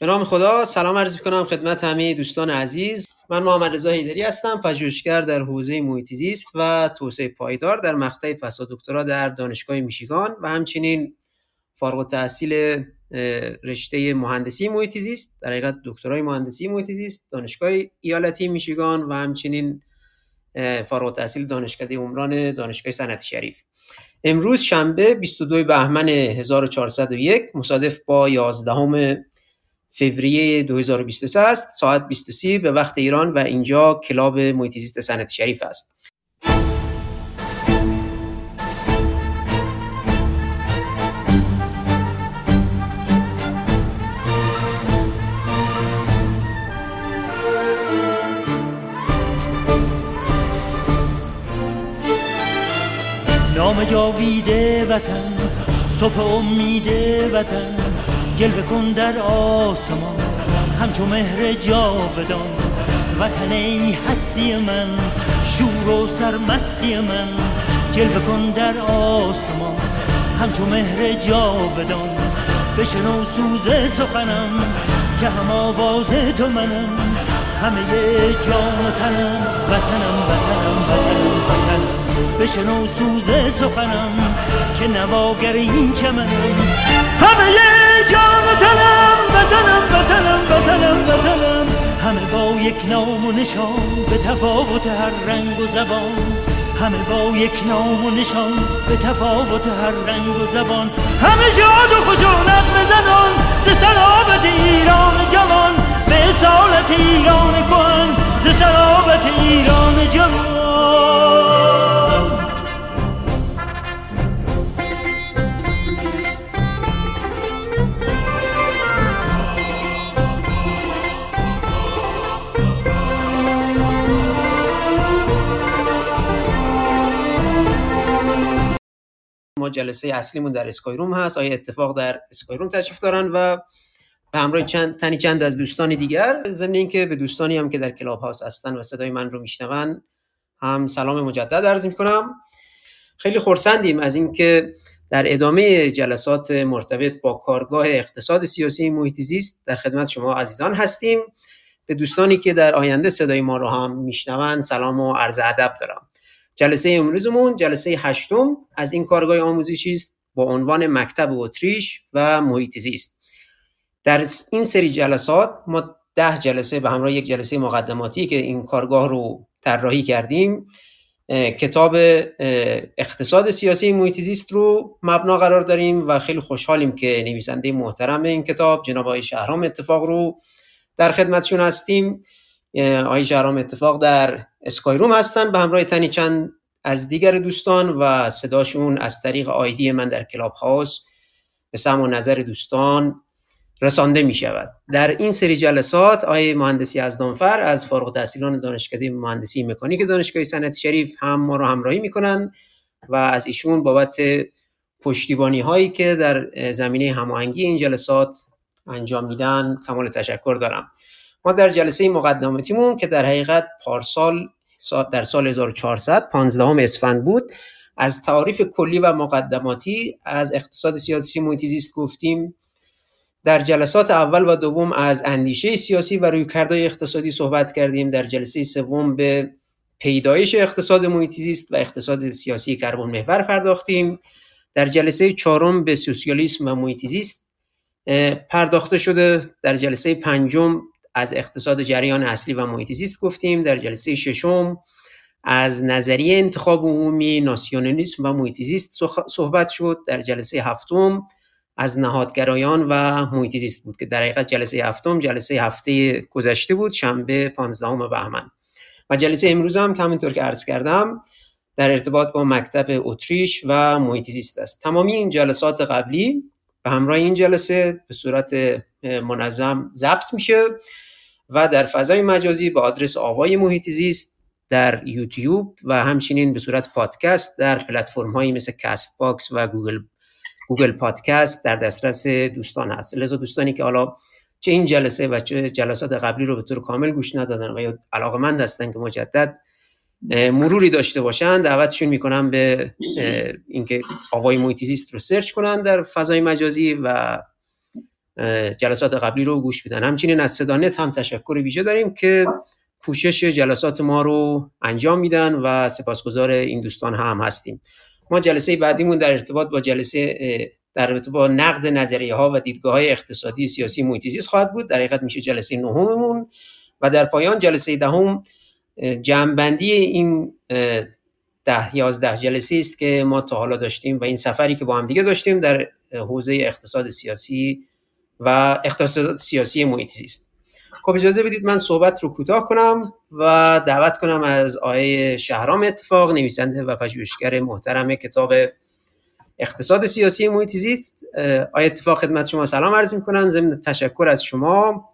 به نام خدا سلام عرض کنم خدمت همه دوستان عزیز. من محمد رضا هیدری هستم پژوهشگر در حوزه محیط زیست و توسعه پایدار در مقطع پسا دکترا در دانشگاه میشیگان و همچنین فارغ التحصیل رشته مهندسی محیط زیست در حقیقت دکترای مهندسی محیط زیست دانشگاه ایالتی میشیگان و همچنین فارغ التحصیل دانشکده عمران دانشگاه صنعتی شریف. امروز شنبه 22 بهمن 1401 مصادف با 11 فوریه 2023 است. ساعت 23 به وقت ایران و اینجا کلاب محیط سنت شریف است. نام جاویده وطن صبح امید وطن. جلوه کن در آسمان. همچو مهر جاودان وطن ای هستی من شور و سرمستی من. جلوه کن در آسمان. همچو مهر جاودان بشنو سوز سخنم که هم آواز تو منم. همه جان و تنم وطنم وطنم وطنم وطنم. بشنو سوز سخنم که نواگر این چمنم. همه جان و تنم وطنم وطنم وطنم وطنم. همه با یک نام و نشان به تفاوت هر رنگ و زبان. همه با یک نام و نشان به تفاوت هر رنگ و زبان. همه شاد و خوش و نغم زنان ز سلابت ایران جوان. به اصالت ایران کهن ز سلابت ایران جوان. ما جلسه اصلیمون در اسکایروم هست. آیا اتفاق در اسکایروم تشریف دارن و به همراه چند تنی چند از دوستان دیگر. ضمن اینکه به دوستانی هم که در کلاب هاوس هستن و صدای من رو میشنون هم سلام مجدد عرض می‌کنم. خیلی خورسندیم از اینکه در ادامه جلسات مرتبط با کارگاه اقتصاد سیاسی محیط زیست در خدمت شما عزیزان هستیم. به دوستانی که در آینده صدای ما رو هم میشنون سلام و عرض ادب دارم. جلسه امروزمون جلسه هشتم از این کارگاه آموزشی است با عنوان مکتب اتریش و محیط زیست. در این سری جلسات ما ده جلسه به همراه یک جلسه مقدماتی که این کارگاه رو طراحی کردیم کتاب اقتصاد سیاسی محیط زیست رو مبنا قرار داریم و خیلی خوشحالیم که نویسنده محترم این کتاب جناب آقای شهرام اتفاق رو در خدمتشون هستیم. آقای شهرام اتفاق در اسکایروم هستن به همراه تنی چند از دیگر دوستان و صداشون از طریق آیدی من در کلاب هاوس به سم و نظر دوستان رسانده می شود در این سری جلسات آقای مهندسی ازدانفر از فارغ تحصیلان دانشکده مهندسی مکانیک دانشگاه صنعتی شریف هم ما رو همراهی می‌کنن و از ایشون بابت پشتیبانی هایی که در زمینه هماهنگی این جلسات انجام میدن کمال تشکر دارم. ما در جلسه مقدماتیمون که در حقیقت پارسال در سال 1400 15 اسفند بود از تعاریف کلی و مقدماتی از اقتصاد سیاسی محیط زیست گفتیم. در جلسات اول و دوم از اندیشه سیاسی و رویکردهای اقتصادی صحبت کردیم. در جلسه سوم به پیدایش اقتصاد محیط زیست و اقتصاد سیاسی کربن محور پرداختیم. در جلسه چهارم به سوسیالیسم و محیط زیست پرداخته شده. در جلسه پنجم از اقتصاد جریان اصلی و محیط زیست گفتیم در جلسه ششم. از نظریه انتخاب عمومی ناسیونالیسم و محیط زیست صحبت شد در جلسه هفتم. از نهادگرایان و محیط زیست بود که در حقیقت جلسه هفتم جلسه هفته گذشته بود شنبه 15 بهمن. و جلسه امروز هم که همینطور که عرض کردم در ارتباط با مکتب اتریش و محیط زیست است. تمامی این جلسات قبلی به همراه این جلسه به صورت منظم ضبط میشه و در فضای مجازی به آدرس آوای محیط زیست در یوتیوب و همچنین به صورت پادکست در پلتفرم هایی مثل Castbox و Google Google Podcast در دسترس دوستان هست. لذا دوستانی که حالا چه این جلسه و چه جلسات قبلی رو به طور کامل گوش ندادن و یا علاقه‌مند هستن که مجدد مروری داشته باشن دعوتشون می‌کنم به اینکه آوای محیط رو سرچ کنن در فضای مجازی و جلسات قبلی رو گوش بدن همچنین از صدانت هم تشکر ویژه داریم که پوشش جلسات ما رو انجام میدن و سپاسگزار این دوستان هم هستیم. ما جلسه بعدیمون در ارتباط با جلسه در ارتباط با نقد نظریه ها و دیدگاه های اقتصادی سیاسی محیط خواهد بود. در حقیقت میشه جلسه نهممون. و در پایان جلسه دهم جمعبندی این ده یازده جلسه است که ما تا حالا داشتیم و این سفری که با هم دیگه داشتیم در حوزه اقتصاد سیاسی و اقتصاد سیاسی محیط است خب اجازه بدید من صحبت رو کوتاه کنم و دعوت کنم از آقای شهرام اتفاق نویسنده و پژوهشگر محترم کتاب اقتصاد سیاسی محیط زیست. آقای اتفاق خدمت شما سلام عرض می‌کنم. ضمن تشکر از شما.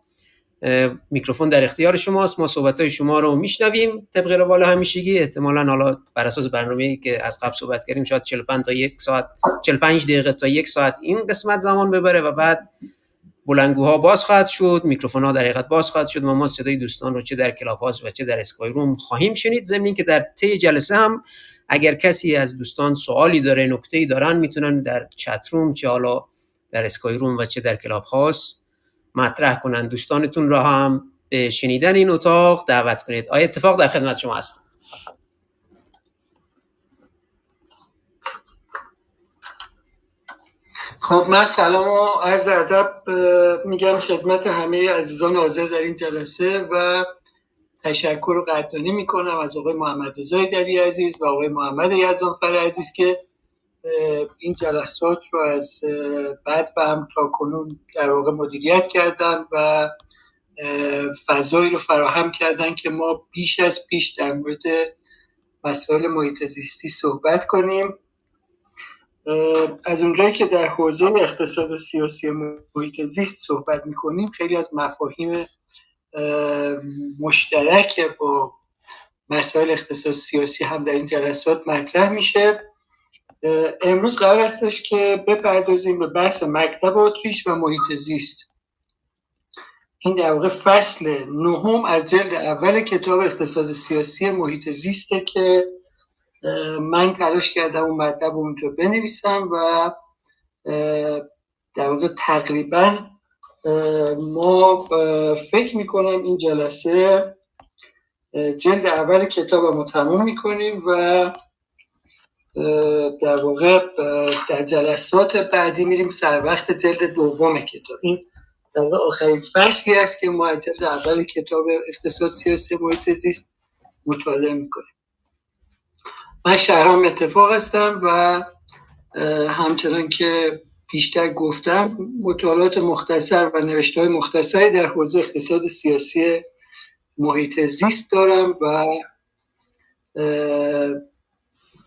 میکروفون در اختیار شماست. ما صحبت های شما رو میشنویم. طبق روال همیشگی احتمالا حالا بر اساس برنامه‌ای که از قبل صحبت کردیم شاید 45 تا یک ساعت 45 دقیقه تا یک ساعت این قسمت زمان ببره و بعد بلنگوها باز خواهد شد میکروفون ها در حقیقت باز خواهد شد و ما صدای دوستان رو چه در Club و چه در Skyroom خواهیم شنید. ضمن که در طی جلسه هم اگر کسی از دوستان سوالی داره نکته‌ای دارن می‌تونن در chat room چه حالا در Skyroom و چه در Clubhouse مطرح کنن. دوستانتون را هم به شنیدن این اتاق دعوت کنید. آیا اتفاق در خدمت شما هست؟ خب من سلام و عرض ادب میگم خدمت همه عزیزان حاضر در این جلسه و تشکر و قدردانی می‌کنم از آقای محمد رضای دری عزیز و آقای محمد یزدانفر عزیز که این جلسات رو از بعد و هم تا کنون در واقع مدیریت کردن و فضایی رو فراهم کردن که ما بیش از پیش در مورد مسائل محیط زیستی صحبت کنیم. از اونجایی که در حوزه اقتصاد سیاسی محیط زیست صحبت می‌کنیم خیلی از مفاهیم مشترک با مسائل اقتصاد سیاسی هم در این جلسات مطرح میشه. امروز قرار استش که بپردازیم به بحث مکتب اتریش و محیط زیست. این در واقع فصل نهم از جلد اول کتاب اقتصاد سیاسی محیط زیسته که من تلاش کردم اون مطلب اونجا بنویسم و در واقع تقریبا ما فکر می‌کنم این جلسه جلد اول کتاب رو تموم می‌کنیم و در واقع در جلسات بعدی میریم سر وقت جلد دوم کتاب. این در واقع آخرین فصلی است که ما جلد اول کتاب اقتصاد سیاسی محیط زیست مطالعه می‌کنیم. من شهرام اتفاق هستم و همچنان که بیشتر گفتم مطالعات مختصر و نوشته های مختصری در حوزه اقتصاد سیاسی محیط زیست دارم و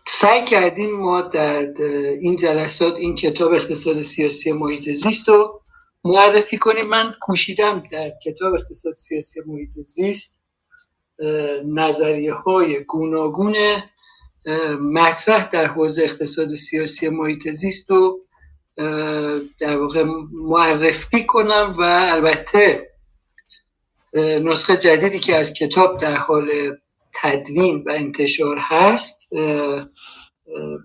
سعی کردیم ما در این جلسات این کتاب اقتصاد سیاسی محیط زیست رو معرفی کنیم. من کوشیدم در کتاب اقتصاد سیاسی محیط زیست نظریه های گوناگون مطرح در حوزه اقتصاد سیاسی محیط زیست رو در واقع معرفی کنم و البته نسخه جدیدی که از کتاب در حال تدوین و انتشار هست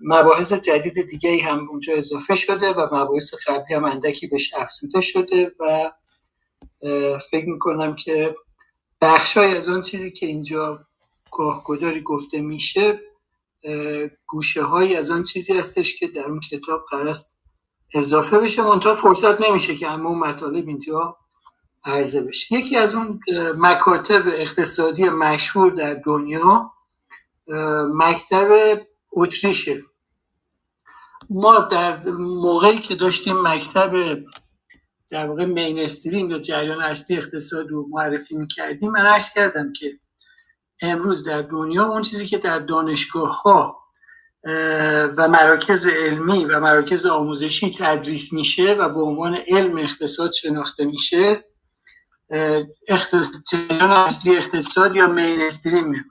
مباحث جدید دیگه هم اونجا اضافه شده و مباحث قبلی هم اندکی بهش افزوده شده و فکر می‌کنم که بخشای از اون چیزی که اینجا گاهگداری گفته میشه گوشه های از آن چیزی هستش که در اون کتاب قرار است اضافه بشه. منتها فرصت نمیشه که اما اون مطالب اینجا عرضه بشه. یکی از اون مکاتب اقتصادی مشهور در دنیا مکتب اتریشه. ما در موقعی که داشتیم مکتب در واقع مینسترین یا جریان اصلی اقتصاد رو معرفی می‌کردیم من عرض کردم که امروز در دنیا اون چیزی که در دانشگاه ها و مراکز علمی و مراکز آموزشی تدریس میشه و به عنوان علم اقتصاد شناخته میشه جریان اصلی اقتصاد یا مینستریمه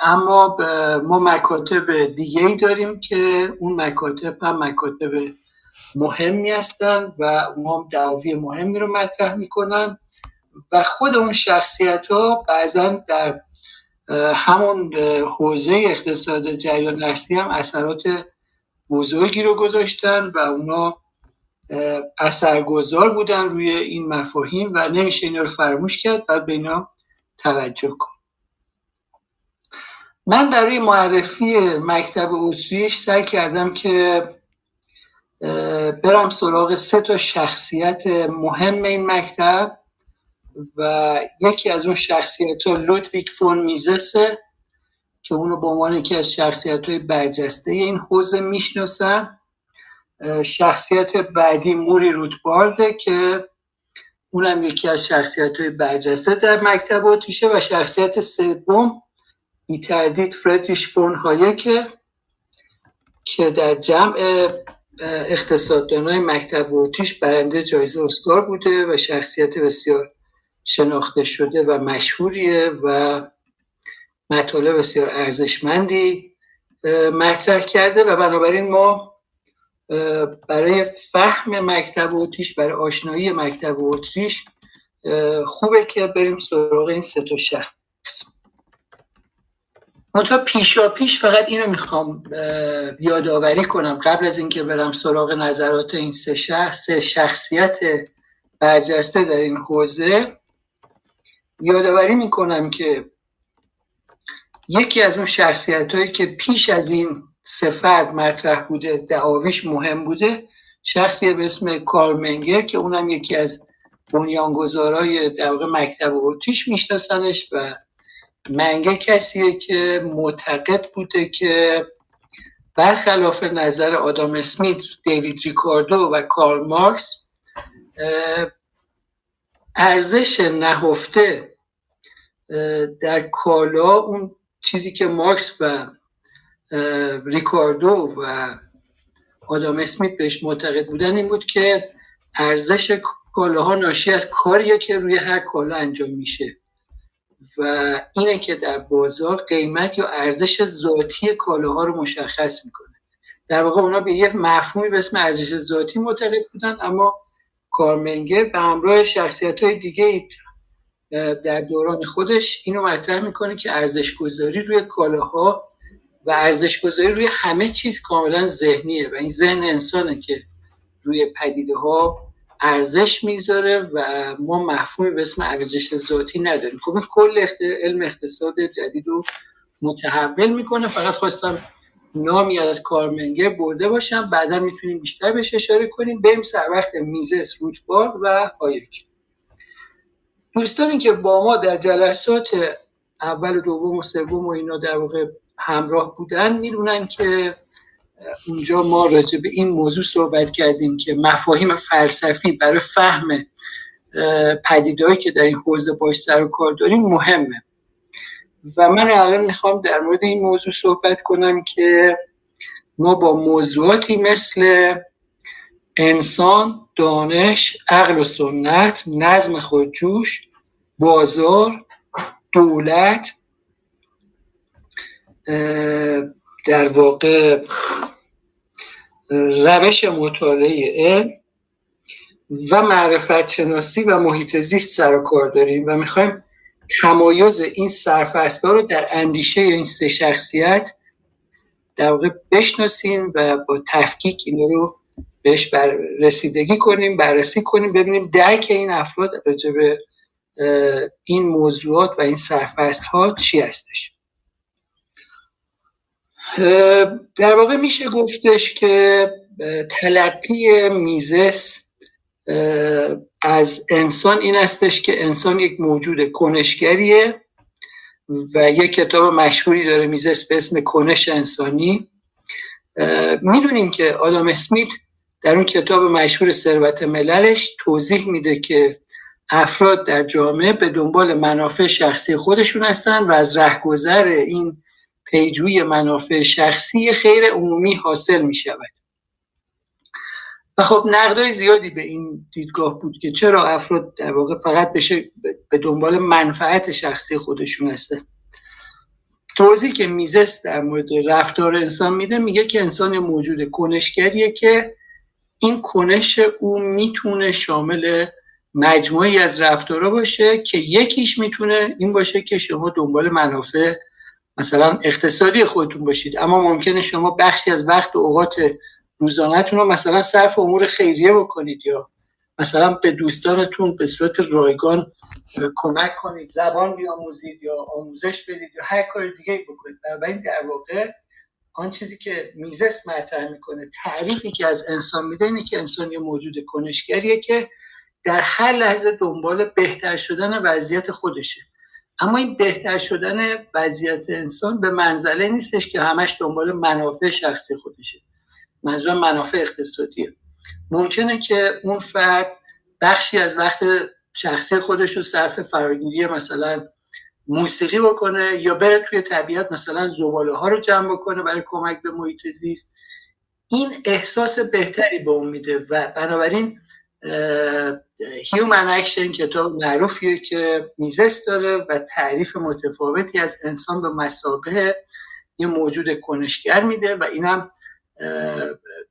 اما ما مکاتب دیگه ای داریم که اون مکاتب هم مکاتب مهمی هستن و ما دعاوی مهمی رو مطرح می‌کنن و خود اون شخصیت ها بعضا در همون حوزه اقتصاد جریان اصلی هم اثرات بزرگی رو گذاشتن و اونا اثرگذار بودن روی این مفاهیم و نمیشه اینا رو فراموش کرد باید به اینا توجه کن. من برای معرفی مکتب اتریش سعی کردم که برم سراغ سه تا شخصیت مهم این مکتب. و یکی از اون شخصیت ها لودویک فون میزسه که اونو به عنوان یکی از شخصیت های برجسته این حوزه می‌شناسن. شخصیت بعدی موری روتبارده که اونم یکی از شخصیت های برجسته در مکتب اتریشه و شخصیت سوم بی تردید فردریش فون هایکه که در جمع اقتصاددانای مکتب اتریش برنده جایزه اسکار بوده و شخصیت بسیار شناخته شده و مشهوریه و مطالب بسیار ارزشمندی مطرح کرده و بنابراین ما برای فهم مکتب اتریش برای آشنایی مکتب اتریش خوبه که بریم سراغ این سه تا شخص. تا پیشا پیش فقط اینو می‌خوام یادآوری کنم. قبل از اینکه برم سراغ نظرات این سه شخص شخصیت برجسته در این حوزه یادآوری می‌کنم که یکی از اون شخصیت هایی که پیش از این سفر مطرح بوده دعاویش مهم بوده شخصی به اسم کارل منگر که اونم یکی از بنیانگذارای در واقع مکتب اتریش میشناسنش و منگه کسیه که معتقد بوده که برخلاف نظر آدام اسمیت دیوید ریکاردو و کارل مارکس ارزش نهفته در کالا اون چیزی که مارکس و ریکاردو و آدام اسمیت بهش معتقد بودن این بود که ارزش کالاها ناشی از کاریه که روی هر کالا انجام میشه. و اینه که در بازار قیمت یا ارزش ذاتی کالاها رو مشخص می‌کنه. در واقع اونا به یه مفهومی به اسم ارزش ذاتی معتقد بودن اما کارمنگر به همراه شخصیت های دیگه در دوران خودش اینو مطرح می‌کنه که ارزش گذاری روی کالاها و ارزش گذاری روی همه چیز کاملا ذهنیه و این ذهن انسانه که روی پدیده ها ارزش می‌ذاره و ما مفهومی به اسم ارزش ذاتی نداریم. خب این کل علم اقتصاد جدید رو متحول می‌کنه. فقط خواستم نامی از کارمنگر برده باشم. بعدا می‌تونیم بیشتر بهش اشاره کنیم. بریم سر وقت میزس روتبارد و هایک. دوستانی که با ما در جلسات اول و دوم و سوم و اینا در واقع همراه بودن می‌دونن که اونجا ما راجع به این موضوع صحبت کردیم که مفاهیم فلسفی برای فهم پدیدهایی که در این حوزه باش سر و کار داریم مهمه. و من الان می‌خوام در مورد این موضوع صحبت کنم که ما با موضوعاتی مثل انسان، دانش، عقل و سنت، نظم خودجوش، بازار، دولت در واقع روش مطالعه علم و معرفت شناسی و محیط زیست سر و کار داریم و می‌خوایم تمایز این سرفصل رو در اندیشه این سه شخصیت در واقع بشناسیم و با تفکیک این رو بهش بر رسیدگی کنیم بررسی کنیم ببینیم درک این افراد راجع این موضوعات و این سرفصل ها چی هستش. در واقع میشه گفتش که تلقی میزس از انسان این استش که انسان یک موجود کنشگریه و یک کتاب مشهوری داره میزس به اسم کنش انسانی. می‌دونیم که آدام اسمیت در اون کتاب مشهور ثروت مللش توضیح میده که افراد در جامعه به دنبال منافع شخصی خودشون هستن و از رهگذر این پیجوی منافع شخصی خیر عمومی حاصل می شود و خب نقدای زیادی به این دیدگاه بود که چرا افراد در واقع فقط بشه به دنبال منفعت شخصی خودشون هسته توضیح که میزس در مورد رفتار انسان میده میگه که انسان موجود کنشگریه که این کنش او می‌تونه شامل مجموعی از رفتارها باشه که یکیش می‌تونه این باشه که شما دنبال منافع مثلا اقتصادی خودتون باشید. اما ممکنه شما بخشی از وقت و اوقات روزانهتون رو مثلا صرف امور خیریه بکنید یا مثلا به دوستانتون به صورت رایگان کمک کنید زبان بیاموزید یا آموزش بدید یا هر کار دیگه بکنید. بنابراین در واقع آن چیزی که میزس مطرح می‌کنه تعریفی که از انسان میده اینه که انسان یه موجود کنشگریه که در هر لحظه دنبال بهتر شدن وضعیت خودشه. اما این بهتر شدن وضعیت انسان به منزله نیستش که همش دنبال منافع شخصی خودشه. منظور منافع اقتصادیه. ممکنه که اون فرد بخشی از وقت شخصی خودش رو صرف فراگیری مثلا موسیقی بکنه یا بره توی طبیعت مثلا زباله ها رو جمع بکنه برای کمک به محیط زیست. این احساس بهتری به اون میده و بنابراین Human Action کتاب معروفیه که میزس داره و تعریف متفاوتی از انسان به مثابه یه موجود کنشگر میده و اینم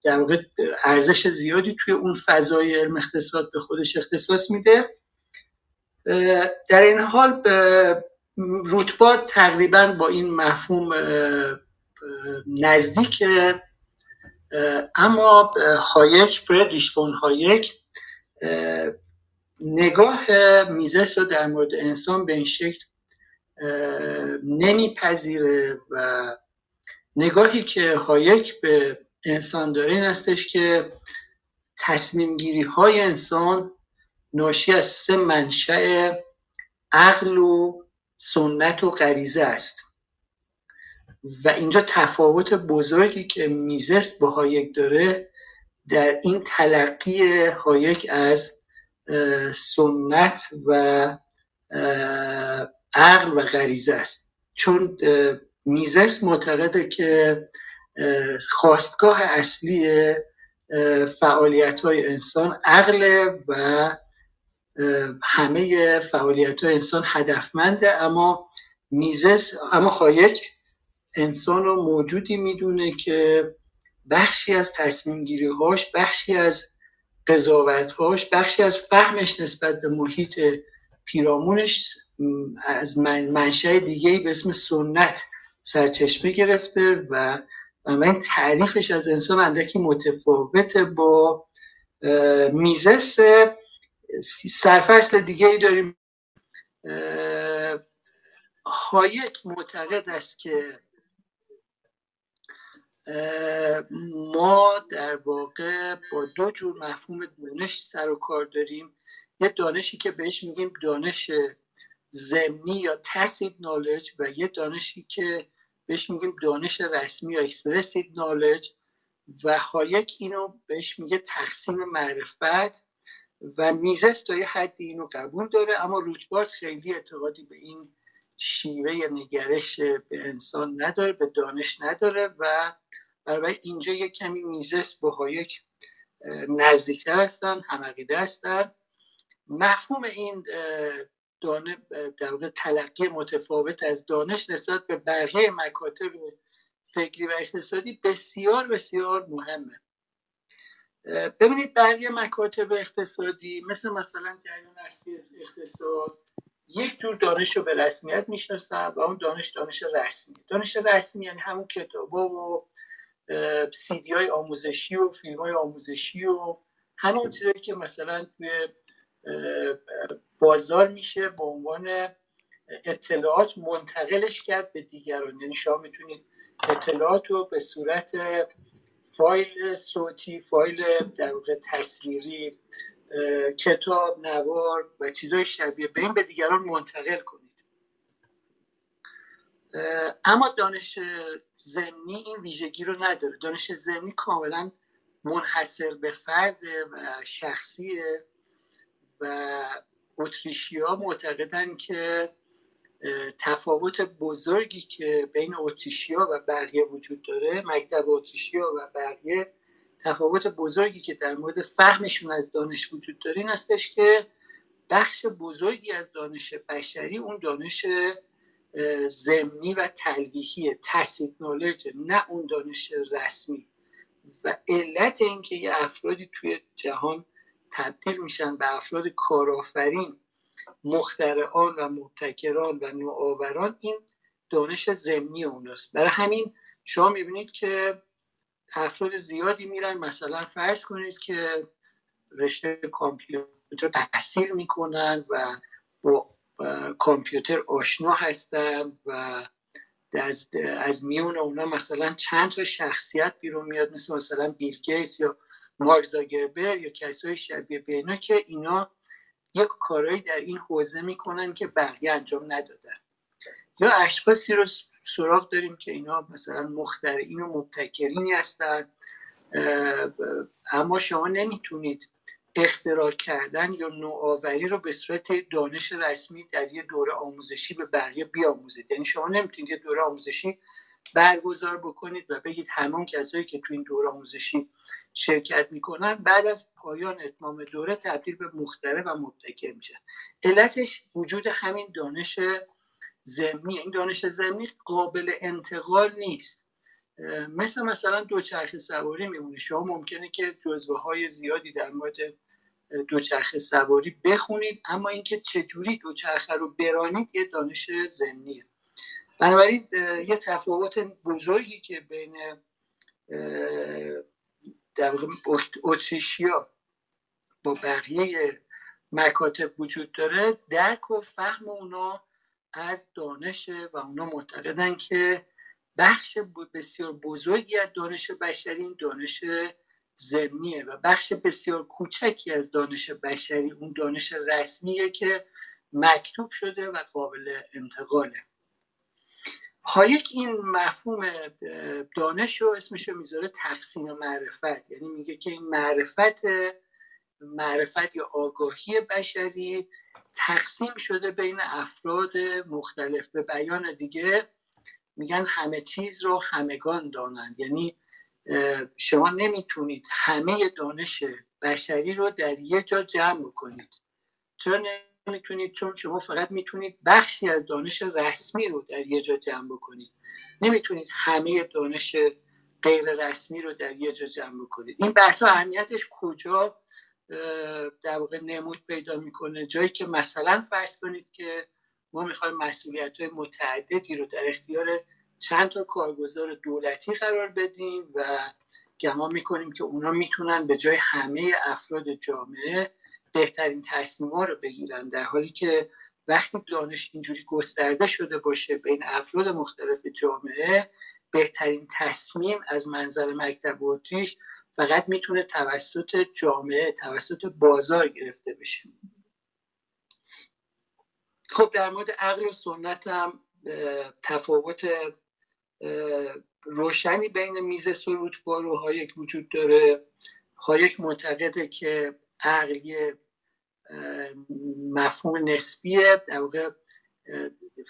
در واقع ارزش زیادی توی اون فضای علم اقتصاد به خودش اختصاص میده. در این حال روتبار تقریبا با این مفهوم نزدیک اما هایک فردریش فون هایک نگاه میزس رو در مورد انسان به این شکل نمیپذیره و نگاهی که هایک به انسان داره این هستش که تصمیم گیری های انسان ناشی از سه منشأ عقل و سنت و غریزه است. و اینجا تفاوت بزرگی که میزس با هایک داره در این تلقی هایک از سنت و عقل و غریزه است. چون میزس معتقده که خواستگاه اصلی فعالیت های انسان عقل و همه فعالیت های انسان هدفمنده. اما میزس اما هایک انسان رو موجودی می‌دونه که بخشی از تصمیم گیری هاش بخشی از قضاوت هاش بخشی از فهمش نسبت به محیط پیرامونش از منشأ دیگه به اسم سنت سرچشمه گرفته و من تعریفش از انسان اندکی متفاوت با میزس سرفصل دیگه ای داریم هایک معتقد است که ما در واقع با دو جور مفهوم دانش سر و کار داریم. یه دانشی که بهش میگیم دانش زمینی یا tacit knowledge و یه دانشی که بهش میگیم دانش رسمی یا expressed knowledge و هایک اینو بهش میگه تقسیم معرفت و میزس تا یه حدی اینو قبول داره اما روتبارت خیلی اعتقادی به این شیوه نگرش به انسان نداره به دانش نداره و برای اینجا یک کمی میزس با هایک نزدیکتر هستن همقیده هستن مفهوم این دانه در واقع تلقی متفاوت از دانش نسبت به بقیه مکاتب فکری و اقتصادی بسیار بسیار مهمه. ببینید بقیه مکاتب اقتصادی مثل مثلا جریان اصلی اقتصاد یک جور دانش رو به رسمیت می‌شناسن و اون دانش دانش رسمی دانش رسمی یعنی همون کتاب و سیدی های آموزشی و فیلم های آموزشی و همون چیزایی که مثلا توی بازار میشه به عنوان اطلاعات منتقلش کرد به دیگران. یعنی شما می‌تونید اطلاعات رو به صورت فایل صوتی فایل در واقع تصویری کتاب نوار و چیزهای شبیه به این به دیگران منتقل کنید. اما دانش زمینی این ویژگی رو نداره. دانش زمینی کاملا منحصر به فرد و شخصیه و اتریشیا معتقدن که تفاوت بزرگی که بین اتریشیا و بقیه وجود داره مکتب اتریشیا و بقیه تفاوت بزرگی که در مورد فهمشون از دانش وجود داره این هستش که بخش بزرگی از دانش بشری اون دانش زمینی و تلویحی تحصیل نالج نه اون دانش رسمی. و علت اینکه یه افرادی توی جهان تبدیل میشن به افراد کارآفرین مخترعان و مبتکران و نوآوران. این دانش زمینی اوناست. برای همین شما می‌بینید که افراد زیادی میرن. مثلا فرض کنید که رشته کامپیوتر تحصیل می‌کنن و با کامپیوتر آشنا هستن و از, میون اونا مثلا چند تا شخصیت بیرون میاد مثل مثلا بیل گیتس یا مارک زاگربر یا کسای شبیه به اینا که اینا یک کارایی در این حوزه می‌کنن که بقیه انجام ندادن. یا اشخاصی رو سراغ داریم که اینا مثلا مخترعین و مبتکرینی هستن اما شما نمی‌تونید اختراع کردن یا نوآوری رو به صورت دانش رسمی در یه دوره آموزشی به بقیه بیاموزید. یعنی شما نمی‌تونید یه دوره آموزشی برگزار بکنید و بگید همون کسایی که تو این دوره آموزشی شرکت می‌کنن بعد از پایان اتمام دوره تبدیل به مختره و مبتکر میشه. علتش وجود همین دانش زمینی این دانش زمینی قابل انتقال نیست. مثل مثلا دوچرخه سواری میمونه. شما ممکنه که جزوه های زیادی در مورد دوچرخه سواری بخونید اما اینکه چجوری دوچرخه رو برانید یه دانش زمینیه بنابراین یه تفاوت بزرگی که بین در اتریشیا با بقیه مکاتب وجود داره درک و فهم اونا از دانشه و اونا معتقدن که بخش بسیار بزرگی از دانش بشری دانش زمینیه و بخش بسیار کوچکی از دانش بشری اون دانش رسمیه که مکتوب شده و قابل انتقاله. هایک این مفهوم دانش رو اسمش رو می‌ذاره تقسیم معرفت. یعنی میگه که این معرفت معرفت یا آگاهی بشری تقسیم شده بین افراد مختلف. به بیان دیگه میگن همه چیز رو همگان دانند. یعنی شما نمی‌تونید همه دانش بشری رو در یه جا جمع بکنید. چرا نمی‌تونید چون شما فقط می‌تونید بخشی از دانش رسمی رو در یه جا جمع بکنید. نمی‌تونید همه دانش غیر رسمی رو در یه جا جمع بکنید. این بحث اهمیتش کجا در واقع نمود پیدا می‌کنه؟ جایی که مثلا فرض کنید که ما می‌خوایم مسئولیت های متعددی رو در اختیار چند تا کارگزار دولتی قرار بدیم و گمان می‌کنیم که اونا می‌تونن به جای همه افراد جامعه بهترین تصمیم ها رو بگیرن در حالی که وقتی دانش اینجوری گسترده شده باشه بین افراد مختلف جامعه بهترین تصمیم از منظر مکتب اتریش فقط می‌تونه توسط جامعه توسط بازار گرفته بشه. خب در مورد عقل و سنت هم تفاوت روشنی بین میزس و روتبارد و هایک وجود داره. هایک معتقده که عقل مفهوم نسبیه در واقع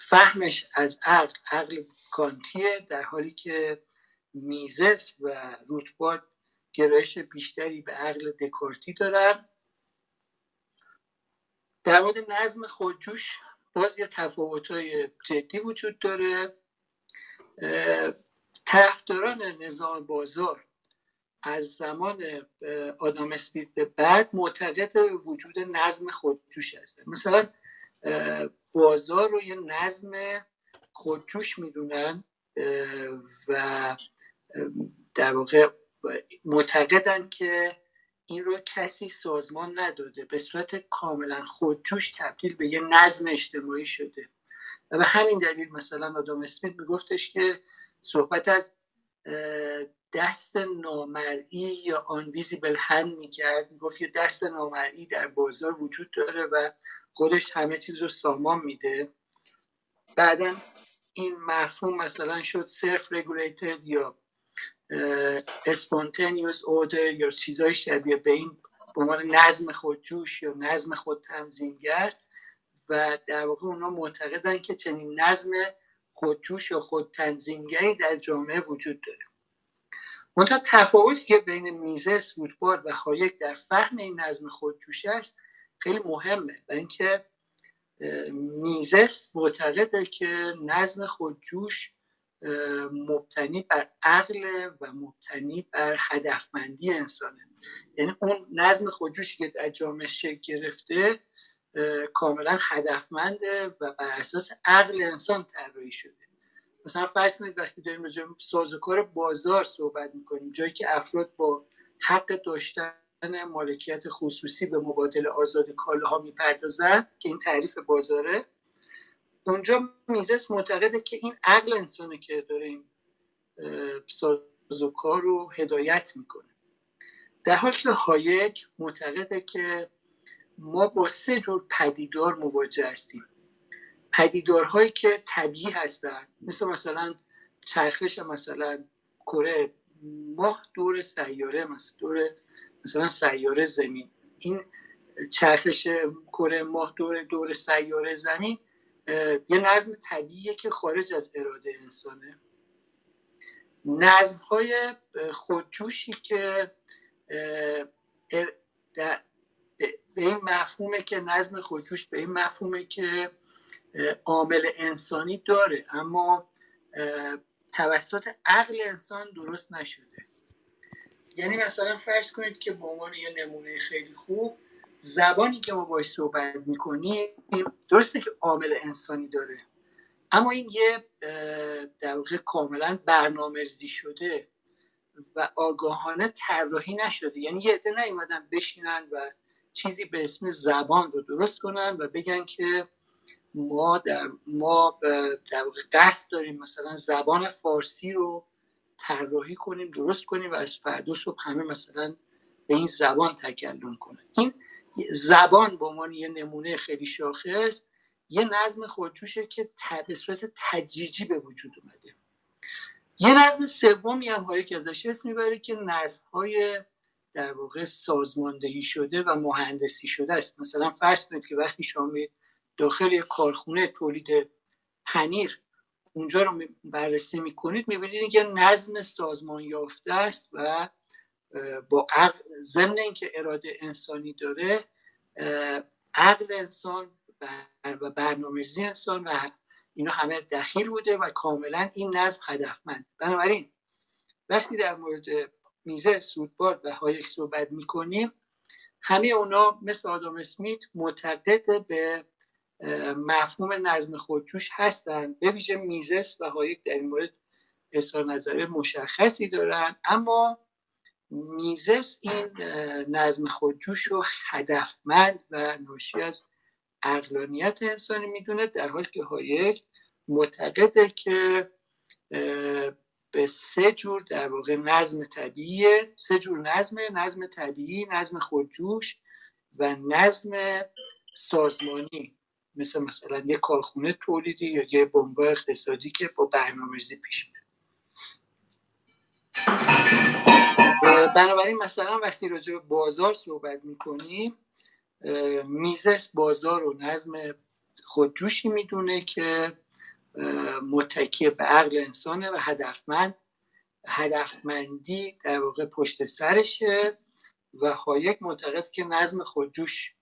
فهمش از عقل. عقل کانتیه در حالی که میزس و روتبارد گرایش بیشتری به عقل دکارتی دارن. در مورد نظم خودجوش باز یه تفاوت های جدی وجود داره. طرفداران نظام بازار از زمان آدم اسمیت به بعد معتقد وجود نظم خودجوش هستن. مثلا بازار رو یه نظم خودجوش می‌دونن و در واقع معتقدن که این رو کسی سازمان نداده. به صورت کاملا خودجوش تبدیل به یه نظم اجتماعی شده. و به همین دلیل مثلا آدم اسمیت میگفتش که صحبت از دست نامرئی یا آن ویزیبل هند می‌کرد. می‌گفت یه دست نامرئی در بازار وجود داره و خودش همه چیز رو سامان میده. بعدا این مفهوم مثلا شد سرف رگولیتد یا spontaneous order یا چیزای شبیه به این به عنوان نظم خودجوش یا نظم خود تنظیمگر و در واقع اونا معتقدن که چنین نظم خودجوش یا خود تنظیمگری در جامعه وجود داره. منتها تفاوتی که بین میزس و روتبارد و هایک در فهم این نظم خودجوش است خیلی مهمه. برای اینکه میزس معتقده که نظم خودجوش مبتنی بر عقل و مبتنی بر هدفمندی انسانه. یعنی اون نظم خودجوشی که در جامعه شکل گرفته کاملا هدفمنده و بر اساس عقل انسان طراحی شده. مثلا فرض کنید وقتی داریم راجع سازوکار بازار صحبت می‌کنیم جایی که افراد با حق داشتن مالکیت خصوصی به مبادل آزاد کالاها می‌پردازن که این تعریف بازاره اونجا میزس معتقده که این عقل انسانه که داره این سازوکار رو هدایت می‌کنه. در حال که هایک معتقده که ما با سه جور پدیدار مواجه هستیم. پدیدارهایی که طبیعی هستن مثل مثلا چرخش مثلا کره ماه دور سیاره مثلا دور مثلا سیاره زمین. این چرخش کره ماه دور دور سیاره زمین یه نظم طبیعیه که خارج از اراده انسانه. نظم های خودجوشی که به این مفهومه که نظم خودجوش به این مفهومه که عامل انسانی داره. اما توسط عقل انسان درست نشده. یعنی مثلا فرض کنید که به عنوان یه نمونه خیلی خوب زبانی که ما باش صحبت می‌کنیم درسته که عامل انسانی داره. اما این یه در واقع کاملا برنامه‌ریزی شده و آگاهانه طراحی نشده. یعنی یه عده نیومدن بشینن و چیزی به اسم زبان رو درست کنن و بگن که ما در ما در قصد داریم مثلا زبان فارسی رو طراحی کنیم درست کنیم و از فردا صبح همه مثلا به این زبان تکلم کنن. این زبان به عنوان یه نمونه خیلی شاخص یه نظم خودجوشه که به صورت تجریجی به وجود اومده. یه نظم سومی هم هایی که ازش اسم می‌بره که نظم های در واقع سازماندهی شده و مهندسی شده است. مثلا فرض کنید که وقتی شما داخل یک کارخونه تولید پنیر اونجا رو بررسی می‌کنید می‌بینید که نظم سازمان یافته است و با عقل ضمن اینکه اراده انسانی داره عقل انسان و برنامه‌ریزی انسان و اینا همه دخیل بوده و کاملا این نظم هدفمند. بنابراین وقتی در مورد میزه سودباد و هایک صحبت می‌کنیم. همه اونا مثل آدم اسمیت معتقد به مفهوم نظم خودجوش هستند به ویژه میزس و هایک در این مورد اظهار نظر مشخصی دارن. اما میزس این نظم خودجوش رو هدفمند و ناشی از عقلانیت انسانی می‌دونه در حالی که هایک معتقده که به سه جور در واقع نظم طبیعی سه جور نظم نظم طبیعی نظم خودجوش و نظم سازمانی. مثل مثلا یه کارخونه تولیدی یا یه بنگاه اقتصادی که با برنامه‌ریزی پیش میره بنابراین مثلا وقتی راجع به بازار صحبت می‌کنیم میزس بازار و نظم خودجوشی می‌دونه که متکی به عقل انسانه و هدفمند هدفمندی در واقع پشت سرشه و هایک معتقد که نظم خودجوش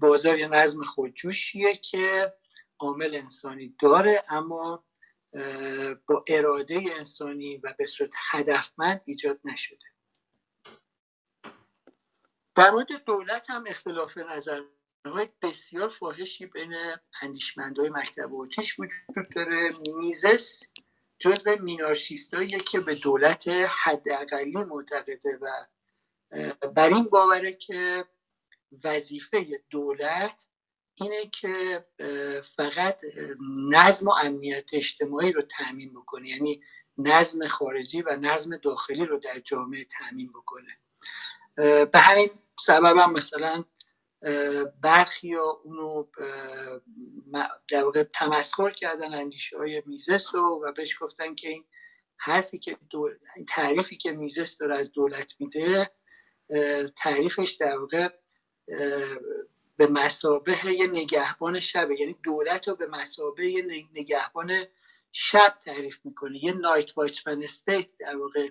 بازار یا نظم خودجوشیه که عامل انسانی داره اما با اراده انسانی و به صورت هدفمند ایجاد نشده. در مورد دولت هم اختلاف نظر های بسیار فاحشی بین اندیشمندهای مکتب اوتیش وجود داره. میزس جزو مینارشیستاییه که به دولت حداقلی معتقده و بر این باوره که وظیفه دولت اینه که فقط نظم و امنیت اجتماعی رو تأمین بکنه. یعنی نظم خارجی و نظم داخلی رو در جامعه تأمین بکنه. به همین سبب هم مثلا برخی ها اونو در واقع تمسخر کردن اندیشه های میزس رو و بهش گفتن که این حرفی که دول... تعریفی که میزس داره از دولت میده تعریفش در واقع به مسابه یه نگهبان شبه یعنی دولت رو به مسابه یه نگهبان شب تعریف می‌کنه. یه نایت واچمن استیت در واقع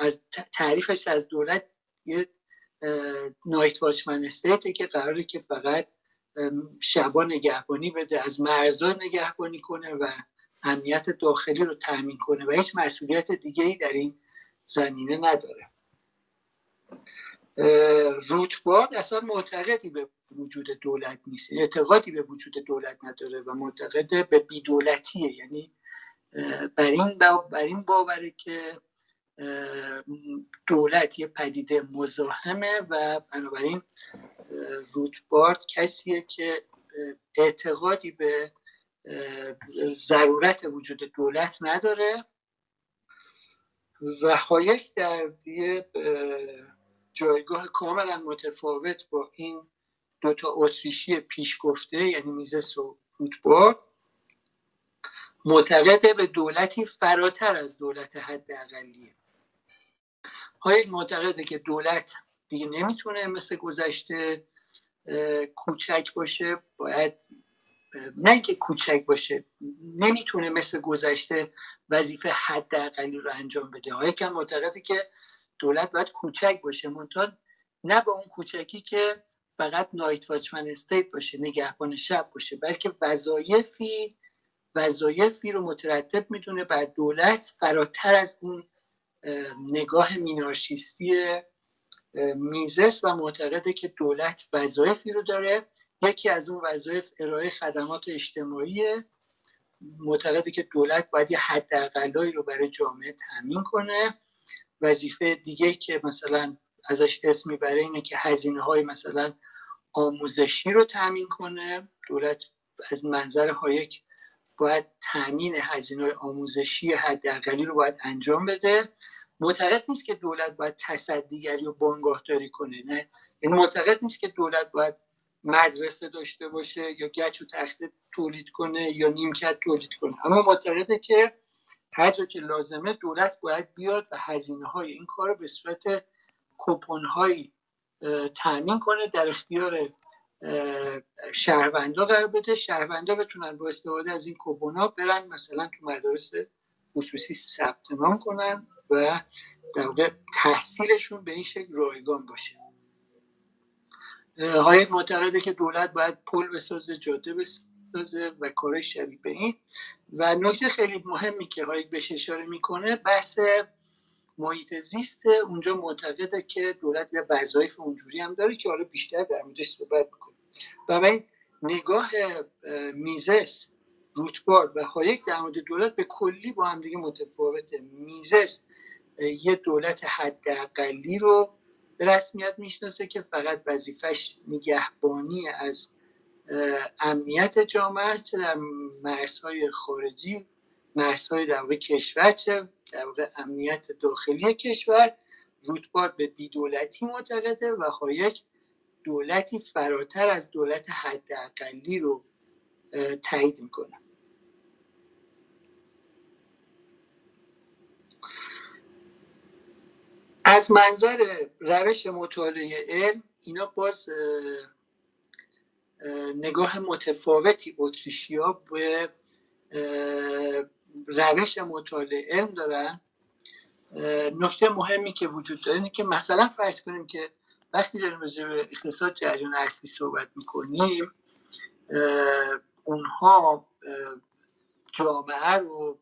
از تعریفش از دولت یه نایت واچمن استیته که قراره که فقط شبا نگهبانی بده از مرزا نگهبانی کنه و امنیت داخلی رو تأمین کنه و هیچ مسئولیت دیگه ای در این زمینه نداره. روتبارد اصلا معتقدی به وجود دولت نیست اعتقادی به وجود دولت نداره و معتقد به بیدولتیه. یعنی بر این, باوره که دولت یه پدیده مزاحمه و بنابراین روتبارد کسیه که اعتقادی به ضرورت وجود دولت نداره. و هایک در یه جایگاه کاملا متفاوت با این دوتا اتریشی پیش گفته یعنی میزس و روتبارد معتقده به دولتی فراتر از دولت حد اقلیه های معتقده که دولت دیگه نمی‌تونه مثل گذشته کوچک باشه. باید نه اینکه کوچک باشه نمی‌تونه مثل گذشته وظیفه حداقلی رو انجام بده. های کم معتقده که دولت باید کوچک باشه. منتها نه با اون کوچکی که فقط نایت واچمن استیت باشه نگهبان شب باشه بلکه وظایفی وظایفی رو مترتب می‌دونه بر دولت فراتر از اون نگاه مینارشیستی میزس و معتقده که دولت وظایفی رو داره. یکی از اون وظایف ارائه خدمات اجتماعی معتقده که دولت باید یه حداقلایی رو برای جامعه تامین کنه. وظیفه دیگه که مثلا ازش اسم می‌بره اینه که هزینه های مثلا آموزشی رو تامین کنه. دولت از منظر هایک باید تامین هزینه آموزشی حداقلی رو باید انجام بده. معتقد نیست که دولت باید تصدیگری و بانگاهداری کنه نه؟ این معتقد نیست که دولت باید مدرسه داشته باشه یا گچ و تخته تولید کنه یا نیمکت تولید کنه. اما معتقده که هر که لازمه دولت باید بیاد و هزینه های این کار رو به صورت کپون هایی کنه در اختیار شهروندا قرار بده. شهروندا بتونن با استفاده از این کپون ها برن مثلا تو مدارس خصوصی ثبت نام کنن و در واقع تحصیلشون به این شکل رایگان باشه. های معتقده که دولت باید پل بسازه جاده بسازه و کار شبیه به این. و نکته خیلی مهمی که های بهش اشاره می‌کنه بحث محیط زیست اونجا معتقده که دولت یه وظایف اونجوری هم داره که حالا بیشتر در موردش صحبت می‌کنه و نگاه میزس روتبارد و هایک در مورد دولت به کلی با هم دیگه متفاوته. میزس یه دولت حداقلی رو به رسمیت می‌شناسه که فقط وظیفش نگهبانی از امنیت جامعه است چه در مرزهای خارجی مرزهای در کشور چه در امنیت داخلی کشور روتبارد به بی‌دولتی معتقده و هایک دولتی فراتر از دولت حداقلی رو تایید می‌کنه. از منظر روش مطالعه علم اینا باز نگاه متفاوتی اتریشیا به روش مطالعه علم دارن. نکته مهمی که وجود داره اینه که مثلا فرض کنیم که وقتی داریم راجع اقتصاد جریان اصلی صحبت می‌کنیم اونها جامعه رو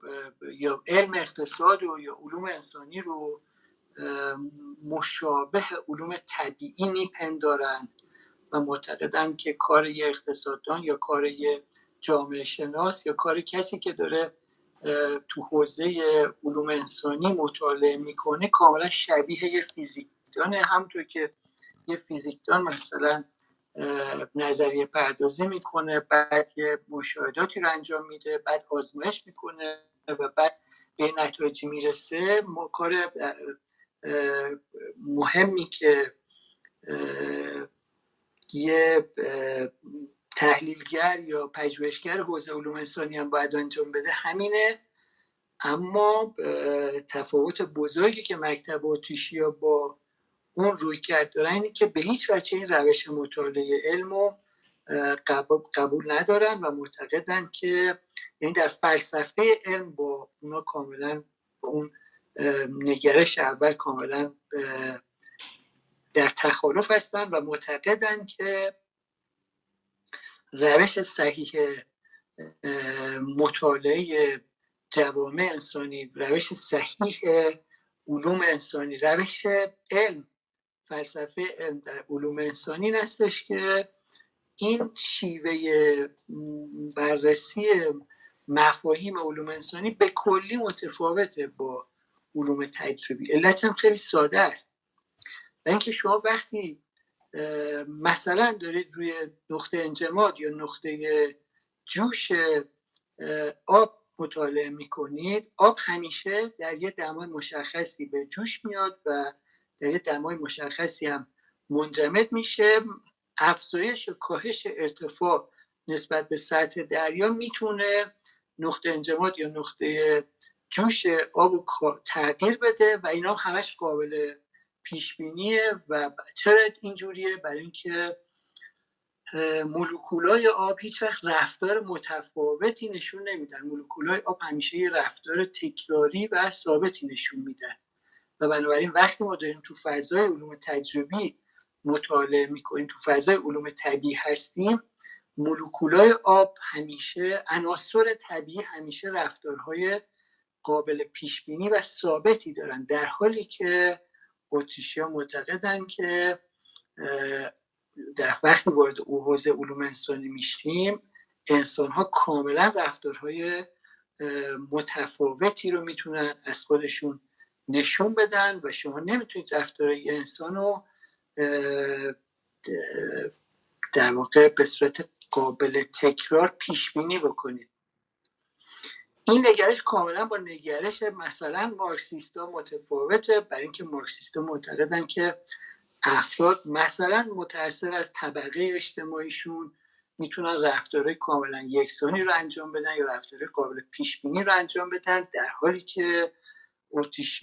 یا علم اقتصاد رو یا علوم انسانی رو مشابه علوم طبیعی میپندارند و معتقدن که کار یه اقتصاددان یا کار یه جامعه شناس یا کار کسی که داره تو حوزه علوم انسانی مطالعه می‌کنه کاملا شبیه یه فیزیکدانه. همطور که یه فیزیکدان مثلا نظریه پردازی می‌کنه بعد یه مشاهداتی رو انجام میده بعد آزمایش می‌کنه و بعد به نتایجی می‌رسه. کار مهمی که یه تحلیلگر یا پژوهشگر حوزه علوم انسانی هم باید انجام بده همینه. اما تفاوت بزرگی که مکتب اتریشیا با اون روی کرد دارن اینه که به هیچ وجه این روش مطالعه علم رو قبول ندارن و معتقدن که یعنی در فلسفه علم با اونا کاملا با اون نگرش اول کاملا در تخالف هستن و معتقدن که روش صحیح مطالعه جوامع انسانی روش صحیح علوم انسانی روش علم فلسفه علم در علوم انسانی هستش که این شیوه بررسی مفاهیم علوم انسانی به کلی متفاوته با علوم تجربی. علت خیلی ساده است. و اینکه شما وقتی مثلا دارید روی نقطه انجماد یا نقطه جوش آب مطالعه می‌کنید. آب همیشه در یه دمای مشخصی به جوش میاد و در یه دمای مشخصی هم منجمد میشه. افزایش و کاهش ارتفاع نسبت به سطح دریا می‌تونه نقطه انجماد یا نقطه جوش آب تغییر بده و اینا همش قابل پیش بینیه و چرا اینجوریه؟ برای اینکه مولکولای آب هیچ وقت رفتار متفاوتی نشون نمیدن. مولکولای آب همیشه یه رفتار تکراری و ثابتی نشون میدن و بنابراین وقتی ما داریم تو فضای علوم تجربی مطالعه می‌کنیم تو فضای علوم طبیعی هستیم مولکولای آب همیشه عناصر طبیعی همیشه رفتارهای قابل پیش بینی و ثابتی دارن. در حالی که اتریشی ها معتقدن که در وقتی وارد حوزه علوم انسانی میشیم انسان ها کاملا رفتارهای متفاوتی رو می‌تونن از خودشون نشون بدن و شما نمی‌تونید رفتارهای انسان رو در واقع به صورت قابل تکرار پیش بینی بکنید. این نگرش کاملا با نگرش مثلا مارکسیستا متفاوته برای اینکه مارکسیستا معتقدن که افراد مثلا متاثر از طبقه اجتماعیشون می‌تونن رفتارهای کاملا یکسانی رو انجام بدن یا رفتارهای قابل پیش بینی رو انجام بدن در حالی که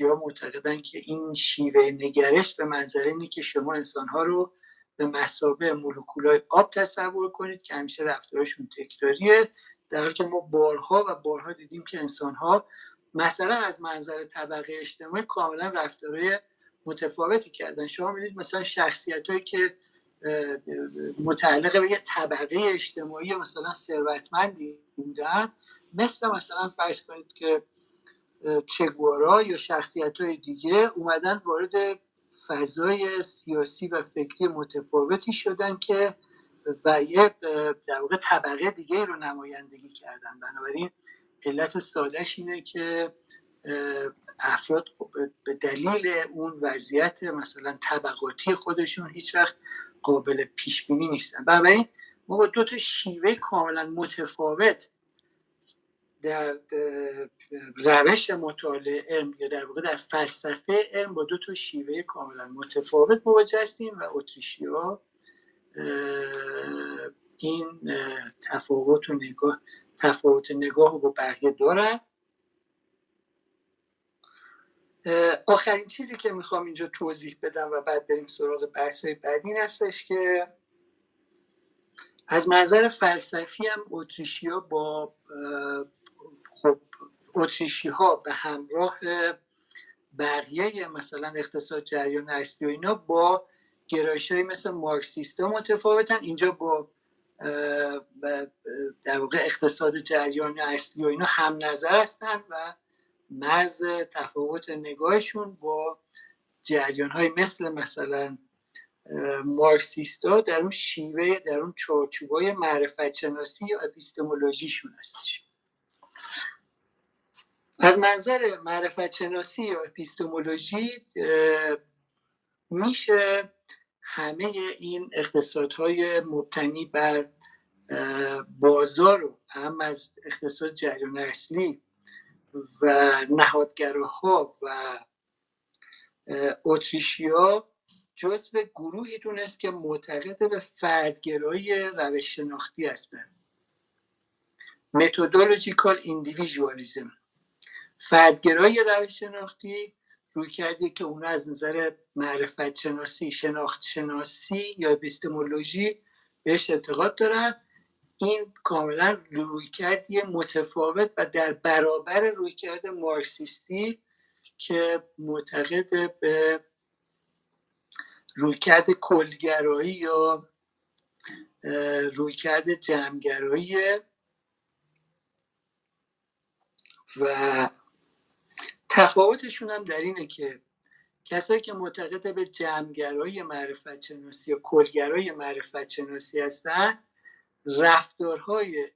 ها معتقدن که این شیوه نگرش به منظره اینه که شما انسانها رو به مسابه مولکولای آب تصور کنید که همیشه رفتارشون تکراریه. در حالی که ما بارها و بارها دیدیم که انسانها مثلا از منظر طبقه اجتماعی کاملا رفتارهای متفاوتی کردن. شما می‌دید مثلا شخصیت هایی که متعلق به یه طبقه اجتماعی مثلا ثروتمندی بودن مثل مثلا فرض کنید که چگوارا یا شخصیت های دیگه اومدن وارد فضای سیاسی و فکری متفاوتی شدن که و یه در واقع طبقه دیگه رو نمایندگی کردن. بنابراین علت سادهش اینه که افراد به دلیل اون وضعیت مثلا طبقاتی خودشون هیچ وقت قابل پیش بینی نیستن. بنابراین ما با دو تا شیوه کاملا متفاوت در روش مطالعه علم یا در واقع در فلسفه علم با دو تا شیوه کاملا متفاوت مواجه هستیم و اتریشی ها این تفاوت و نگاه تفاوت نگاه با بقیه دارن آخرین چیزی که می‌خوام اینجا توضیح بدم و بعد بریم سراغ بحث بعدی این هستش که از منظر فلسفی هم اتریشی ها با خب اتریشی ها به همراه بقیه مثلا اقتصاد جریان اصلی و اینا با گرایش های مثل مارکسیست ها متفاوتن. اینجا با در واقع اقتصاد جریان اصلی و اینا هم نظر هستن و مرز تفاوت نگاهشون با جریان های مثل مثلا مارکسیستا در اون شیوه در اون چارچوبای معرفت شناسی یا اپیستمولوژیشون هستش. از منظر معرفت شناسی یا اپیستمولوژی میشه همه این اقتصادهای مبتنی بر بازار و هم از اقتصاد جریان اصلی و نهادگراها و اتریشیا جزو گروهی دونست که معتقد به فردگرایی روش شناختی هستند متودولوژیکال ایندیویژوالیزم فردگرایی روش شناختی روی کرده که اون از نظر معرفت شناسی شناخت شناسی یا اپیستمولوژی بهش اعتقاد دارن. این کاملا رویکردی متفاوت و در برابر رویکرد مارکسیستی که معتقد به رویکرد کلگرایی یا رویکرد جمعگرایی. و تفاوتشون هم در اینه که کسایی که معتقد به جمعگرایی معرفت شناسی یا کلگرایی معرفت شناسی هستن رفتارهای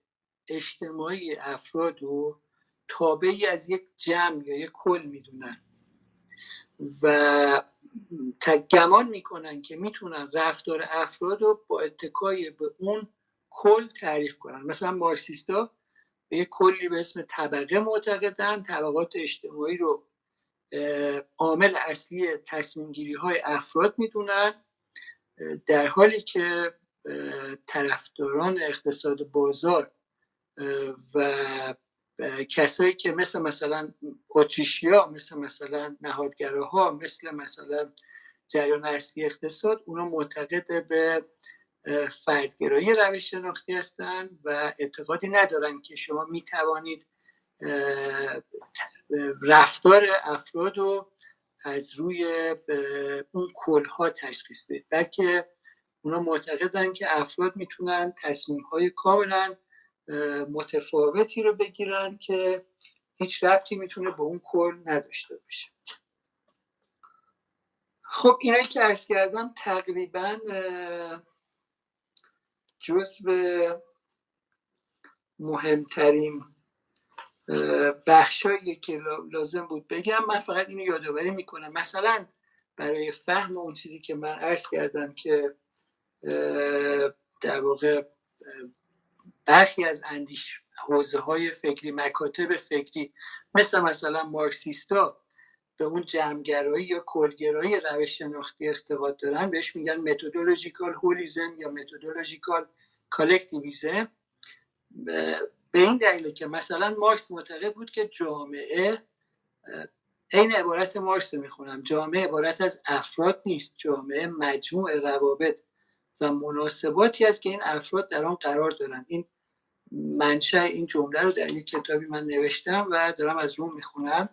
اجتماعی افراد رو تابعی از یک جمع یا یک کل می‌دونن و گمان می‌کنن که می‌تونن رفتار افراد رو با اتکای به اون کل تعریف کنن. مثلا مارکسیستا به یک کلی به اسم طبقه معتقدن طبقات اجتماعی رو عامل اصلی تصمیم گیری های افراد می‌دونن در حالی که طرفداران اقتصاد بازار و کسایی که مثل مثلا اتریشیا مثل مثلا نهادگراها مثل مثلا جریان اصلی اقتصاد اونا معتقد به فردگرایی روش شناختی هستند و اعتقادی ندارن که شما می توانید رفتار افراد رو از روی اون کلها تشخیص بدید. بلکه اونا معتقدن که افراد می‌تونن تصمیم های کاملا متفاوتی رو بگیرن که هیچ ربطی می‌تونه به اون کل نداشته باشه. خب اینایی که ارز کردم تقریبا جزو مهمترین بخشایی که لازم بود بگم من فقط اینو یادآوری می‌کنم. مثلا برای فهم اون چیزی که من عرض کردم که در واقع برخی از اندیش حوزه های فکری مکاتب فکری مثل مثلا مارکسیستا به اون جمعگرایی یا کلگرایی روش شناختی اعتقاد دارن بهش میگن methodological holism یا methodological collectivism به این دلیل که مثلا مارکس معتقد بود که جامعه عین عبارت مارکس می‌خونم. جامعه عبارت از افراد نیست. جامعه مجموع روابط و مناسباتی است که این افراد در آن قرار دارند این منشأ این جمله رو در یک کتابی من نوشتم و دارم از روم می‌خونم.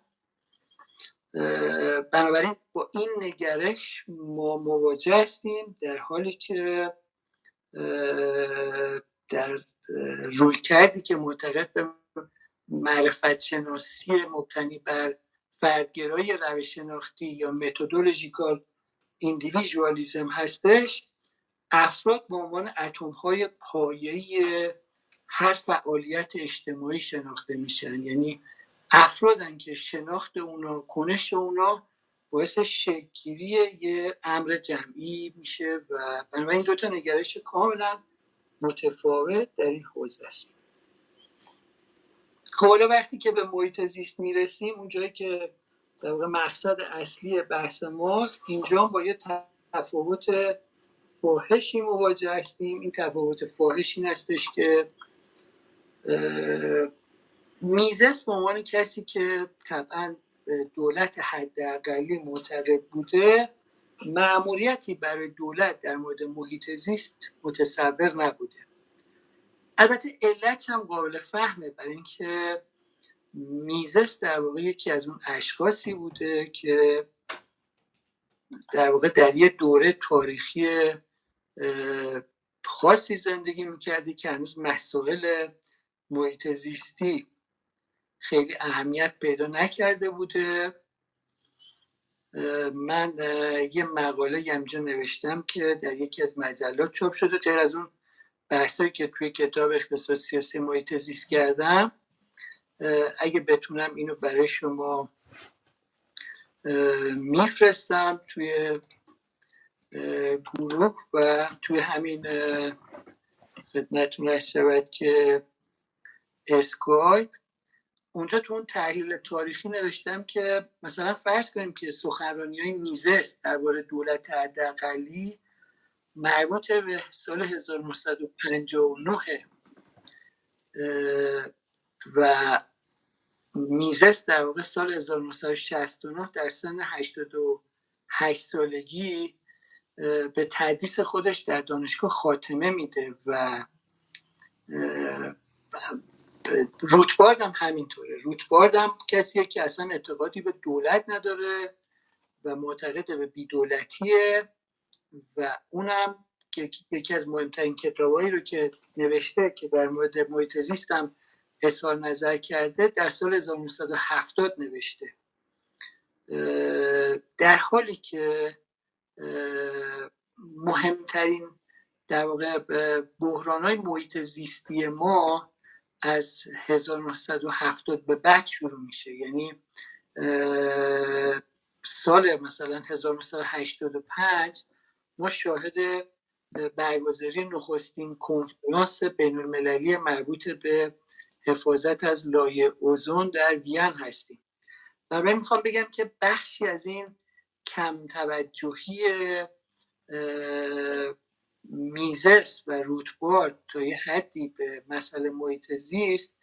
بنابراین با این نگرش ما مواجه هستیم در حالی که در روی کردی که معتقد به معرفت شناسی مبتنی بر فردگرای روش شناختی یا متدولوژیکال ایندیویژوالیزم هستش افراد به عنوان اتم های پایه هر فعالیت اجتماعی شناخته میشن. یعنی افرادن که شناخت اونا کنش اونا باعث شکلگیری یه امر جمعی میشه و بنابراین دو تا نگرش کاملا متفاوت در این حوزه است. خب وقتی که به محیط زیست می‌رسیم اونجایی که در مقصد اصلی بحث ماست اینجا با یه تفاوت فاحشی مواجه هستیم. این تفاوت فاحش این هستش که میزس به عنوان کسی که طبعا دولت حداقلی معتقد بوده. معمولیتی برای دولت در مورد محیط زیست متصور نبوده. البته علت هم قابل فهمه برای اینکه میزس در واقع یکی از اون اشخاصی بوده که در واقع در یه دوره تاریخی خاصی زندگی می‌کردی که هنوز مسائل محیط زیستی خیلی اهمیت پیدا نکرده بوده. من یه مقاله همینجا نوشتم که در یکی از مجلات چاپ شده. غیر از اون بحثایی که توی کتاب اقتصاد سیاسی محیط زیست کردم اگه بتونم اینو برای شما میفرستم توی گروه و توی همین خدمتتون شود که اسکایپ. اونجا تو اون تحلیل تاریخی نوشتم که مثلا فرض کنیم که سخنرانی های میزس درباره دولت حداقلی مربوط به سال 1959 و میزس در واقع سال 1969 در سن 88 سالگی به تدریس خودش در دانشگاه خاتمه میده و روتبارد هم همینطوره. روتبارد هم کسیه که اصلا اعتقادی به دولت نداره و معتقد به بیدولتیه و اونم یکی از مهمترین کتابایی رو که نوشته که در مورد محیط زیست هم اظهار نظر کرده در سال 1970 نوشته. در حالی که مهمترین در واقع بحران های محیط زیستی ما از 1970 به بعد شروع میشه. یعنی سال مثلا 1985 ما شاهد برگزاری نخستین کنفرانس بین المللی مربوط به حفاظت از لایه اوزون در وین هستیم. و من می‌خوام بگم که بخشی از این کم توجهی میزس و روتبارد تا یه حدی به مسئله محیط زیست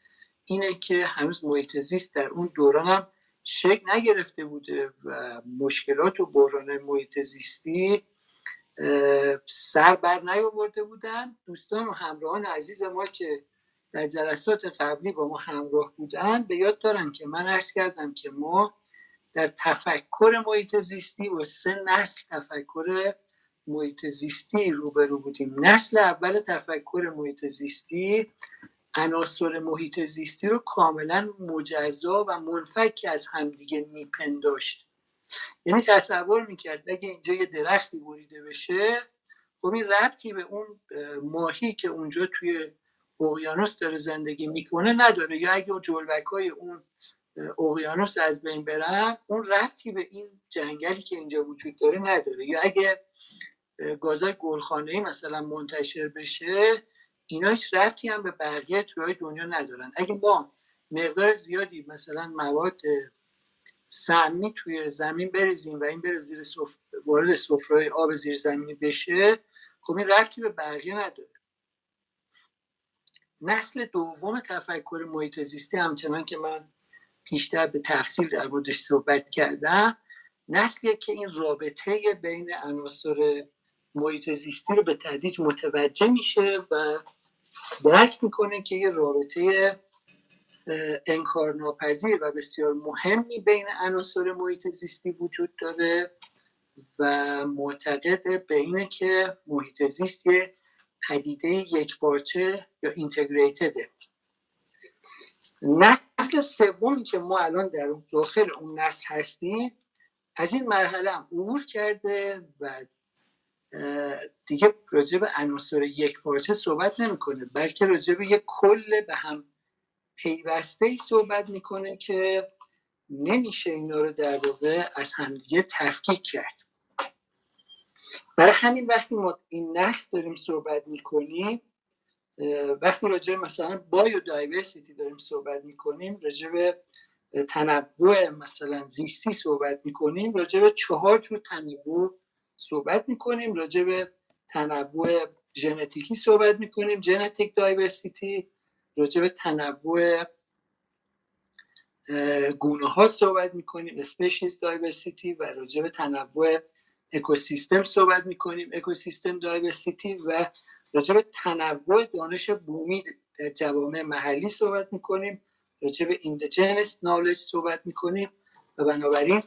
اینه که هنوز محیط زیست در اون دوران هم شکل نگرفته بوده و مشکلات و بحران محیط زیستی سر بر نیاورده بودن. دوستان و همراهان عزیز ما که در جلسات قبلی با ما همراه بودن به یاد دارن که من عرض کردم که ما در تفکر محیط زیستی و سه نسل تفکر محیط زیستی روبرو بودیم. نسل اول تفکر محیط زیستی عناصر محیط زیستی رو کاملا مجزا و منفک از همدیگه میپنداشت. یعنی تصور می‌کرد اگه اینجا یه درختی بریده بشه خب این ربطی به اون ماهی که اونجا توی اقیانوس داره زندگی می‌کنه نداره. یا اگه جلوک های اون اقیانوس از بین برن اون ربطی به این جنگلی که اینجا وجود داره نداره. یا اگه گازای گلخانه مثلا منتشر بشه اینا هیچ ربطی هم به بقیه توی دنیا ندارن. اگه ما مقدار زیادی مثلا مواد سمی توی زمین بریزیم و این بره زیر وارد سفره آب زیر زمینی بشه خب این ربطی به بقیه نداره. نسل دوم تفکر محیط زیستی همچنان که من بیشتر به تفصیل در موردش صحبت کردم نسلیه که این رابطه بین عناصر محیط زیستی رو به تدریج متوجه میشه و درک می‌کنه که یه رابطه انکارناپذیر و بسیار مهمی بین عناصر محیط زیستی وجود داره و معتقد به اینه که محیط زیست یه پدیده یک بارچه یا اینتگریتده نسل سومی که ما الان در داخل اون نسل هستیم از این مرحله هم عبور کرده و دیگه راجع به عناصر یک پارچه صحبت نمی‌کنه بلکه راجع به یک کل به هم پیوسته ای صحبت می‌کنه که نمیشه اینا رو در واقع از همدیگه تفکیک کرد. برای همین وقتی ما این نسل داریم صحبت می‌کنیم وقتی راجع مثلا biodiversity داریم صحبت می‌کنیم راجع به تنوع مثلا زیستی صحبت می‌کنیم راجع به چهار جور تنوع صحبت می‌کنیم راجع به تنوع ژنتیکی صحبت می‌کنیم genetic diversity راجع به تنوع گونه ها صحبت می‌کنیم species diversity و راجع به تنوع اکوسیستم صحبت می‌کنیم. ecosystem diversity و راجع به تنوع دانش بومی در جوامع محلی صحبت می‌کنیم. راجع به indigenous knowledge صحبت می‌کنیم و بنابراین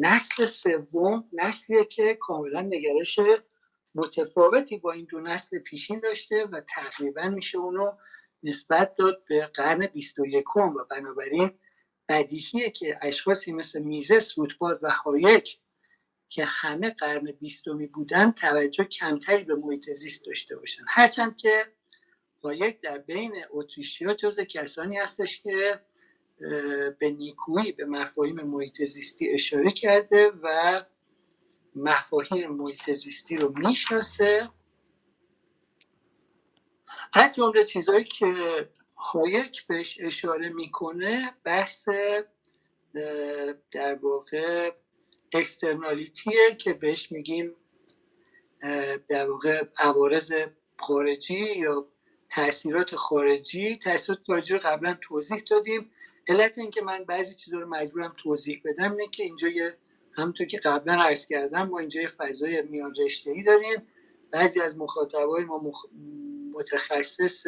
نسل سوم نسلیه که کاملا نگرش متفاوتی با این دو نسل پیشین داشته و تقریبا میشه اونو نسبت داد به قرن 21 و بنابراین بدیهیه که اشخاصی مثل میزس روتبارد و هایک که همه قرن بیستمی بودن توجه کمتری به محیط زیست داشته باشن. هرچند که هایک در بین اتریشیا جز کسانی هستش که به نیکویی به مفاهیم محیط زیستی اشاره کرده و مفاهیم محیط زیستی رو می‌شناسه. از جمله چیزهایی که هایک بهش اشاره می‌کنه بحث در واقع اکسترنالیتیه که بهش میگیم در واقع عوارض خارجی یا تاثیرات خارجی. تاثیرات خارجی رو قبلا توضیح دادیم. علت اینکه من بعضی چیزا رو مجبورم توضیح بدم اینه که اینجا یه همونطور که قبلا عرض کردم ما اینجا یه فضای میان رشته ای داریم. بعضی از مخاطبای ما مخ... متخصص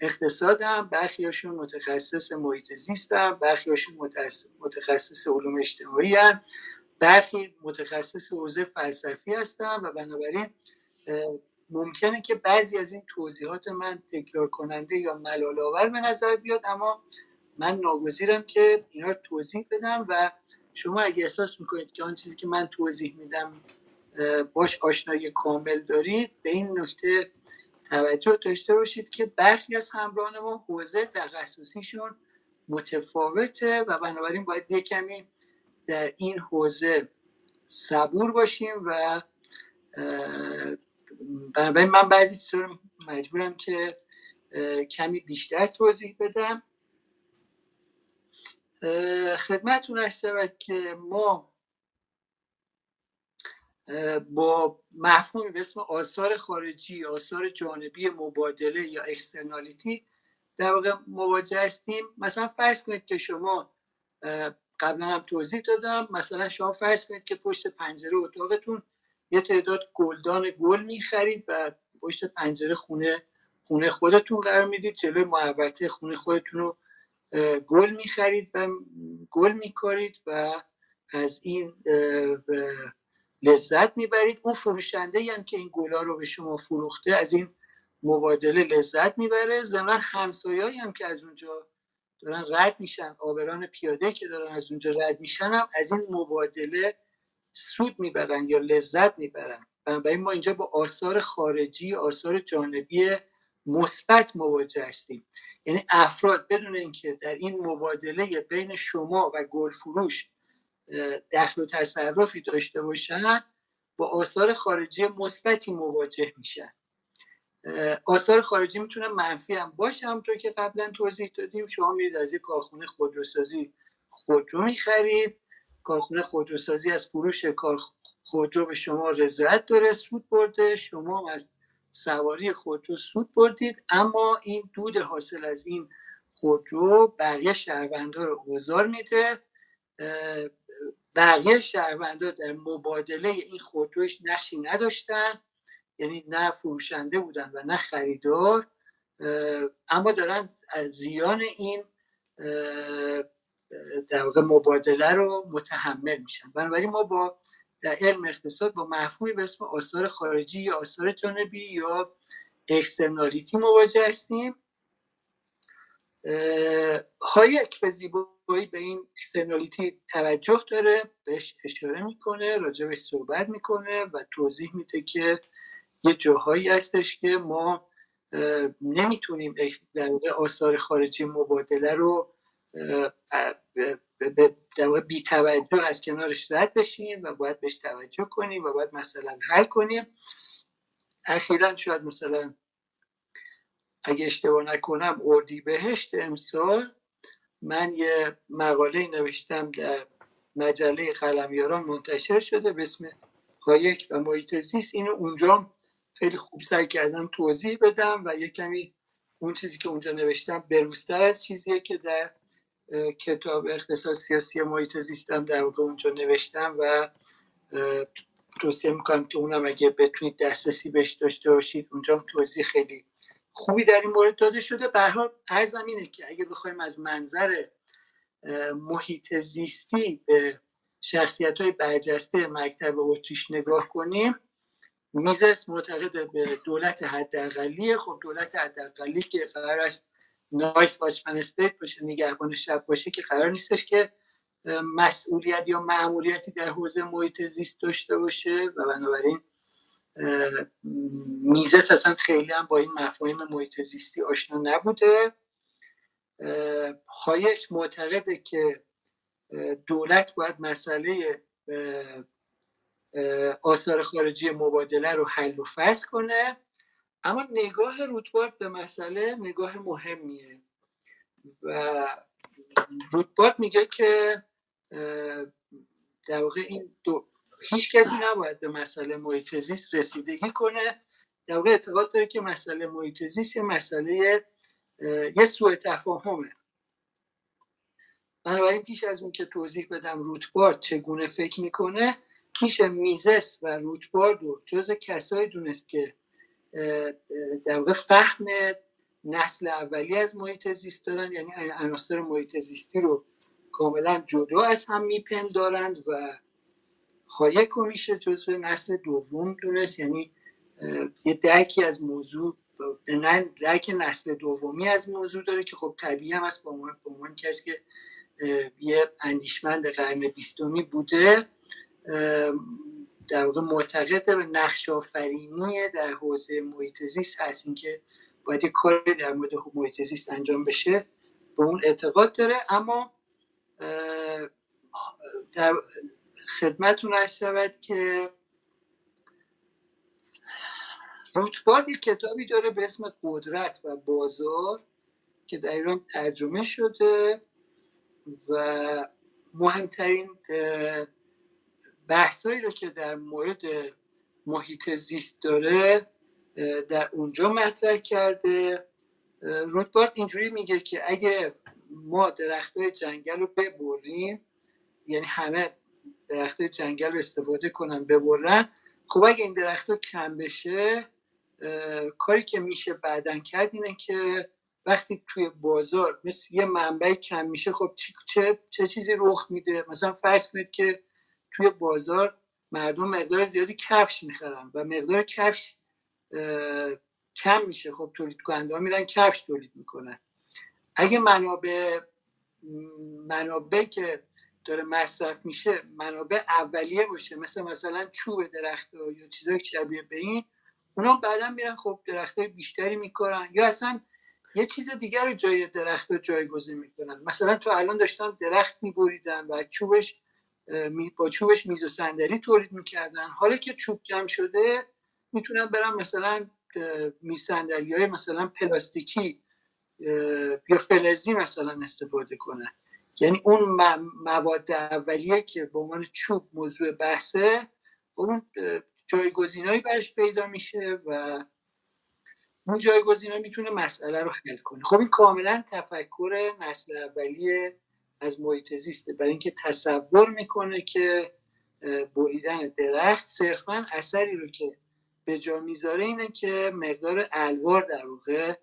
اقتصاد هم برخی هاشون متخصص محیط زیست هم برخی هاشون متخصص علوم اجتماعی هم برخی متخصص حوزه فلسفی هستن و بنابراین ممکنه که بعضی از این توضیحات من تکرار کننده یا ملال آور به نظر بیاد اما من ناگزیرم که اینا رو توضیح بدم و شما اگه احساس می‌کنید که آن چیزی که من توضیح میدم باش آشنایی کامل دارید به این نکته توجه داشته باشید که برخی از همراهان ما حوزه تخصصیشون متفاوته و بنابراین باید یک کمی در این حوزه صبور باشیم و بنابراین من بعضی چیزا مجبورم که کمی بیشتر توضیح بدم. خدمتون ارز که ما با مفهومی به اسم آثار خارجی آثار جانبی مبادله یا اکسترنالیتی در واقع مواجه هستیم. مثلا فرض کنید که شما قبلا هم توضیح دادم مثلا شما فرض کنید که پشت پنجره اتاقتون یه تعداد گلدان گل می‌خرید و پشت پنجره خونه خونه خودتون قرار می‌دید جلوی محبته خونه خودتون رو گل می‌خرید و گل میکارید و از این لذت می‌برید. اون فروشنده هم که این گلا رو به شما فروخته از این مبادله لذت می‌بره. زمان همسایه‌ای هم که از اونجا دارن رد میشن آبران پیاده که دارن از اونجا رد میشن هم از این مبادله سود می‌برن یا لذت می‌برن. بنابراین ما اینجا با آثار خارجی آثار جانبی مثبت مواجه هستیم. یعنی افراد بدون اینکه در این مبادله بین شما و گل فروش دخل و تصرفی داشته باشن با آثار خارجی مثبتی مواجه میشن. آثار خارجی می‌تونه منفی هم باشه همونطور که قبلا توضیح دادیم. شما میرید از یک کارخونه خودروسازی خودرو می‌خرید. کارخونه خودروسازی از فروش کار خودرو به شما رضایت داره سود برده. شما از سواری خودرو سود بردید اما این دود حاصل از این خودرو بقیه شهروندا رو گذار میده. بقیه شهروندا در مبادله این خودروش نقشی نداشتن یعنی نه فروشنده بودن و نه خریدار. اما دارن از زیان این در واقع مبادله رو متحمل میشن. بنابراین ما با در علم اقتصاد با مفهومی به اسم آثار خارجی یا آثار جانبی یا اکسترنالیتی مواجه هستیم. هایک به زیبایی به این externality توجه داره بهش اشاره می‌کنه راجبش صحبت می‌کنه و توضیح میده که یه جاهایی هستش که ما نمی‌تونیم در آثار خارجی مبادله رو در واقع بی توجه از کنارش رد بشیم و باید بهش توجه کنیم و باید مثلا حل کنیم. اخیرا شاید مثلا اگه اشتباه نکنم اردی بهشت امسال من یه مقاله نوشتم در مجله قلمیاران منتشر شده به اسم هایک و محیط زیست. اینو اونجا خیلی خوب سعی کردم توضیح بدم و یه کمی اون چیزی که اونجا نوشتم بروزتر از چیزیه که در کتاب اقتصاد سیاسی محیط زیستم در واقع اونجا نوشتم و توصیه می‌کنم که اونم اگه بتونید دسترسی بهش داشته باشید اونجا توضیح خیلی خوبی در این مورد داده شده. به حال ارزم اینه که اگه بخوایم از منظر محیط زیستی به شخصیت های برجسته مکتب اتریش نگاه کنیم میزس معتقد به دولت حداقلیه. خب دولت حداقلی که قرار است نایت واچمن استیت باشه نگهبان شب باشه که قرار نیستش که مسئولیت یا معمولیتی در حوزه محیط زیست داشته باشه و بنابراین میزس اصلا خیلی هم با این مفاهیم محیط زیستی آشنا نبوده. هایک معتقده که دولت باید مسئله آثار خارجی مبادله رو حل و فصل کنه. اما نگاه روتبارد به مسئله نگاه مهمیه. و روتبارد میگه که در واقع این دو هیچ کسی نباید به مسئله محیط رسیدگی کنه. در واقع اعتقاد داره که مسئله محیط یه مسئله یه سوء تفاهمه. بنابراین پیش از اون که توضیح بدم روتبارد چگونه فکر می‌کنه میشه میزس و روتبارد و جز کسایی دونست که در واقع فهم نسل اولی از محیط زیست دارن یعنی عناصر محیط زیستی رو کاملا جدا از هم میپندارند و هایک رو میشه جزو نسل دوم دونست. یعنی یه درکی از موضوع درک نسل دومی از موضوع داره که خب طبیعی هم است به عنوان کسی که یه اندیشمند قرن بیستمی بوده در واقع معتقد به نقش آفرینی در حوزه محیط زیست هست. اینکه باید کاری در مورد محیط زیست انجام بشه به اون اعتقاد داره. اما در خدمتون هست شود که روتبارد یک کتابی داره به اسم قدرت و بازار که در ایران ترجمه شده و مهمترین بحثایی رو که در مورد محیط زیست داره در اونجا مطرح کرده. روتبارد اینجوری میگه که اگه ما درخت جنگل رو ببریم یعنی همه درخت جنگل رو استفاده کنن ببرن خب اگه این درخت کم بشه کاری که میشه بعدا کرد اینه که وقتی توی بازار مثل یه منبع کم میشه خب چه, چه چیزی رخ میده؟ مثلا فرض کنید که توی بازار مردم مقدار زیادی کفش می‌خرن و مقدار کفش کم میشه. خب تولید کننده ها میرن کفش تولید می‌کنن. اگه منابع منابع که داره مصرف میشه منابع اولیه باشه. مثل مثلا چوب درخت یا چیزای شبیه به این اونا بعدا میرن خب درخت بیشتری می‌کنن یا اصلا یه چیز دیگر رو جای درخت رو جایگزین می‌کنن. مثلا تو الان داشتن درخت میبریدن و چوبش با چوبش میز و صندلی تولید می‌کردن. حالا که چوب کم شده می‌تونن برن مثلا میز صندلی های مثلا پلاستیکی یا فلزی مثلا استفاده کنن. یعنی اون مواد اولیه که به عنوان چوب موضوع بحثه اون جایگزینایی برش پیدا میشه و اون جایگزین می‌تونه مسئله رو حل کنه. خب این کاملا تفکر نسل اولیه از محیط زیسته برای اینکه تصور می‌کنه که بریدن درخت صرفا اثری رو که به جا می‌ذاره اینه که مقدار الوار در واقع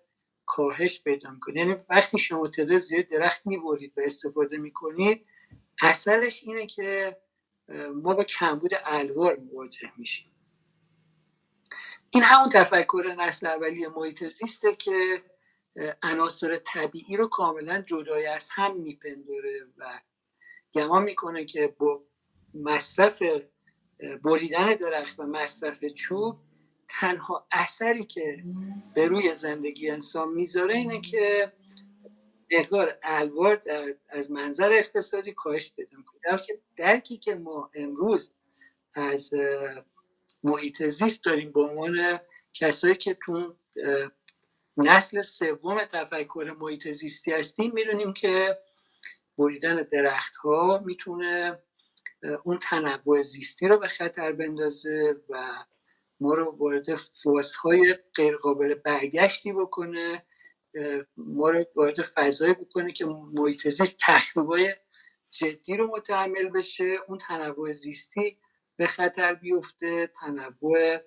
کاهش پیدا می‌کنه. یعنی وقتی شما تعداد زیاد درخت می‌برید و استفاده می‌کنید اثرش اینه که ما با کمبود الوار مواجه میشیم. این همون تفکر نسل اولی محیط زیسته که عناصر طبیعی رو کاملا جدای از هم میپنداره و گمان می‌کنه که با مصرف بریدن درخت و مصرف چوب تنها اثری که به روی زندگی انسان می‌ذاره اینه که مقدار الوار در از منظر اقتصادی کاهش پیدا می‌کنه. درکی که ما امروز از محیط زیست داریم به عنوان کسایی که تو نسل سوم تفکر محیط زیستی هستیم می‌دونیم که بریدن درخت ها می‌تونه اون تنوع زیستی رو به خطر بندازه و ما رو وارد های غیر قابل برگشتی بکنه ما رو وارد فضایی بکنه که محیط زیست تخریبای جدی رو متحمل بشه اون تنوع زیستی به خطر بیفته تنوع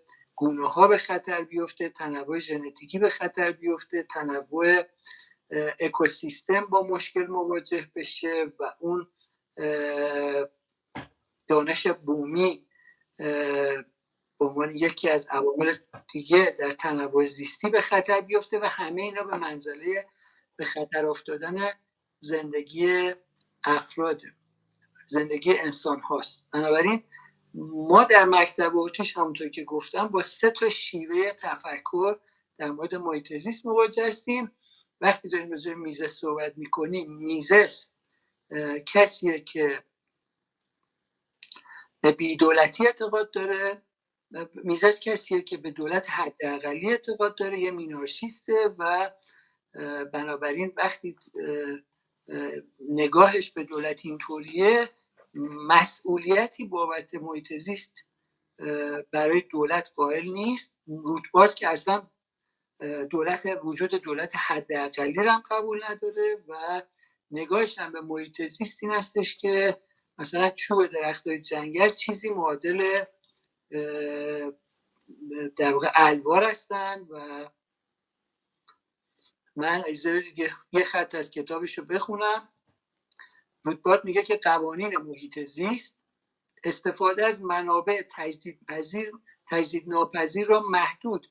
گونه ها به خطر بیفته تنوع ژنتیکی به خطر بیفته تنوع اکوسیستم با مشکل مواجه بشه و اون دانش بومی به عنوان یکی از عوامل دیگه در تنوع زیستی به خطر بیفته و همه اینا به منزله به خطر افتادن زندگی افراد زندگی انسان هاست بنابراین ما در مکتب اوتیش همونطور که گفتم با سه تا شیوه تفکر در مورد محیط زیست مواجه هستیم. وقتی داریم راجع میزه صحبت می‌کنیم میزس کسیه که به بیدولتی اعتقاد داره. میزس کسیه که به دولت حداقلی اعتقاد داره. یه مینارشیسته و بنابراین وقتی نگاهش به دولت اینطوریه مسئولیتی بابت محیط زیست برای دولت قائل نیست. روتبات که اصلا دولت وجود دولت حداقلی رو هم قبول نداره و نگاهش هم به محیط زیست این هستش که مثلا چوب درخت جنگل چیزی معادل در واقع الوار هستن و من اجازه دیگه یه خط از کتابش رو بخونم. رودبارد میگه که قوانین محیط زیست استفاده از منابع تجدید پذیر تجدید ناپذیر را محدود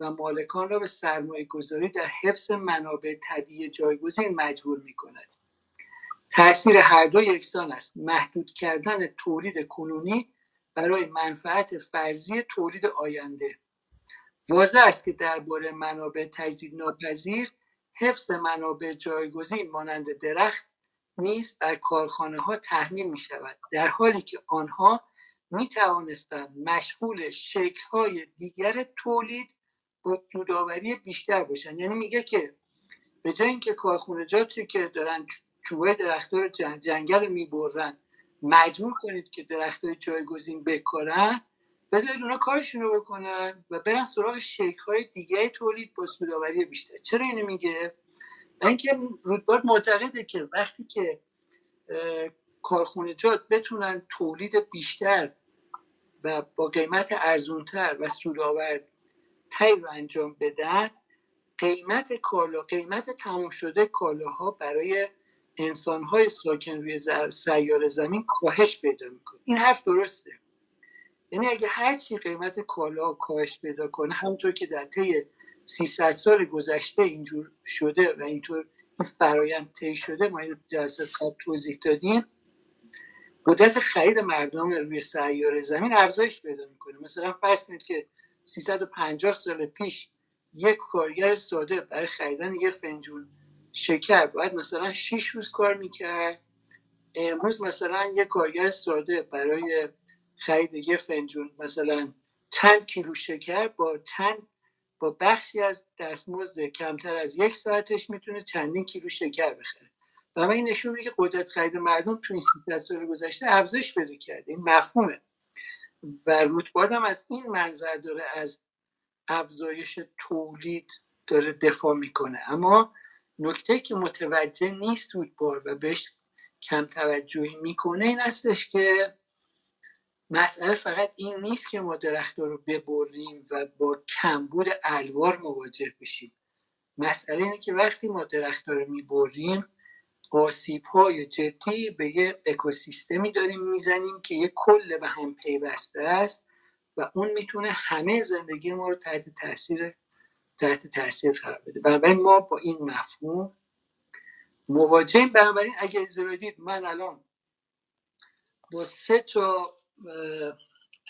و مالکان را به سرمایه گذاری در حفظ منابع طبیعی جایگزین مجبور می کند. تأثیر هر دو یکسان است محدود کردن تولید کنونی برای منفعت فرضی تولید آینده واضح است که درباره منابع تجدید ناپذیر حفظ منابع جایگزین مانند درخت نیز در کارخانه ها تحمیل می شود در حالی که آنها می توانستند مشغول شکل های دیگر تولید با سوداوری بیشتر باشن یعنی میگه که به جای اینکه کارخونجاتی که دارن چوبه درختها رو جنگل رو می‌برن مجبور کنید که درخت های جایگزین بکارن بذارید اونا کارشون رو بکنن و برن سراغ شکل های دیگه تولید با سوداوری بیشتر. چرا اینو میگه؟ اینکه رودبار معتقده که وقتی که کارخونجات بتونن تولید بیشتر و با قیمت ارزونتر و سودآور تایی رو انجام بدن قیمت کالا قیمت تمام شده کالاها برای انسانهای ساکن روی سیار زمین کاهش پیدا می‌کنه. این حرف درسته. یعنی اگه هرچی قیمت کالا کاهش پیدا کنه همونطور که در طی 300 سال گذشته اینجور شده و اینطور این فرایند طی شده ما این جلسه قبل توضیح دادیم. قدرت خرید مردم روی سیار زمین افزایش پیدا می‌کنه. مثلا فرض کنید که 350 سال پیش یک کارگر ساده برای خریدن یه فنجون شکر باید مثلا 6 روز کار می‌کرد. امروز مثلا یک کارگر ساده برای خرید یه فنجون مثلا چند کیلو شکر با چند با بخشی از دستمزد کمتر از یک ساعتش می‌تونه چندین کیلو شکر بخره. و من این نشون میده که قدرت خرید مردم تو این 13 سال گذشته افزایش پیدا کرده. این مفهومه. و روتبارد هم از این منظر داره از افزایش تولید داره دفاع می‌کنه. اما نکته که متوجه نیست روتبار و بهش کم توجهی می‌کنه این هستش که مسئله فقط این نیست که ما درخت رو ببریم و با کمبود الوار مواجه بشیم. مسئله اینه که وقتی ما درخت رو می‌بریم آسیب های جدی به یه اکوسیستمی داریم می‌زنیم که یه کل به هم پیوسته است و اون می‌تونه همه زندگی ما رو تحت تاثیر تحت تاثیر قرار بده. بنابراین ما با این مفهوم مواجهیم. بنابراین اگه اجازه من الان با سه تا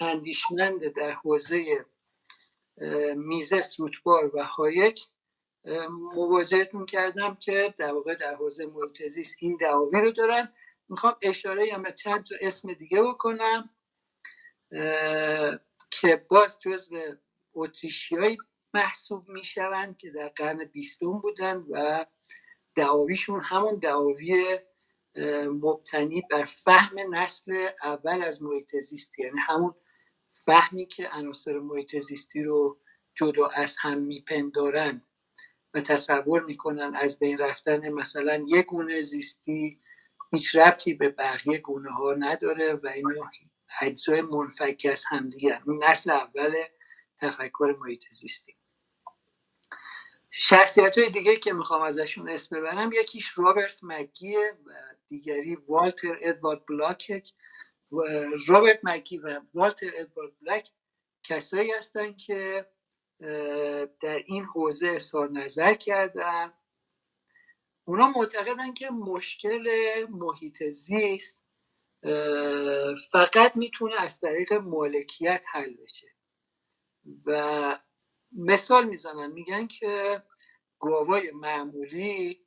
اندیشمند در حوزه میزس روتبار و هایک مواجهتون کردم که در واقع در حوزه محیط این دعاوی رو دارن. می‌خوام اشاره هم به چند تا اسم دیگه بکنم که باز جزو اتریشیایی محسوب می‌شوند که در قرن بیستم بودن و دعاویشون همون دعاوی مبتنی بر فهم نسل اول از محیط زیستی یعنی همون فهمی که عناصر محیط زیستی رو جدا از هم میپندارند و تصور می‌کنن از بین رفتن مثلا یک گونه زیستی هیچ ربطی به بقیه گونه ها نداره و اینا اجزای منفک از همدیگه اون نسل اول تفکر محیط زیستی. شخصیت های دیگه که می‌خوام ازشون اسم ببرم یکیش رابرت مکیه و دیگری والتر ادوارد بلاک رابرت مکی و والتر ادوارد بلک کسایی هستن که در این حوزه اظهار نظر کردن. اونا معتقدن که مشکل محیط زیست فقط می‌تونه از طریق مالکیت حل بشه. و مثال می‌زنن میگن که گاوای معمولی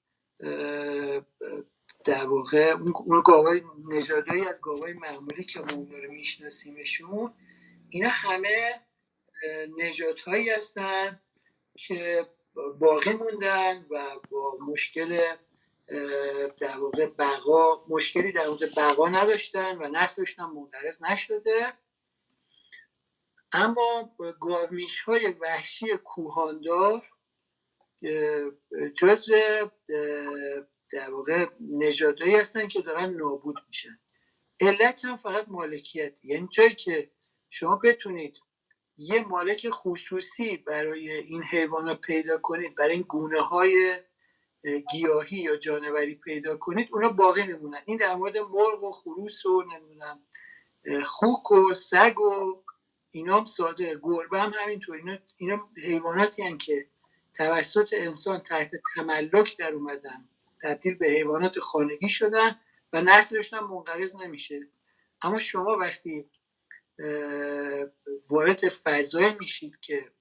در واقع اون گاوای نژادهایی از گاوای معمولی که ما رو میشناسیمشون اینا همه نژادهایی هستن که باقی موندن و با مشکل در واقع بقا مشکلی در مورد بقا نداشتن و نسلشون منقرض نشده. اما گاومیش های وحشی کوهاندار جزو در واقع نژادهایی هستن که دارن نابود میشن. علت هم فقط مالکیت. یعنی جایی که شما بتونید یه مالک خصوصی برای این حیوانات پیدا کنید برای این گونه های گیاهی یا جانوری پیدا کنید اونا باقی میمونن. این در مورد مرغ و خروس و نمی‌دونم خوک و سگ و اینا هم ساده. گربه هم همینطور. اینا, اینا حیواناتی هن که توسط انسان تحت تملک در اومدن. تبدیل به حیوانات خانگی شدن و نسلشون هم منقرض نمیشه. اما شما وقتی وارد فضای میشید که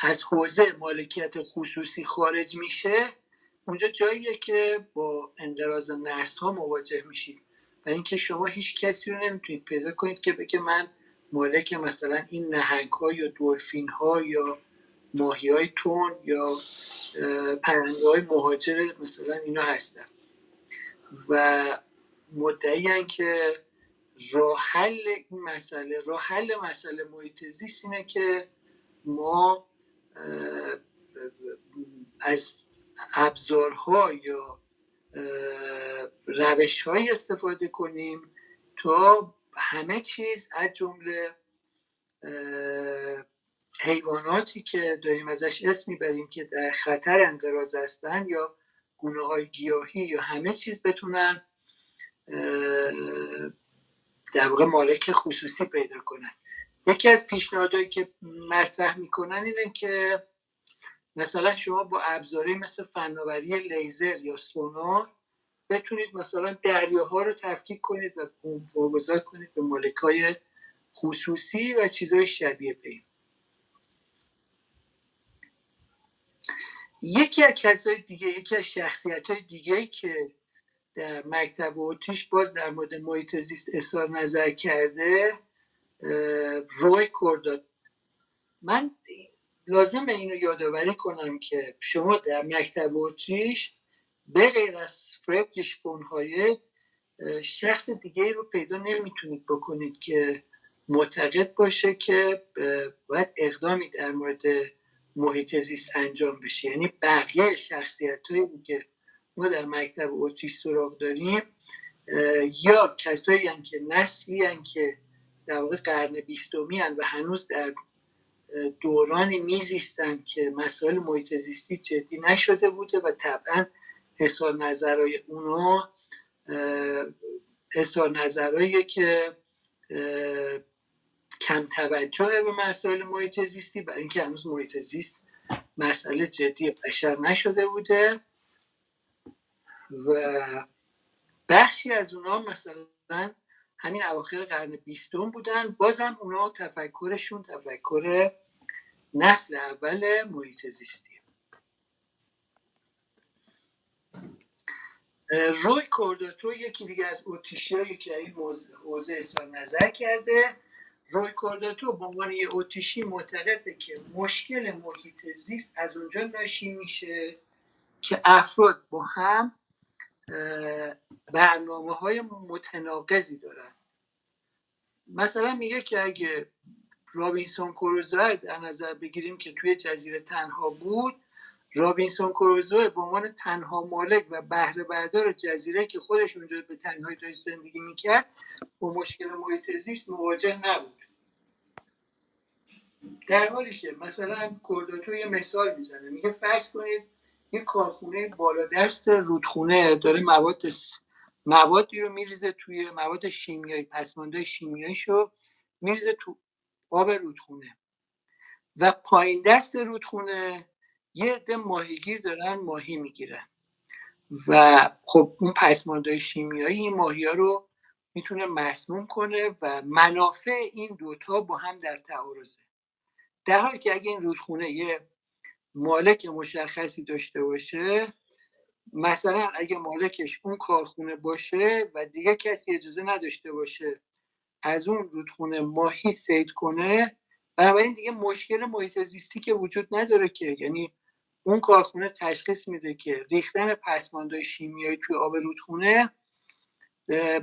از حوزه مالکیت خصوصی خارج میشه اونجا جاییه که با انقراض نسل ها مواجه میشید و اینکه شما هیچ کسی رو نمی‌تونید پیدا کنید که بگه من مالک مثلا این نهنگ ها یا دورفین ها یا ماهی های تون یا پرنده های مهاجر مثلا اینا هستن. و مدعی که راه حل این مسئله راه حل مسئله محیط زیست اینه که ما از ابزارها یا روش استفاده کنیم تا همه چیز از جمله حیواناتی که داریم ازش اسم می‌بریم که در خطر انقراض هستن یا گونه های گیاهی یا همه چیز بتونن در واقع مالک خصوصی پیدا کنن. یکی از پیشنهادهایی که مطرح می‌کنن اینه که مثلا شما با ابزاری مثل فناوری لیزر یا سونار بتونید مثلا دریاها رو تفکیک کنید و واگذار کنید به مالکای خصوصی و چیزهای شبیه به یکی از کسای دیگه یکی از شخصیت های دیگه که در مکتب اوتیش باز در مورد محیط زیست اظهار نظر کرده روی کرداد. من لازم اینو یادآوری کنم که شما در مکتب اوتیش به غیر از فردریش های شخص دیگه رو پیدا نمی‌تونید بکنید که معتقد باشه که باید اقدامی در مورد محیط زیست انجام بشه. یعنی بقیه شخصیت هایی که ما در مکتب اوتیش سراغ داریم یا کسایی هن که نسلی هن که در واقع قرن بیستمی و هنوز در دورانی میزیستن که مسائل محیط زیستی جدی نشده بوده و طبعا اظهار نظرهای اونا اظهار نظرهایی که کم توجه به مسائل محیط زیستی برای اینکه هنوز محیط زیست مسئله جدی بشر نشده بوده. و بخشی از اونا مثلا همین اواخر قرن بیستم بودن بازم اونا تفکرشون تفکر نسل اول محیط زیستی روی کورداتو یکی دیگه از اوتیشی که این حوزه اظهار نظر کرده. روی کورداتو به عنوان یه اوتیشی معتقده که مشکل محیط زیست از اونجا ناشی میشه که افراد با هم برنامه های متناقضی دارن. مثلا میگه که اگه رابینسون کروزو در نظر بگیریم که توی جزیره تنها بود رابینسون کروزو به عنوان تنها مالک و بهره بردار جزیره که خودش اونجا به تنهایی داشت زندگی می‌کرد با مشکل محیط زیست مواجه نبود. در حالی که مثلا کرداتو یه مثال می‌زنه میگه فرض کنید یه کارخونه بالا دست رودخونه داره مواد موادی رو میریزه توی مواد شیمیایی پسمانده شیمیاییشو میریزه تو آب رودخونه و پایین دست رودخونه یه عده ماهیگیر دارن ماهی می‌گیرن. و خب اون پسماندهای شیمیایی این ماهی ها رو می‌تونه مسموم کنه و منافع این دوتا با هم در تعارضه. در حالی که اگه این رودخونه یه مالک مشخصی داشته باشه مثلا اگه مالکش اون کارخونه باشه و دیگه کسی اجازه نداشته باشه از اون رودخونه ماهی سید کنه بنابراین دیگه مشکل محیط زیستی که وجود نداره که. یعنی اون کارخونه تشخیص میده که ریختن پسماندهای شیمیایی توی آب رودخونه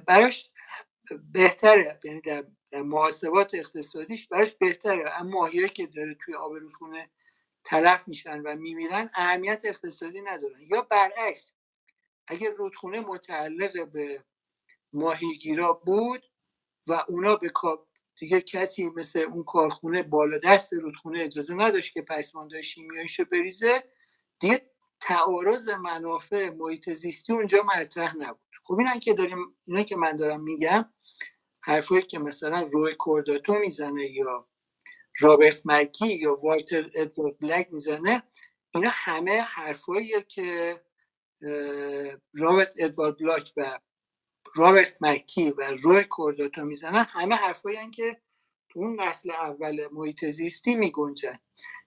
براش بهتره. یعنی در, محاسبات اقتصادیش براش بهتره. اما ماهیایی که داره توی آب رودخونه تلف میشن و میمیرن اهمیت اقتصادی ندارن. یا برعکس اگر رودخونه متعلق به ماهیگیرا بود و اونا به دیگه کسی مثل اون کارخونه بالا دست رودخونه اجازه نداشت که پسماندهای شیمیاییشو بریزه دیگه تعارض منافع محیط زیستی اونجا مطرح نبود. خب اینا که داریم اینا که من دارم میگم حرفایی که مثلا روی کورداتو می‌زنه یا رابرت مکی یا والتر ادوارد بلک می‌زنه اینا همه حرفاییه که رابرت ادوارد بلاک و رابرت مکی و روی کورداتو می‌زنن همه حرفایی که تو اون نسل اول محیط زیستی میگنجن.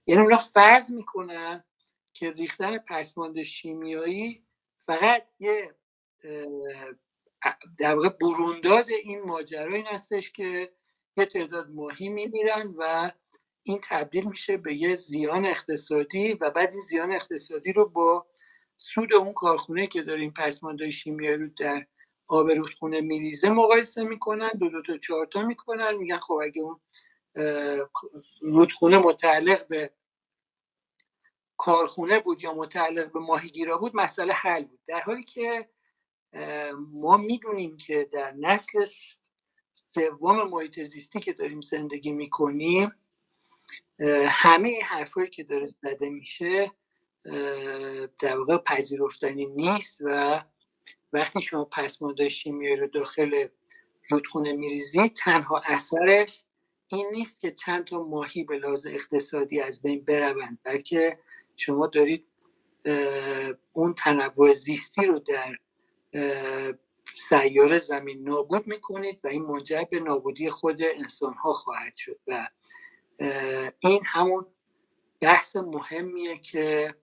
یعنی اونا فرض می‌کنن که ریختن پسماند شیمیایی فقط یه در واقع برونداد این ماجرا این هستش که یه تعداد ماهی میمیرن و این تبدیل میشه به یه زیان اقتصادی و بعد این زیان اقتصادی رو با سود اون کارخونه که داریم پسماندهای شیمیایی رو در آب رودخونه میریزه مقایسه می‌کنن دو دو تا چهار تا می‌کنن میگن خب اگه اون رودخونه متعلق به کارخونه بود یا متعلق به ماهیگیرا بود مسئله حل بود. در حالی که ما می‌دونیم که در نسل سوم محیط زیستی که داریم زندگی می‌کنیم همه حرفایی که داره زده میشه در واقع پذیرفتنی نیست و وقتی شما پسماند شیمیایی رو داخل رودخونه میریزید تنها اثرش این نیست که چند تا ماهی به لحاظ اقتصادی از بین بروند بلکه شما دارید اون تنوع زیستی رو در سیاره زمین نابود می‌کنید و این منجر به نابودی خود انسان ها خواهد شد و این همون بحث مهمیه که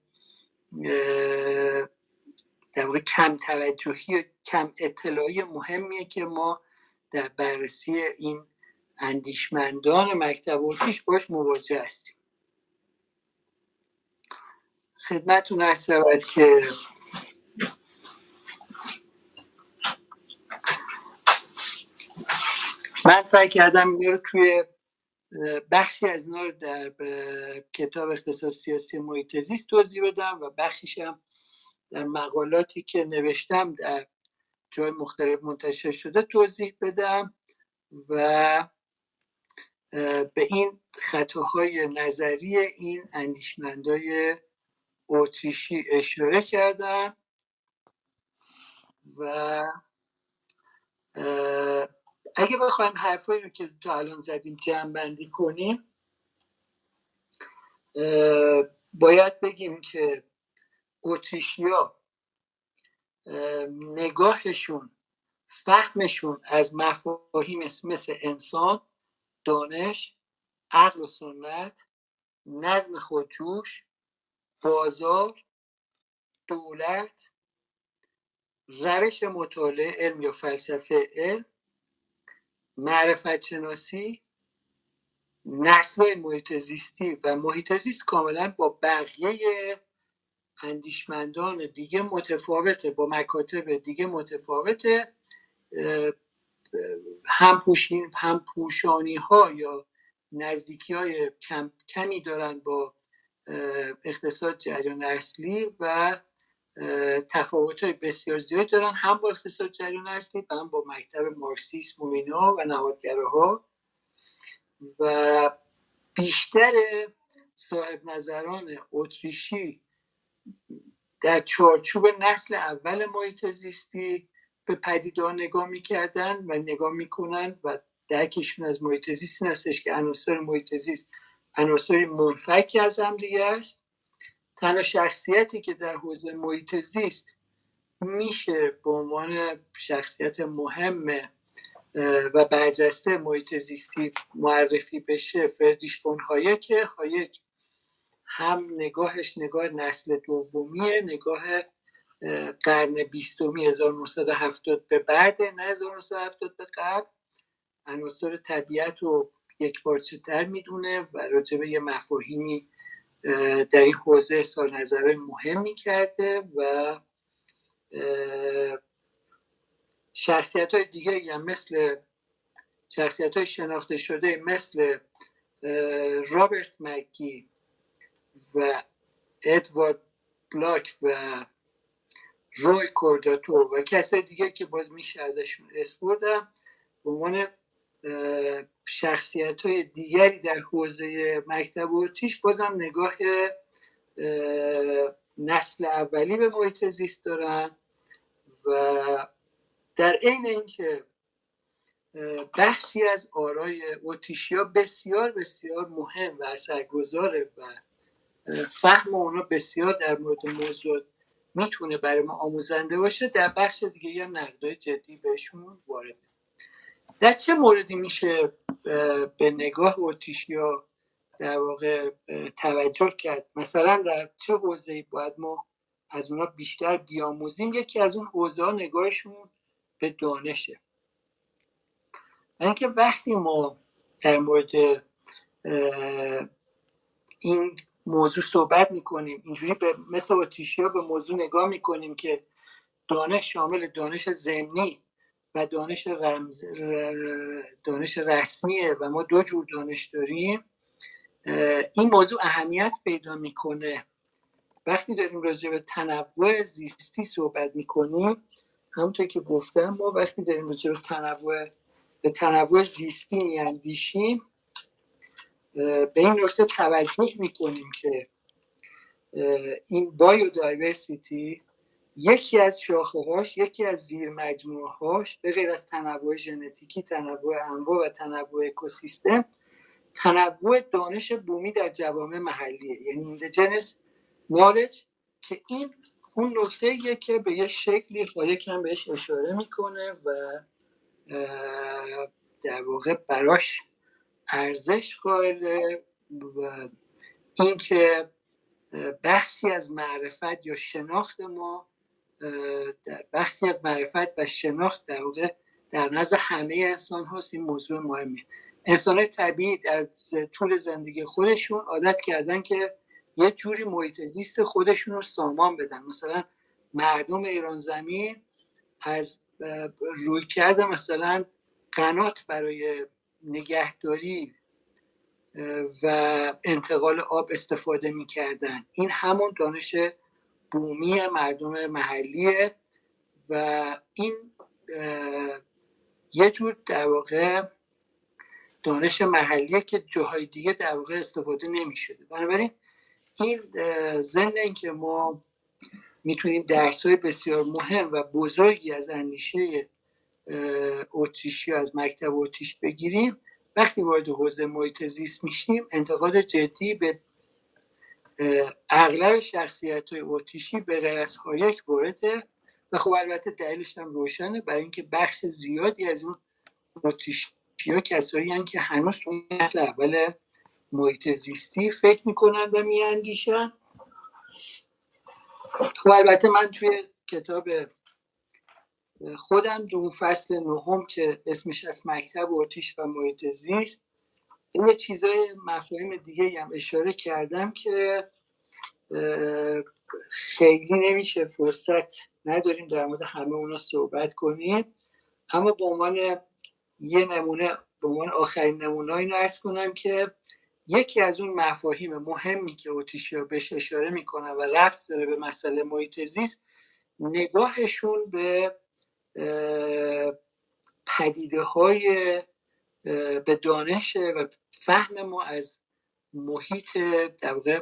در واقع کم توجهی و کم اطلاعی مهمیه که ما در بررسی این اندیشمندان مکتب ارتیش باش مواجه هستیم. خدمتون ارز که من سعی کردم این رو توی بخشی از اینا رو در کتاب اقتصاد سیاسی محیط زیست توضیح بدم و بخشیش هم در مقالاتی که نوشتم در جای مختلف منتشر شده توضیح بدم و به این خطاهای نظری این اندیشمندای اتریشی اشاره کردم و اگه بخوایم حرفایی رو که تا الان زدیم جمع بندی کنیم باید بگیم که اتریشیا نگاهشون فهمشون از مفاهیم مثل انسان دانش عقل و سنت نظم خودجوش بازار دولت روش مطالعه علم یا فلسفه علم معرفت شناسی نسل محیط زیستی و محیط زیست کاملا با بقیه اندیشمندان دیگه متفاوته با مکاتب دیگه متفاوته هم پوشین هم پوشانی ها یا نزدیکی های کم، کمی دارن با اقتصاد جریان اصلی و تفاوت های بسیار زیاد دارن هم با اقتصاد جریان اصلی و هم با مکتب مارکسیسم و اینا و نهادگراها. و بیشتر صاحب نظران اتریشی در چارچوب نسل اول محیط زیستی به پدیدار نگاه می‌کردن و نگاه می‌کنن و درکشون از محیط زیست هستش که عناصر محیط زیست عناصری منفکی از هم دیگه است. تنها شخصیتی که در حوزه محیط زیست میشه به عنوان شخصیت مهم و برجسته محیط زیستی معرفی بشه فردیش بون هایکه هایک هم نگاهش نگاه نسل دومیه نگاه قرن بیستمی 1970 به بعد نه 1970 به قبل. عناصر طبیعت رو یک بارچه می‌دونه و راجبه یه مفاهیمی در این حوزه سال نظر مهمی کرده و شخصیت های دیگه هم مثل شخصیت های شناخته شده مثل رابرت مکی و ادوارد بلاک و روی کورداتو و کسای دیگه که باز میشه ازشون اسپردم به عنوان شخصیت های دیگری در حوزه مکتب ارتیش بازم نگاه نسل اولی به محیط زیست دارن و در عین اینکه بخشی از آرای اوتیشیا بسیار بسیار مهم و اثرگذاره و فهم اونا بسیار در مورد موضوع می‌تونه برای ما آموزنده باشه در بخش دیگه هم نقدای جدی بهشون وارد در چه موردی میشه به نگاه یا در واقع توجه کرد؟ مثلا در چه حوزه‌ای باید ما از اونا بیشتر بیاموزیم؟ یکی از اون حوزه نگاهشون به دانشه. اینکه وقتی ما در مورد این موضوع صحبت می‌کنیم. اینجوری به مثل ها به موضوع نگاه می‌کنیم که دانش شامل دانش زمینی و دانش رمز دانش رسمیه و ما دو جور دانش داریم. این موضوع اهمیت پیدا می‌کنه. وقتی داریم راجع به تنوع زیستی صحبت می‌کنیم همونطور که گفتم ما وقتی داریم راجع به تنوع به تنوع زیستی میاندیشیم به این نکته توجه می‌کنیم که این بایودایورسیتی یکی از شاخه هاش یکی از زیر مجموعه هاش به غیر از تنوع ژنتیکی تنوع انواع و تنوع اکوسیستم تنوع دانش بومی در جوامع محلیه. یعنی ایندیجنس نالج که این اون نکته که به یه شکلی خواهی کم بهش اشاره می‌کنه و در واقع براش ارزش قائله و اینکه بخشی از معرفت یا شناخت ما بخشی از معرفت و شناخت در واقع در نظر همه انسان هاست. این موضوع مهمه انسان های طبیعی در طول زندگی خودشون عادت کردن که یه جوری محیط زیست خودشون رو سامان بدن. مثلا مردم ایران زمین از روی کرده مثلا قنات برای نگهداری و انتقال آب استفاده می‌کردن. این همون دانش بومی مردم محلیه و این یه جور در واقع دانش محلیه که جاهای دیگه در واقع استفاده نمی شده بنابراین این ضمن اینکه ما می‌تونیم درس های بسیار مهم و بزرگی از اندیشه اتریشی از مکتب اتریش بگیریم. وقتی وارد حوزه محیط زیست میشیم انتقاد جدی به اغلب شخصیت های اتریشی به غیر از هایک وارده و خب البته دلیلش هم روشنه برای اینکه بخش زیادی از اون اتریشی ها کسایی که هنوز تو نسل اول محیط زیستی فکر می‌کنن و میاندیشن. خب البته من توی کتاب خودم دو فصل نهم که اسمش از مکتب اتیش و محیط زیست یه چیزای مفاهیم دیگه هم اشاره کردم که خیلی نمیشه فرصت نداریم در مورد همه اونا صحبت کنیم. اما به عنوان یه نمونه به عنوان آخرین نمونه این ارز کنم که یکی از اون مفاهیم مهمی که اوتیشیا بهش اشاره می‌کنن و رفت داره به مسئله محیط زیست نگاهشون به پدیده های به دانش و فهم ما از محیط در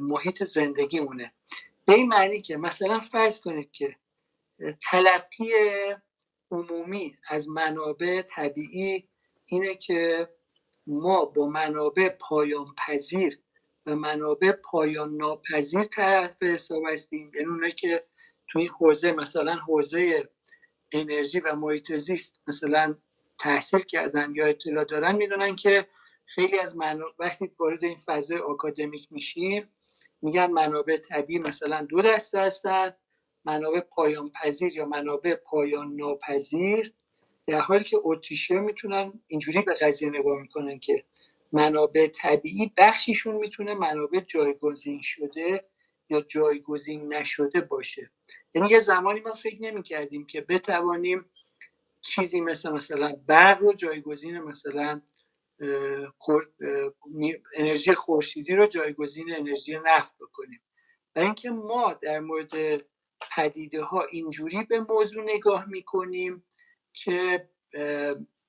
محیط زندگیمونه. به این معنی که مثلا فرض کنید که تلقی عمومی از منابع طبیعی اینه که ما با منابع پایان پذیر و منابع پایان ناپذیر طرف حساب هستیم. یعنی اونه که تو این حوزه مثلا حوزه انرژی و محیط زیست مثلا تحصیل کردن یا اطلاع دارن می‌دونن که خیلی از منابع وقتی وارد این فضای آکادمیک میشیم میگن منابع طبیعی مثلا دو دسته هستن منابع پایان پذیر یا منابع پایان ناپذیر در حالی که اتریشیا می‌تونن اینجوری به قضیه نگاه می‌کنن که منابع طبیعی بخشیشون می‌تونه منابع جایگزین شده یا جایگزین نشده باشه. یعنی یه زمانی ما فکر نمی کردیم که بتوانیم چیزی مثل مثلا برق رو جایگزین مثلا انرژی خورشیدی رو جایگزین انرژی نفت بکنیم. و اینکه ما در مورد پدیده ها اینجوری به موضوع نگاه می‌کنیم که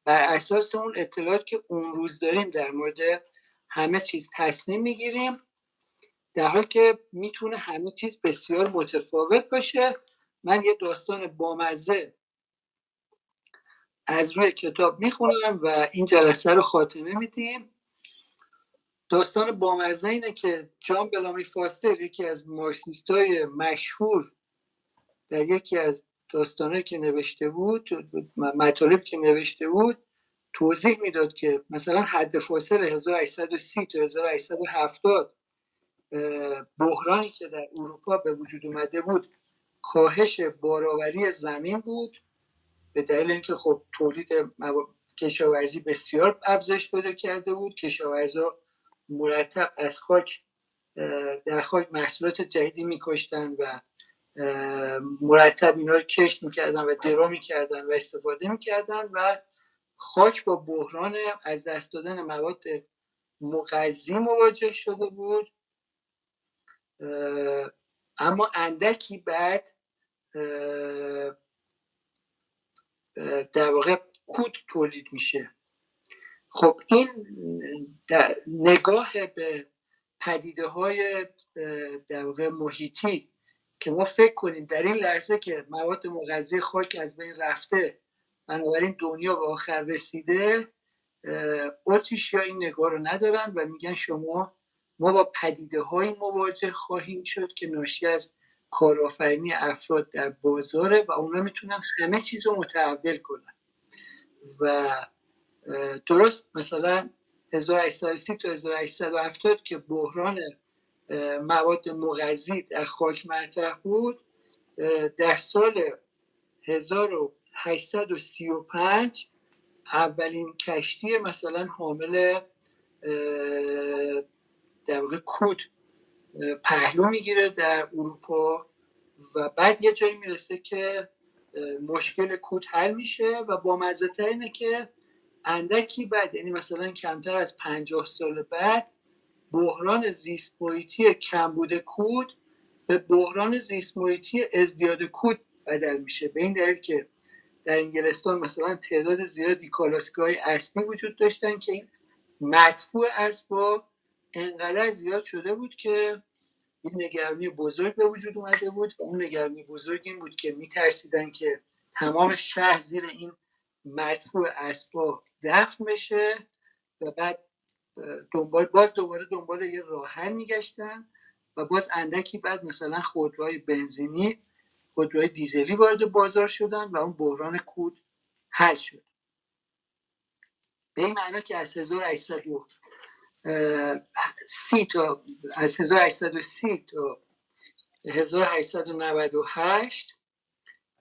بر اساس اون اطلاعات که اون روز داریم در مورد همه چیز تصمیم می‌گیریم در حال که می‌تونه همه چیز بسیار متفاوت باشه. من یه داستان بامزه از روی کتاب می‌خونم و این جلسه رو خاتمه میدیم. داستان بامزه اینه که جان بلامی فاستر یکی از مارکسیست های مشهور در یکی از داستانهایی که نوشته بود مطالب که نوشته بود توضیح می‌داد که مثلا حد فاصل 1830 تا 1870 بحرانی که در اروپا به وجود اومده بود کاهش بارآوری زمین بود به دلیل اینکه خب تولید کشاورزی بسیار افزایش پیدا کرده بود. کشاورزا مرتب از خاک در خاک محصولات جدیدی میکشتن و مرتب اینا رو کشت می‌کردن و درو می‌کردن و استفاده می‌کردن و خاک با بحران از دست دادن مواد مغذی مواجه شده بود. اما اندکی بعد در واقع کود تولید میشه. خب این نگاه به پدیده های در واقع محیطی که ما فکر کنیم در این لحظه که مواد مغذی خاک از بین رفته بنابراین دنیا به آخر رسیده اتریشیا این نگاه رو ندارن و میگن شما ما با پدیده های مواجه خواهیم شد که ناشی از کارآفرینی افراد در بازاره و اونا می‌تونن همه چیز رو متحول کنن. و درست مثلا 1830 تا 1870 که بحران مواد مغذی در خاک مطرح بود در سال 1835 اولین کشتی مثلا حامل در واقع کود پهلو می‌گیره در اروپا و بعد یه جایی می‌رسه که مشکل کود حل میشه و با مزه اینه که اندکی بعد یعنی مثلا کمتر از پنجاه سال بعد بحران زیست محیطی کمبود کود به بحران زیست محیطی ازدیاد کود بدل میشه. به این دلیل که در انگلستان مثلا تعداد زیادی کالاسکای اصلی وجود داشتن که این مدفوع اسباب انقدر زیاد شده بود که این نگرانی بزرگ به وجود اومده بود و اون نگرانی بزرگ این بود که میترسیدن که تمام شهر زیر این مدفوع اسباب دفن بشه و بعد دنبال باز دوباره دنبال یه راه حل میگشتن و باز اندکی بعد مثلا خودروهای بنزینی خودروهای دیزلی وارد بازار شدن و اون بحران کود حل شد. به این معنا که از 1830 تا از 1830 تا 1898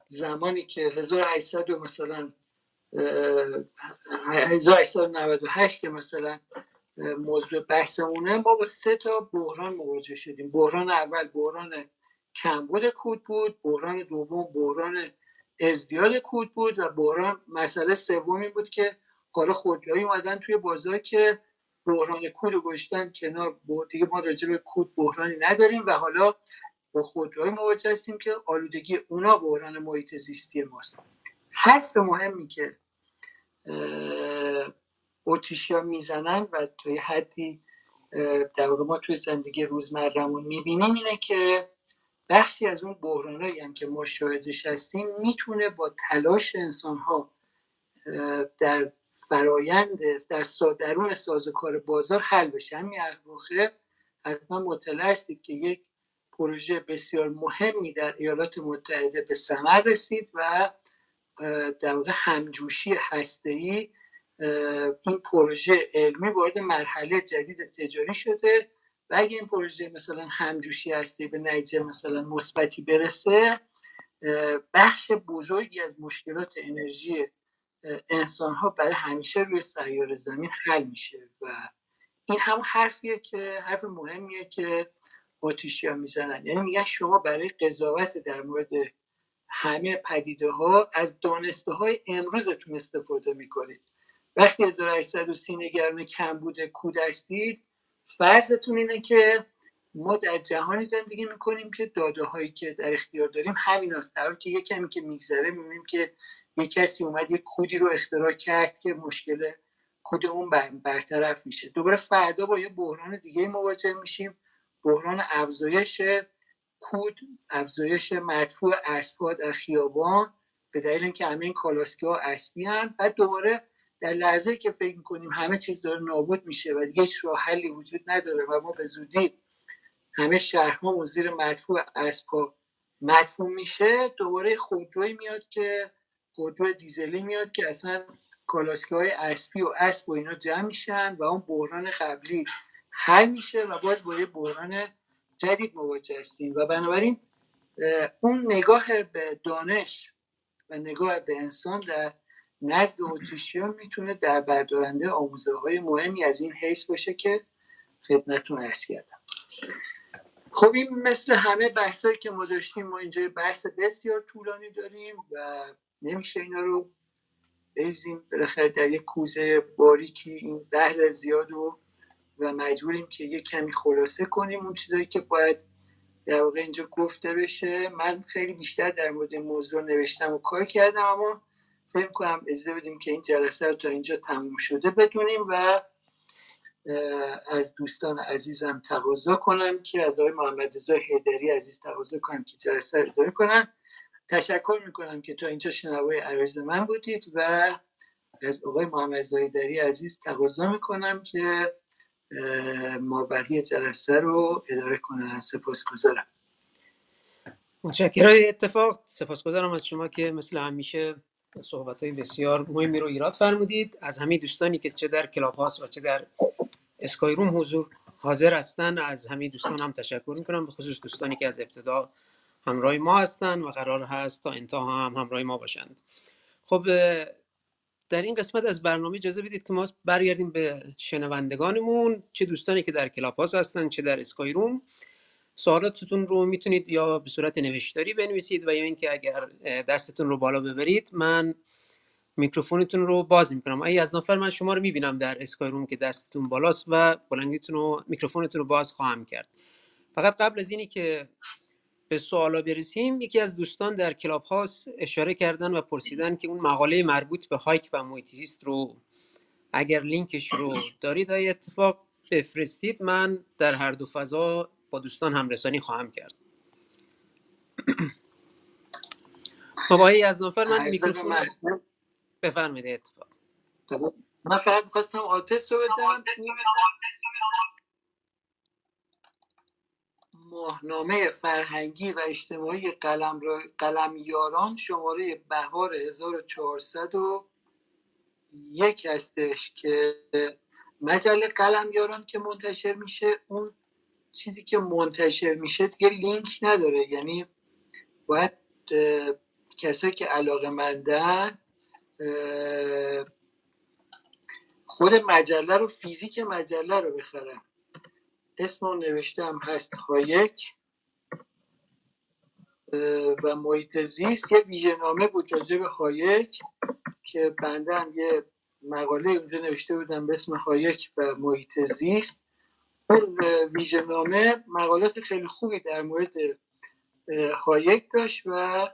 زمانی که 1800 مثلا 1898 که مثلا موضوع بحثمونه ما با سه تا بحران مواجه شدیم. بحران اول بحران کمبود کود بود بحران دوم بحران ازدیاد کود بود و بحران مسئله سومی بود که حالا خودرویی اومدن توی بازار که بحران کود رو گشتن کنار دیگه ما راجع به کود بحرانی نداریم و حالا با خودروی مواجه هستیم که آلودگی اونا بحران محیط زیستی ماست. حرف مهمی که اوتیشیا می‌زنن و توی حدی در واقع ما توی زندگی روزمرهمون می‌بینیم اینه که بخشی از اون بحرانایی هم که ما شاهدش هستیم می‌تونه با تلاش انسان ها در فرایند در درون سازوکار بازار حل بشه. همین واقع حتما مطلع هستید که یک پروژه بسیار مهمی در ایالات متحده به ثمر رسید و در واقع همجوشی هسته‌ای این پروژه علمی وارد مرحله جدید تجاری شده و اگه این پروژه مثلا همجوشی هستی به نتیجه مثلا مثبتی برسه بخش بزرگی از مشکلات انرژی انسان ها برای همیشه روی سیار زمین حل میشه و این هم حرفیه که حرف مهمیه که ها می‌زنن. یعنی میگن شما برای قضاوت در مورد همه پدیده ها از دانسته های امروزتون استفاده می‌کنید. وقتی 1830 نگران کم بوده کود هستید فرضتون اینه که ما در جهانی زندگی می‌کنیم که داده هایی که در اختیار داریم همین هست در که یک کمی که میگذره می‌بینیم که یک کسی اومد یک کودی رو اختراع کرد که مشکل کود اون برطرف میشه. دوباره فردا با یه بحران دیگه مواجه میشیم. بحران افزایش کود افزایش مدفوع اسبها در خیابان به دلیل اینکه همه این کالاسکی ها اصلی هم بعد دوباره در لحظه که فکر می‌کنیم همه چیز داره نابود میشه و هیچ راه حلی وجود نداره و ما به زودی همه شهرها زیر مدفوع اسبا مدفوع میشه دوباره خودروی میاد که خودرو دیزلی میاد که اصلا کالاسکه های اسبی و اسب و اینا جمع میشن و اون بحران قبلی حل میشه و باز با یه بحران جدید مواجه هستیم. و بنابراین اون نگاه به دانش و نگاه به انسان در نزد اوتیشیان می‌تونه در بردارنده آموزه های مهمی از این حیث باشه که خدمتتون ارز کردم. خب این مثل همه بحثایی که ما داشتیم ما اینجا بحث بسیار طولانی داریم و نمیشه اینا رو بریزیم. بالاخره در یک کوزه باریکی این بحر زیاد و و مجبوریم که یه کمی خلاصه کنیم اون چیزایی که باید در واقع اینجا گفته بشه. من خیلی بیشتر در مورد موضوع نوشتم و کار کردم اما فکر کنم اجازه بدیم که این جلسه رو تا اینجا تموم شده بدونیم و از دوستان عزیزم تقاضا کنم که از آقای محمد رضا حیدری عزیز تقاضا کنم که جلسه رو اداره کنن. تشکر می‌کنم که تا اینجا شنوای عرض من بودید و از آقای محمد رضا حیدری عزیز تقاضا می‌کنم که ما بقیه جلسه رو اداره کنن سپاسگزارم. متشکرم. اتفاق سپاسگزارم از شما که مثل همیشه صحبت های بسیار مهمی رو ایراد فرمودید. از همه دوستانی که چه در کلاب هاست و چه در اسکای روم حضور حاضر هستن از همه دوستان هم تشکر می‌کنم به خصوص دوستانی که از ابتدا همراه ما هستن و قرار هست تا انتها هم همراه ما باشند. خب در این قسمت از برنامه اجازه بدید که ما برگردیم به شنوندگانمون چه دوستانی که در Clubhouse هستن چه در Skyroom. سوالاتتون رو می‌تونید یا به صورت نوشتاری بنویسید و یا اینکه اگر دستتون رو بالا ببرید من میکروفونتون رو باز می‌کنم. ای از نفر من شما رو می‌بینم در Skyroom که دستتون بالاست و بلندیتون رو میکروفونتون رو باز خواهم کرد. فقط قبل از اینی که به سوالا برسیم یکی از دوستان در Clubhouse اشاره کردن و پرسیدن که اون مقاله مربوط به هایک و محیط زیست رو اگر لینکش رو دارید های اتفاق بفرستید؟ من در هر دو فضا با دوستان همرسانی خواهم کرد. خب آقای از نفر من میکروفون بفرمایید اتفاق. من فقط می‌خواستم آتش رو بدم. ماهنامه فرهنگی و اجتماعی قلم, قلمیاران شماره بهار 1401 هستش که مجله قلمیاران که منتشر میشه اون چیزی که منتشر میشه دیگه لینک نداره. یعنی باید کسایی که علاقه مندن خود مجله رو فیزیک مجله رو بخرن. اسم نوشتم هست هایک و محیط زیست یه ویژه بود راجع به هایک که بنده هم یه مقاله اونجا نوشته بودم به اسم هایک و محیط زیست. اون ویژه مقالات خیلی خوبی در مورد هایک داشت و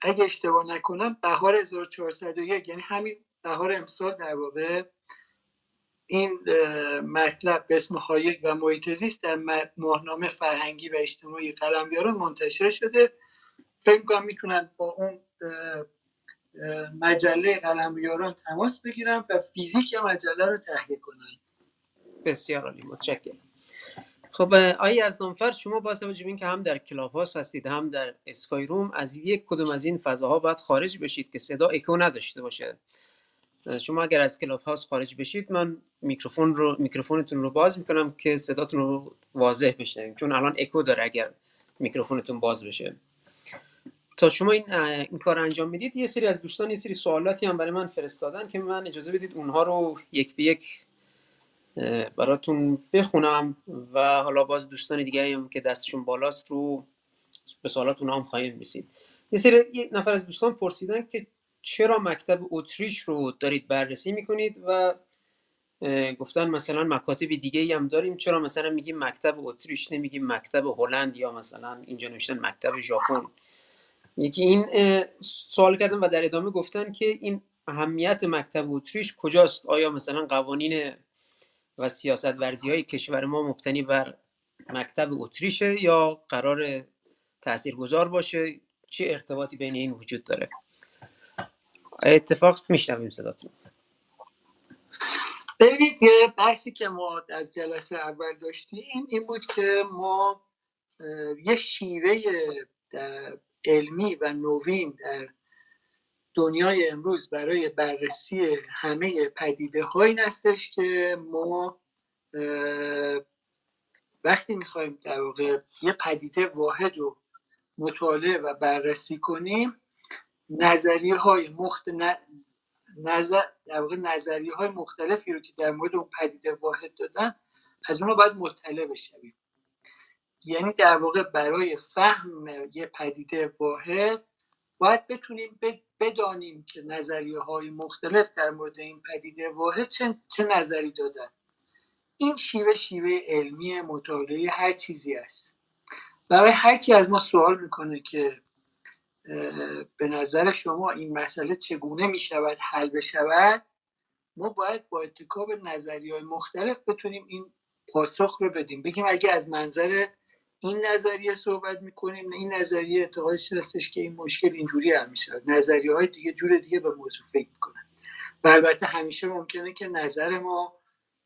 اگه اشتباه نکنم بهار 1401 یعنی همین بهار امسال در واقع این مطلب به اسم هایک و محیط زیست در ماهنامه فرهنگی و اجتماعی قلمیاران منتشر شده. فکر کنم می‌تونن با اون مجله قلمیاران تماس بگیرن و فیزیک مجله رو تهیه کنن. بسیار عالی متشکرم. خب آقای از نامفر شما با توجه به اینکه هم در Clubhouse هستید هم در Skyroom از یک کدوم از این فضاها باید خارج بشید که صدا اکو نداشته باشه. شما اگر از Clubhouse خارج بشید من میکروفون رو میکروفونتون رو باز می‌کنم که صداتون رو واضح بشنویم. چون الان اکو داره اگر میکروفونتون باز بشه. تا شما این, این کار انجام می‌دید یه سری از دوستان یه سری سوالاتی هم برای من فرستادن که من اجازه بدید اونها رو یک به یک براتون بخونم و حالا باز دوستان دیگه هم که دستشون بالاست رو به سوالات هم خواهیم رسید. یه سری یه نفر از دوستان پرسیدن که چرا مکتب اتریش رو دارید بررسی می‌کنید و گفتن مثلا مکاتب دیگه هم داریم چرا مثلا میگیم مکتب اتریش نمیگیم مکتب هلند یا مثلا اینجا نوشتن مکتب ژاپن؟ یکی این سوال کردن و در ادامه گفتن که این اهمیت مکتب اتریش کجاست؟ آیا مثلا قوانین و سیاست ورزی های کشور ما مبتنی بر مکتب اتریشه یا قرار تاثیرگذار باشه؟ چه ارتباطی بین این وجود داره؟ اتفاق میشنویم صداتون. ببینید یه بحثی که ما از جلسه اول داشتیم این بود که ما یه شیوه علمی و نوین در دنیای امروز برای بررسی همه پدیده هایی هستش که ما وقتی می‌خوایم در واقع یه پدیده واحد رو مطالعه و بررسی کنیم نظریه های مخت... نظر... در واقع نظریه های مختلفی رو که در مورد اون پدیده واحد دادن از اون باید مطلع بشویم. یعنی در واقع برای فهم یه پدیده واحد باید بتونیم بدانیم که نظریه های مختلف در مورد این پدیده واحد چه, چه نظری دادن. این شیوه شیوه علمی مطالعه هر چیزی است. برای هر کی از ما سوال می‌کنه که به نظر شما این مسئله چگونه می شود حل بشود؟ ما باید با اتکا به نظری های مختلف بتونیم این پاسخ رو بدیم. بگیم اگه از منظر این نظریه صحبت می‌کنیم این نظریه اعتقادش هستش که این مشکل اینجوری حل میشه نظریه های دیگه جور دیگه به موضوع فکر می‌کنن. و البته همیشه ممکنه که نظر ما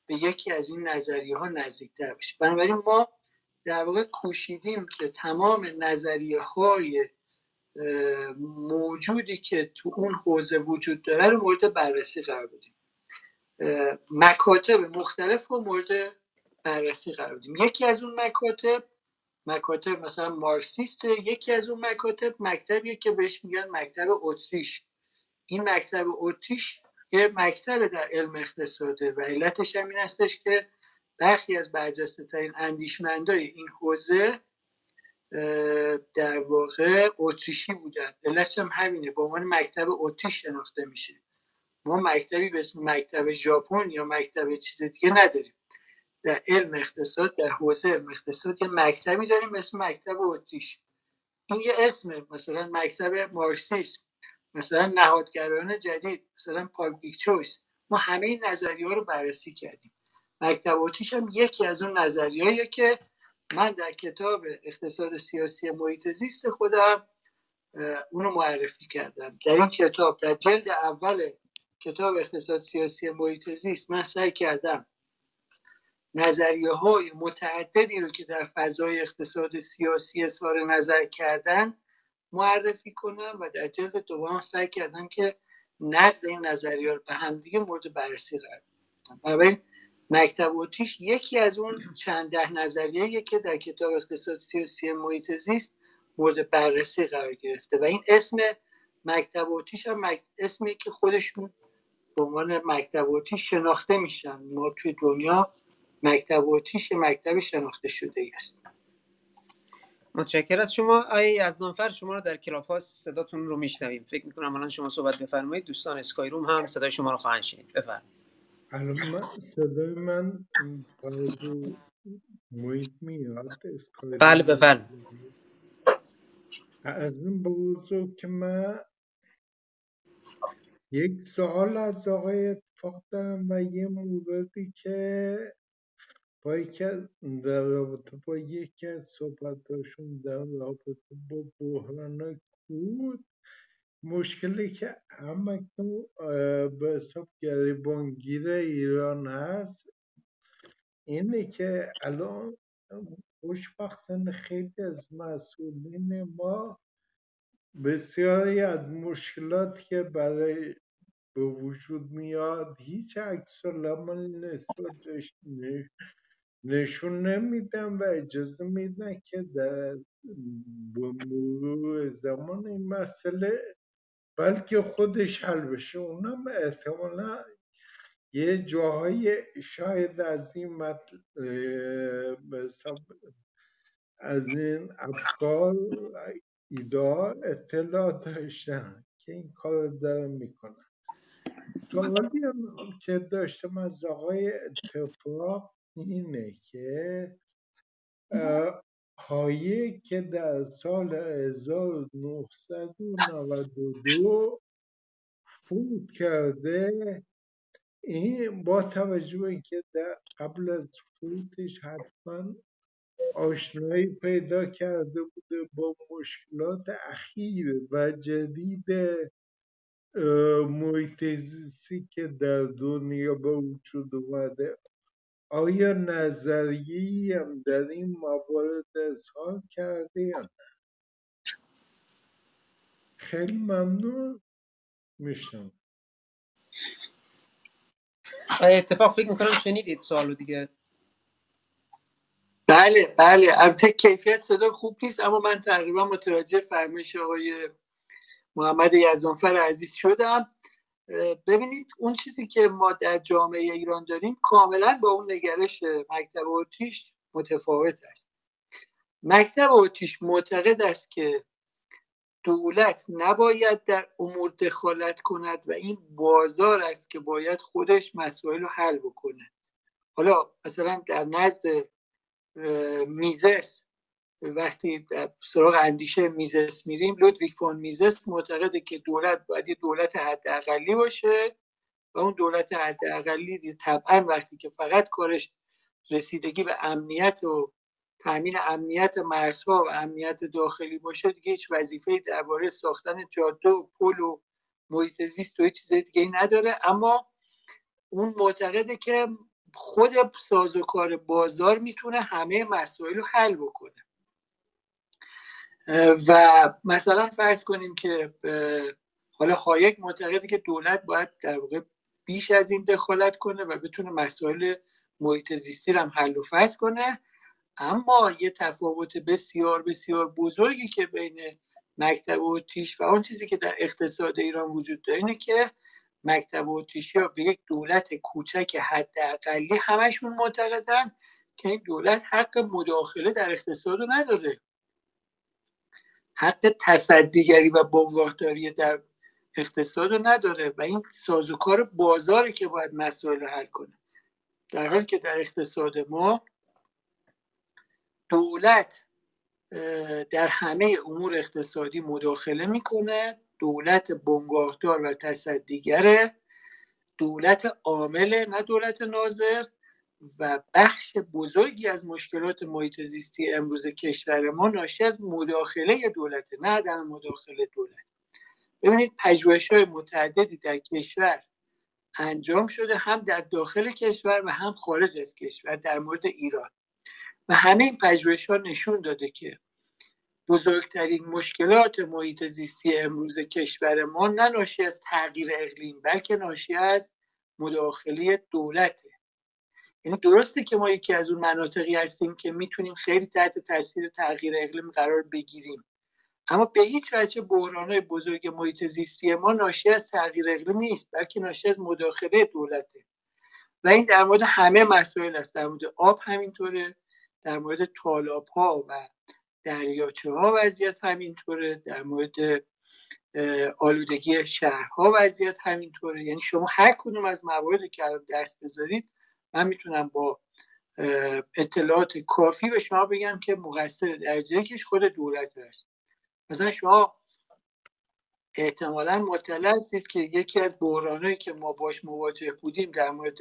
به یکی از این نظریه ها نزدیکتر بشه بنابراین ما در واقع کوشیدیم که تمام نظریه های موجودی که تو اون حوزه وجود داره رو مورد بررسی قرار بدیم. مکاتب مختلف رو مورد بررسی قرار بدیم. یکی از اون مکاتب مکاتب مثلا مارکسیست یکی از اون مکاتب مکتبیه که بهش میگن مکتب اتریش. این مکتب اتریش یه مکتب در علم اقتصاده و علتش هم این هستش که برخی از برجسته ترین اندیشمندای این حوزه در واقع اتریشی بودن. علتش هم همینه. به عنوان مکتب اتریش شناخته میشه. ما مکتبی به اسم مکتب ژاپن یا مکتب چیز دیگه نداریم. در علم اقتصاد در حوزه علم اقتصاد یه مکتبی داریم به اسم مکتب اتریش. این یه اسم مثلا مکتب مارکسیسم. مثلا نهادگرایان جدید. مثلا پابلیک چویس ما همه این نظریه رو بررسی کردیم. مکتب اتریش هم یکی از اون نظریهاییه که من در کتاب اقتصاد سیاسی محیط زیست خودم اونو معرفی کردم. در این کتاب در جلد اول کتاب اقتصاد سیاسی محیط زیست من سعی کردم نظریه های متعددی رو که در فضای اقتصاد سیاسی اظهار نظر کردن معرفی کنم و در جلد دوم سعی کردم که نقد این نظریه رو به همدیگه مورد بررسی قرار بدم. مکتب اوتیش یکی از اون چند ده نظریه که در کتاب اقتصاد سیاسی محیط زیست مورد بررسی قرار گرفته و این اسم مکتب اوتیش هم اسمی که خودشون به عنوان مکتب اوتیش شناخته میشن. ما توی دنیا مکتب اوتیش مکتب شناخته شده است متشکر از شما. آقای یزدانفر شما رو در کلاب صداتون رو میشنویم. فکر می‌کنم الان شما صحبت بفرمایید. دوستان اسکای روم هم صدای شما رو خواهند شنید. بفرمایید. الان من صدای من محیط میاد بله بفرمایید از این بزرگ که من یک سوال از آقای اتفاق دارم و یه موردی که با یکی در رابطه با یکی از صحبتاشون در رابطه با بحران کود مشکلی که همه به حساب گریبانگیر ایران هست اینه که الان خوشبختانه خیلی از مسئولین ما بسیاری از مشکلات که برای به وجود میاد هیچ عکس نسبت نشون نمیدن و اجازه میدن که در مرور زمان این مسئله بلکه خودش حل بشه. اونم احتمالا یه جاهای شاید از این از این افکار ایده اطلاع داشتن که این کار دارن می‌کنن. سوالی هم که داشتم از آقای اتفاق اینه که هایی که در سال 1992 فوت کرده این با توجه به اینکه در قبل از فوتش حتما آشنایی پیدا کرده بوده با مشکلات اخیر و جدید محیط که در دنیا به وجود اومده. آیا نظریه هم در این موارد اظهار کرده یا نه؟ خیلی ممنون. میشنم اتفاق فکر می‌کنم شنیدید سوالو دیگه. بله بله. البته کیفیت صدا خوب نیست اما من تقریبا متوجه فرمایش آقای محمد یزدانفر عزیز شدم. ببینید اون چیزی که ما در جامعه ایران داریم کاملا با اون نگرش مکتب اوتیش متفاوت است. مکتب اوتیش معتقد است که دولت نباید در امور دخالت کند و این بازار است که باید خودش مسائل رو حل بکنه. حالا مثلا در نزد میزس وقتی سراغ اندیشه میزس میریم لودویک فون میزس معتقده که دولت باید یه دولت حداقلی باشه و اون دولت حداقلی طبعا وقتی که فقط کارش رسیدگی به امنیت و تامین امنیت مرزها و امنیت داخلی باشه دیگه هیچ وظیفه درباره ساختن جاده و پل و محیط زیست و چیز دیگه نداره. اما اون معتقده که خود سازوکار بازار می‌تونه همه مسائل رو حل بکنه. و مثلا فرض کنیم که حالا هایک معتقده که دولت باید در واقع بیش از این دخالت کنه و بتونه مسائل محیط زیستی هم حل و فصل کنه. اما یه تفاوت بسیار بسیار بزرگی که بین مکتب و تیش و آن چیزی که در اقتصاد ایران وجود داره اینه که مکتب و تیشی ها به یک دولت کوچک حداقلی همشون معتقدن که این دولت حق مداخله در اقتصاد رو نداره. حق تصدیگری و بنگاهداری در اقتصاد رو نداره و این سازوکار بازاری که باید مسائل رو حل کنه. در حالی که در اقتصاد ما دولت در همه امور اقتصادی مداخله می‌کنه. دولت بنگاهدار و تصدیگره. دولت عامل نه دولت ناظر. و بخش بزرگی از مشکلات محیط زیستی امروز کشور ما ناشی از مداخله دولت نه عدم مداخله دولت. ببینید پژوهش های متعددی در کشور انجام شده هم در داخل کشور و هم خارج از کشور در مورد ایران. و همه این پژوهش ها نشون داده که بزرگترین مشکلات محیط زیستی امروز کشور ما نه ناشی از تغییر اقلیم بلکه ناشی از مداخله دولته. یعنی درسته که ما یکی از اون مناطقی هستیم که می‌تونیم خیلی تحت تاثیر تغییر اقلیم قرار بگیریم. اما به هیچ وجه بحرانهای بزرگ محیط زیستی ما ناشی از تغییر اقلیم نیست بلکه ناشی از مداخله دولته. و این در مورد همه مسائل است در مورد آب همینطوره در مورد طالاب ها و دریاچه ها وضعیت همینطوره در مورد آلودگی شهرها وضعیت همینطوره. یعنی شما هر کدوم از مواردی که دست بذارید من می‌تونم با اطلاعات کافی به شما بگم که مقصر یکش خود دولت است. مثلا شما احتمالا مطلع هستید که یکی از بحرانهایی که ما باش مواجه بودیم در مورد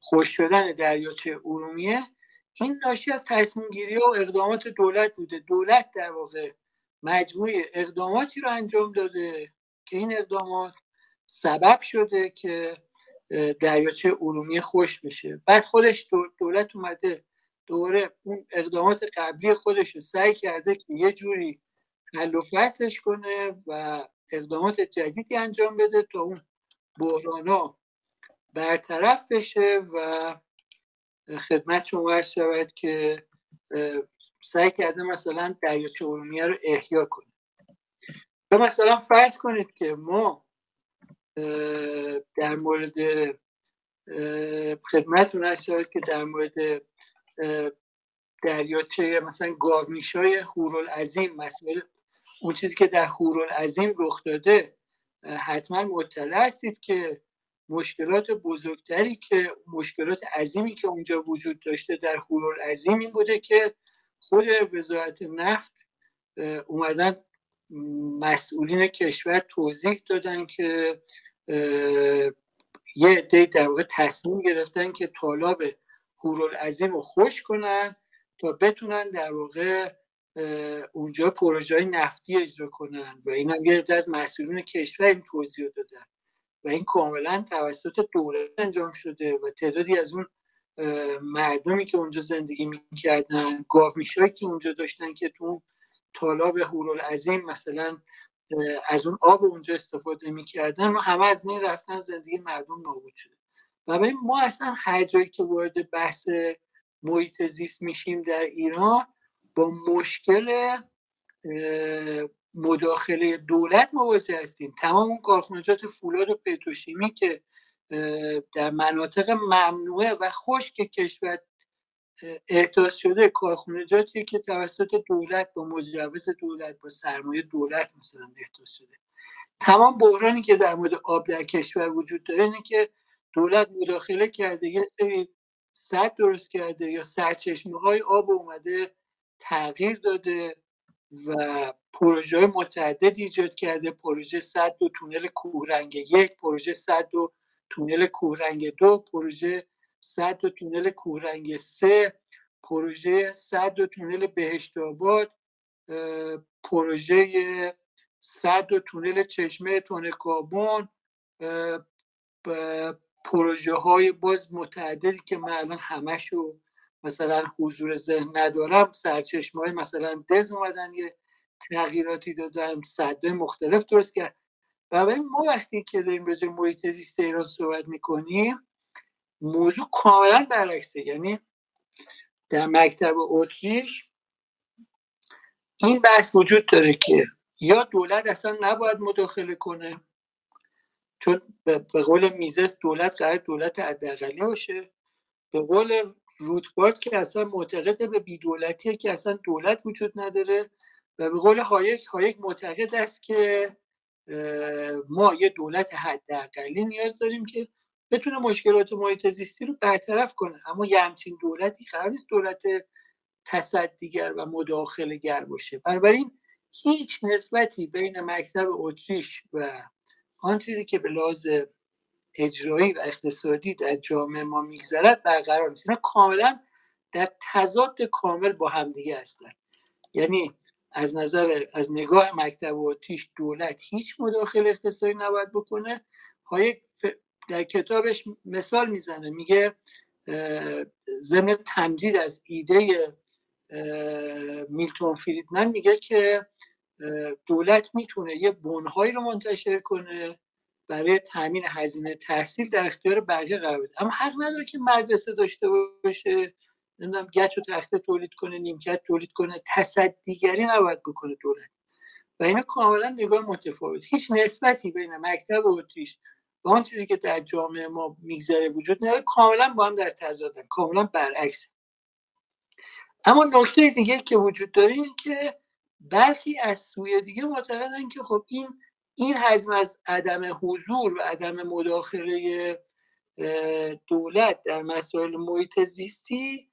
خوش شدن دریاچه ارومیه این ناشی از تصمیم گیری و اقدامات دولت بوده. دولت در واقع مجموعه اقداماتی رو انجام داده که این اقدامات سبب شده که دریاچه ارومیه خوش بشه. بعد خودش دولت اومده دوره اون اقدامات قبلی خودش رو سعی کرده که یه جوری حل و فصلش کنه و اقدامات جدیدی انجام بده تا اون بحران برطرف بشه و خدمت شما شود که سعی کرده مثلا دریاچه ارومیه رو احیا کنه. و مثلا فرض کنید که ما در مورد خدمتتون شود که در مورد دریاچه مثلا گاومیش های هورالعظیم مثلا اون چیزی که در هورالعظیم رخ داده حتما مطلع هستید که مشکلات بزرگتری که مشکلات عظیمی که اونجا وجود داشته در هورالعظیم این بوده که خود وزارت نفت اومدن مسئولین کشور توضیح دادن که یه عده در واقع تصمیم گرفتن که طالاب هورالعظیم رو خوش کنن تا بتونن در واقع اونجا پروژه های نفتی اجرا کنن. و این هم یه از مسئولین کشور این توضیح دادن. و این کاملا توسط دولت انجام شده و تعدادی از اون مردمی که اونجا زندگی می‌کردن گاو که اونجا داشتن که تو تالاب هورالعظیم مثلا از اون آب اونجا استفاده می‌کردن و همه از این رفتن زندگی مردم نابود شده. و ما اصلا هر جایی که وارد بحث محیط زیست میشیم در ایران با مشکل مداخله دولت مواجه هستیم. تمام اون کارخانجات فولاد و پتروشیمی که در مناطق ممنوعه و خشک کشور احداث شده کارخانجاتی که توسط دولت با مجوز دولت با سرمایه دولت مثلا احداث شده. تمام بحرانی که در مورد آب در کشور وجود داره اینه که دولت مداخله کرده یه سری سد درست کرده یا سرچشمه های آب اومده تغییر داده و پروژه های متعدد ایجاد کرده. پروژه صد و تونل کوهرنگ یک پروژه صد و تونل کوهرنگ دو پروژه صد تونل کوهرنگ سه پروژه صد تونل بهشت آباد پروژه صد تونل چشمه تون کابون پروژه های باز متعددی که من الان همشو مثلا حضور ذهن ندارم سرچشمه های مثلا دز اومدن یه تغییراتی دادن صده مختلف درست کرد و ما وقتی که داریم به محیط زیست ایران صحبت می‌کنیم موضوع کاملا برعکسه. یعنی در مکتب اتریش این بحث وجود داره که یا دولت اصلا نباید مداخله کنه چون به قول میزس دولت قرار دولت حداقلی باشه. به قول روتبارد که اصلا معتقد به بیدولتیه که اصلا دولت وجود نداره و به قول هایک هایک معتقد است که ما یه دولت حداقلی نیاز داریم که بتونه مشکلات محیط زیستی رو برطرف کنه. اما یه همچین دولتی قرار نیست دولت تصدیگر و مداخله گر باشه. بنابراین هیچ نسبتی بین مکتب اتریش و آن چیزی که به لحاظ اجرایی و اقتصادی در جامعه ما میگذرد برقرار نیست. اینا کاملا در تضاد کامل با همدیگه هستن. یعنی از نظر از نگاه مکتب و تیش دولت هیچ مداخله اقتصادی نباید بکنه. های در کتابش مثال می‌زنه میگه ضمن تمجید از ایده میلتون فریدمن میگه که دولت می‌تونه یه بنهایی رو منتشر کنه برای تامین هزینه تحصیل در اختیار بقیه قرار بده. اما حق نداره که مدرسه داشته باشه نمی‌دونم گچ و تخته تولید کنه نیمکت تولید کنه تصدیگری نباید بکنه دولت. و اینا کاملا نگاه متفاوت. هیچ نسبتی بین مکتب و اتریش و آن چیزی که در جامعه ما میگذره وجود نداره کاملا با هم در تضادن کاملا برعکس. اما نکته دیگه که وجود داره این که برخی از سوی دیگه معتقدن که خب این این حجم از عدم حضور و عدم مداخله دولت در مسائل محیط زیستی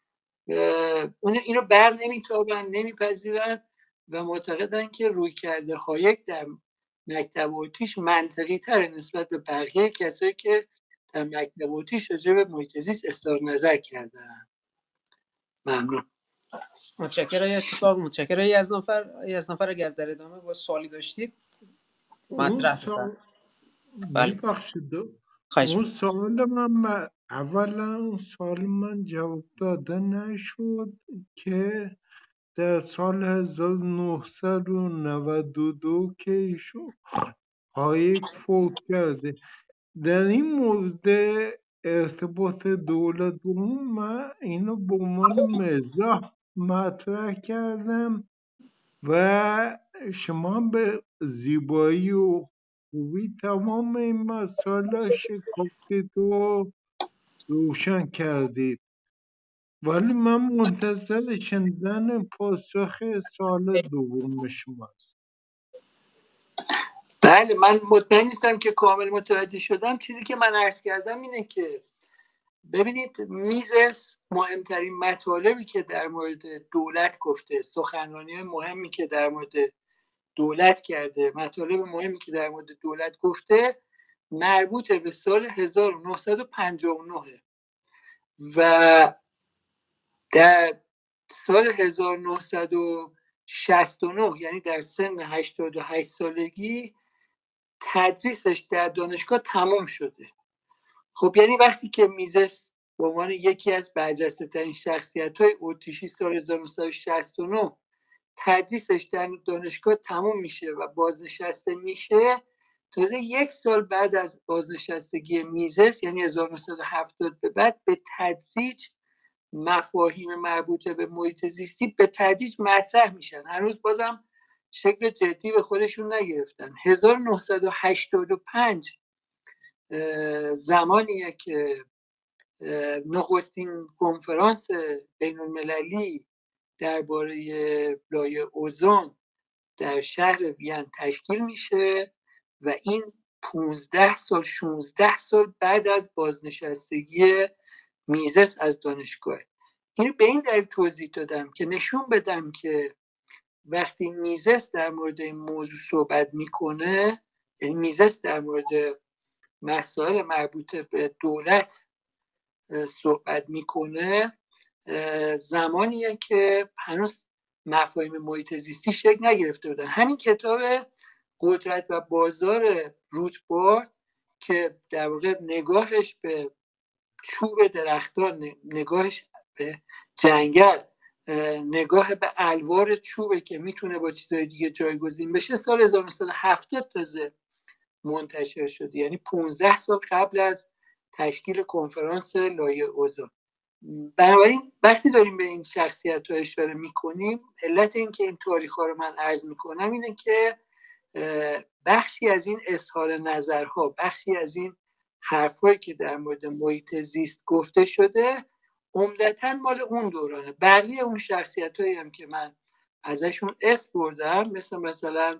اون اینو بر نمیتابن نمیپذیرن و معتقدن که روی کرده هایک در مکتب اوتیش منطقی تر نسبت به بقیه کسایی که در مکتب اوتیش راجع به محیط زیست اصدار نظر کردن ممنون. متشکرم. اتفاق متشکرم. از نفر از نفر اگر در ادامه با سوالی داشتید مطرح بله. اون سوال من اولا سوال من جواب داده نشد که در سال 1992 که ایشون هایک فوت کرده. در این مورد ارتباط دولت من اینو به عنوان مزاح مطرح کردم و شما به زیبایی و خوبی تمام این مسائل شکافتید و روشن کردید. ولی من منتظر شنیدن پاسخ سال دوم شماست. بله من مطمئن نیستم که کامل متوجه شدم. چیزی که من عرض کردم اینه که ببینید میزس مهمترین مطالبی که در مورد دولت گفته سخنرانی مهمی که در مورد دولت کرده مطالب مهمی که در مورد دولت گفته مربوط به سال 1959 و در سال 1900 69 یعنی در سن 88 سالگی تدریسش در دانشگاه تمام شده. خب یعنی وقتی که میزس به عنوان یکی از برجسته ترین شخصیت های اتریشی سال 1969 تدریسش در دانشگاه تموم میشه و بازنشسته میشه. تازه یک سال بعد از بازنشستگی میزس یعنی 1970 به بعد به تدریج مفاهیم مربوط به محیط زیستی به تدریج مطرح میشن. هنوز بازم شکل جدی به خودشون نگرفتن. 1985 زمانیه که نخستین کنفرانس بین المللی درباره لایه اوزون در شهر وین تشکیل میشه و این 15 سال 16 سال بعد از بازنشستگی میزس از دانشگاه اینو به این دلیل توضیح دادم که نشون بدم که وقتی میزس در مورد این موضوع صحبت می‌کنه یعنی میزس در مورد مسائل مربوط به دولت صحبت می‌کنه زمانیه که هنوز مفاهیم محیط زیستی شکل نگرفته بودن. همین کتاب قدرت و بازار روتبارد که در واقع نگاهش به چوب درختان نگاهش به جنگل نگاه به الوار چوبه که می‌تونه با چیزهای دیگه جایگزین بشه سال 1970 تازه منتشر شد. یعنی 15 سال قبل از تشکیل کنفرانس لایه اوزون. بنابراین وقتی داریم به این شخصیت ها اشاره می‌کنیم علت اینکه این تاریخ ها رو من عرض می‌کنم اینه که بخشی از این اظهار نظرها بخشی از این حرفهایی که در مورد محیط زیست گفته شده عمدتا مال اون دورانه. بقیه اون شخصیت هایی هم که من ازشون اسم بردم مثل مثلا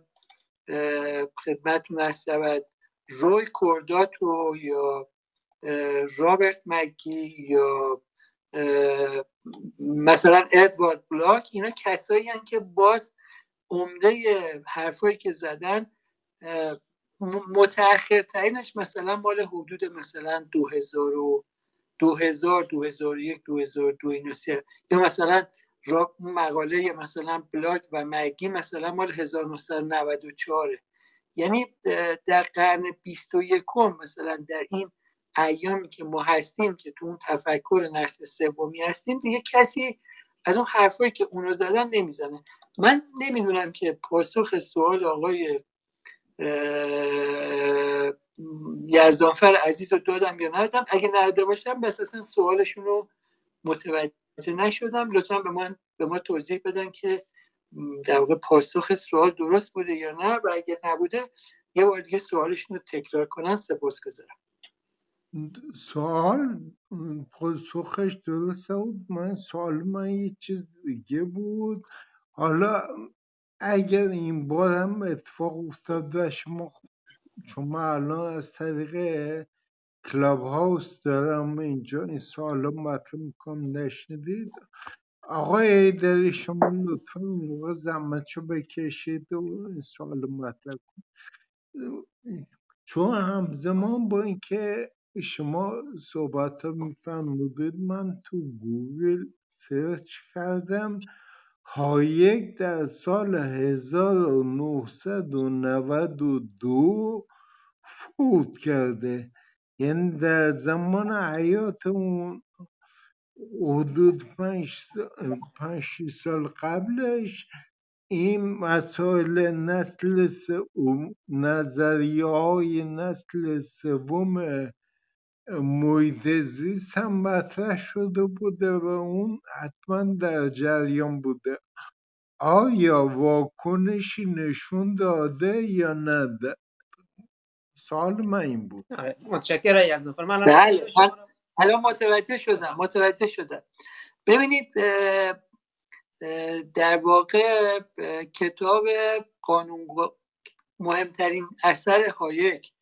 خدمتتون ارز شود روی کورداتو یا رابرت مکی یا مثلا ادوارد بلاک اینا کسایی هن که باز عمده حرفایی که زدن متأخر ترینش مثلا مال حدود مثلا دو هزار و دو هزار دو هزار یک دو هزار دو یا مثلا مقاله مثلا بلاک و مگی مثلا مال 1994 یعنی در قرن 21 مثلا در این ایامی که ما هستیم که تو اون تفکر نسل سومی هستیم دیگه کسی از اون حرفایی که اونو زدن نمی‌زنه. من نمی‌دونم که پاسخ سوال آقای یزدانفر عزیز رو دادم یا ندادم؟ اگه نداده باشم بس اصلا سوالشون رو متوجه نشدم. لطفا به من به ما توضیح بدن که در واقع پاسخ سوال درست بوده یا نه. و اگه نبوده یه بار دیگه سوالشون رو تکرار کنن سپاس گذارم. سوال پاسخش درسته بود؟ من سوال من یه چیز دیگه بود. حالا اگر این بار هم اتفاق افتاد و شما چون من الان از طریق کلاب هاوس دارم اینجا این سوال رو مطرح می‌کنم نشنیدید؟ آقای ایدری شما لطفا موقع زحمت بکشید و این سوال مطرح کنید چون همزمان با اینکه شما صحبت ها میفرمودید من تو Google search کردم. هایک در سال 1992 فوت کرده. یعنی در زمان حیات اون حدود پنج سال قبلش این مسائل نسل نظریه های نسل سوم محیط زیست هم مطرح شده بوده و اون حتما در جریان بوده آیا واکنشی نشون داده یا نه سوال من این بود متشکرم از نفر من الان متوجه شدم متوجه شدم ببینید در واقع کتاب قانون مهمترین اثر هایک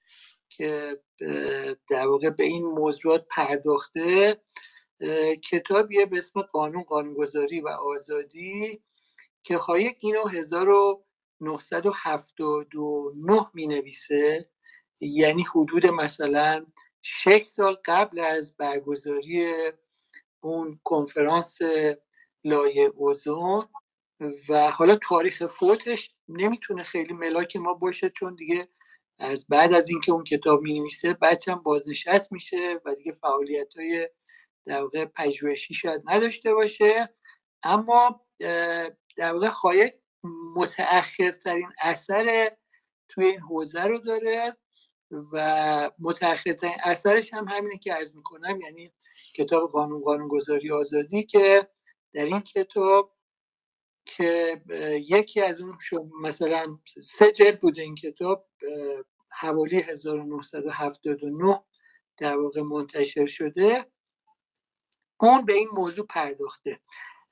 که در واقع به این موضوعات پرداخته کتابیه به اسم قانون قانونگذاری و آزادی که هایک اینو 1979 می نویسه یعنی حدود مثلا شش سال قبل از برگزاری اون کنفرانس لایه اوزون و حالا تاریخ فوتش نمی‌تونه خیلی ملاک ما باشه چون دیگه از بعد از اینکه اون کتاب می نویسه هم بازنشست میشه و دیگه فعالیت های در واقع پژوهشی شاید نداشته باشه. اما در واقع خایک متأخرترین اثر توی این حوزه رو داره و متأخرترین اثرش هم همینه که عرض می‌کنم یعنی کتاب قانون قانون گذاری آزادی که در این کتاب که یکی از اون مثلا سه جلد بوده این کتاب حوالی 1979 در واقع منتشر شده. اون به این موضوع پرداخته.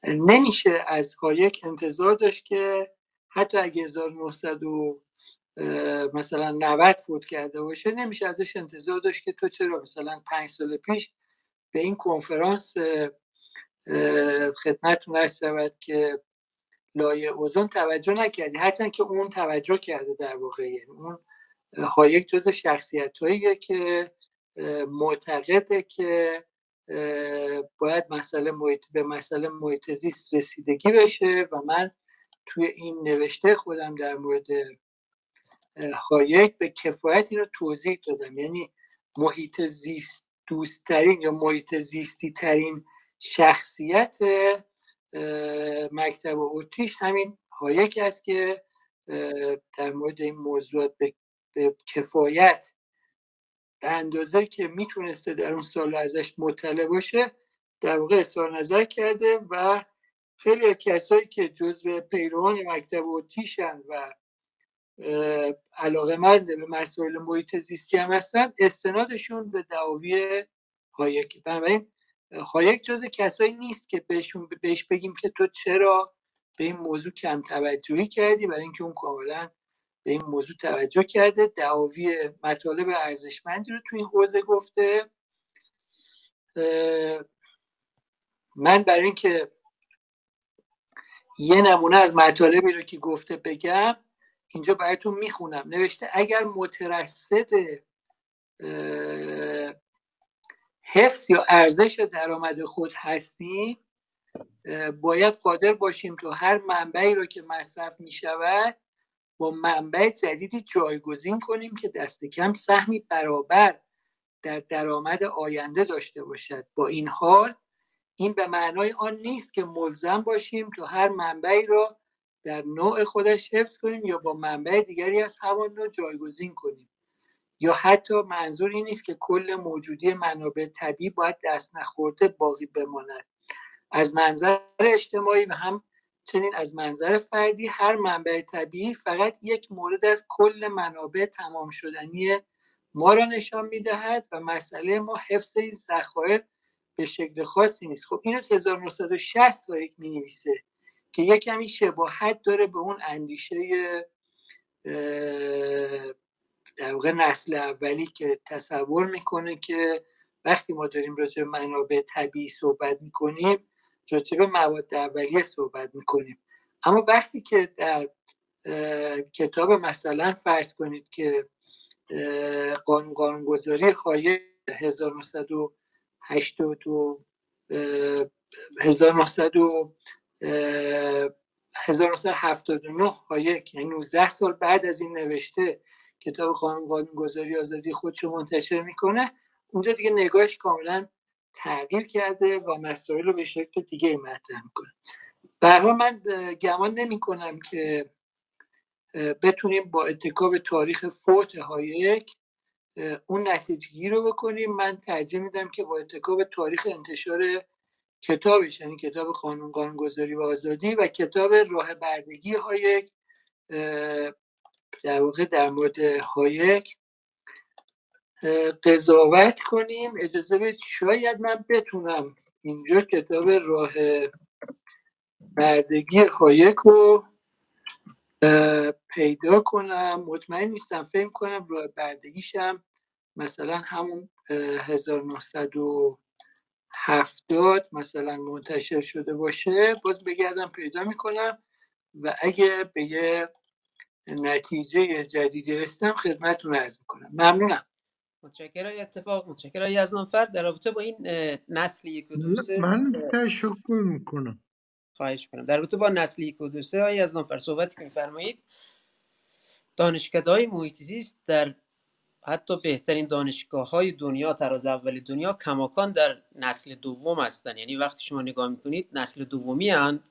نمیشه از هایک انتظار داشت که حتی اگه 1900 مثلا 90 فوت کرده باشه نمیشه ازش انتظار داشت که تو چرا مثلا پنج سال پیش به این کنفرانس خدمتتون عرض شود که لایه اوزون توجه نکردی. هرچند که اون توجه کرده در واقع یعنی اون هایک جز شخصیت که معتقده که باید مسئله محیط به مسئله محیط زیست رسیدگی بشه و من توی این نوشته خودم در مورد هایک به کفایت رو توضیح دادم. یعنی محیط زیست دوستترین یا محیط زیستی ترین شخصیت مکتب اتریش همین هایک است که در مورد این موضوعات به کفایت به اندازه که می‌تونسته در اون سال ازش مطلع باشه در واقع اظهار نظر کرده و خیلی کسایی که جزو پیروان مکتب اتریشن و علاقه مند به مسائل محیط زیستی هم هستن استنادشون به دعاوی هایک بنابراین هایک جز کسایی نیست که بهشون بهش بگیم که تو چرا به این موضوع کم توجهی کردی برای اینکه اون کاملا به این موضوع توجه کرده. دعاوی مطالب ارزشمندی رو تو این حوزه گفته. من برای اینکه یه نمونه از مطالبی رو که گفته بگم اینجا براتون می‌خونم. نوشته اگر مترصد حفظ یا ارزش درآمد خود هستیم باید قادر باشیم تو هر منبعی رو که مصرف می شود با منبع جدیدی جایگزین کنیم که دست کم سهمی برابر در درآمد آینده داشته باشد. با این حال این به معنای آن نیست که ملزم باشیم تو هر منبعی را در نوع خودش حفظ کنیم یا با منبع دیگری از همان نوع جایگزین کنیم. یا حتی منظور این نیست که کل موجودی منابع طبیعی باید دست نخورده باقی بماند. از منظر اجتماعی و هم چنین از منظر فردی هر منبع طبیعی فقط یک مورد از کل منابع تمام شدنی ما را نشان می‌دهد و مسئله ما حفظ این ذخایر به شکل خاصی نیست. خب اینو 1960 تا یک می نویسه که یک کمی شباهت داره به اون اندیشه در واقع نسل اولی که تصور می‌کنه که وقتی ما داریم راجع به منابع طبیعی صحبت می‌کنیم راجع به مواد اولیه صحبت می‌کنیم. اما وقتی که در کتاب مثلا فرض کنید که قانون قانونگذاری های 1982 1979 هایک یعنی 19 سال بعد از این نوشته کتاب قانون گذاری آزادی خودشو منتشر می‌کنه. اونجا دیگه نگاهش کاملا تغییر کرده و مسائل رو به شکل دیگه مطرح می‌کنه. برای من گمان نمی کنم که بتونیم با اتکا به تاریخ فوت هایک اون نتیجه گیری رو بکنیم. من ترجیح میدم که با اتکا به تاریخ انتشار کتابش یعنی کتاب قانون قانونگذاری و آزادی و کتاب راه بردگی هایک در واقع در مورد هایک قضاوت کنیم. اجازه بدید شاید من بتونم اینجا کتاب راه بردگی هایک رو پیدا کنم. مطمئن نیستم فکر کنم راه بردگیشم مثلا همون 1970 مثلا منتشر شده باشه. باز بگردم پیدا می‌کنم و اگه به یه نتیجه جدیدی رسیدم خدمتتون عرض می‌کنم. ممنونم. متشکرم اتفاق متشکرم. فرد در رابطه با این نسل یک و من تشکر می‌کنم. خواهش کنم در رابطه با نسل یک و دو سه از نفر صحبتی که میفرمایید. دانشکده های محیط زیست در حتی بهترین دانشگاه های دنیا تراز اول دنیا کماکان در نسل دوم هستن یعنی وقتی شما نگاه می‌کنید نسل دومی هند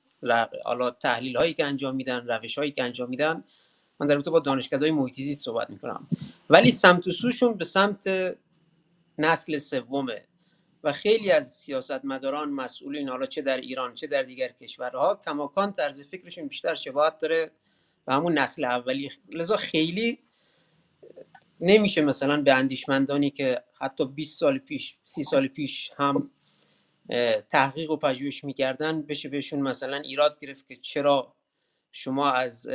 حالا تحلیل هایی که انجام میدن روش هایی که انجام میدن. من در رابطه با دانشگاه های صحبت می‌کنم. ولی سمت و سوشون به سمت نسل سومه و خیلی از سیاستمداران مسئولین حالا چه در ایران چه در دیگر کشورها کماکان طرز فکرشون بیشتر شباهت داره به همون نسل اولی. لذا خیلی نمیشه مثلا به اندیشمندانی که حتی 20 سال پیش 30 سال پیش هم تحقیق و پژوهش می‌کردن بشه بهشون مثلا ایراد گرفت که چرا شما از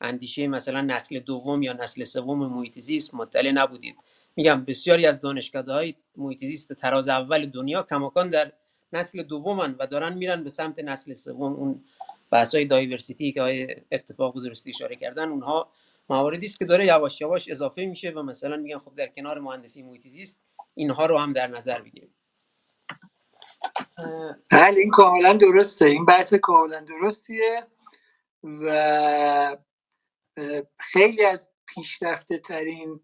اندیشه مثلا نسل دوم یا نسل سوم محیط زیست مطلع نبودید میگم بسیاری از دانشکده های محیط زیست تراز اول دنیا کماکان در نسل دومن و دارن میرن به سمت نسل سوم. اون بحث های دایورسیتی که های اتفاق و درستی اشاره کردن اونها مواردی است که داره یواش یواش اضافه میشه و مثلا میگن خب در کنار مهندسی محیط زیست اینها رو هم در نظر بگیریم. بله این کاملا درسته. این بحث کاملا درستیه و خیلی از پیشرفته ترین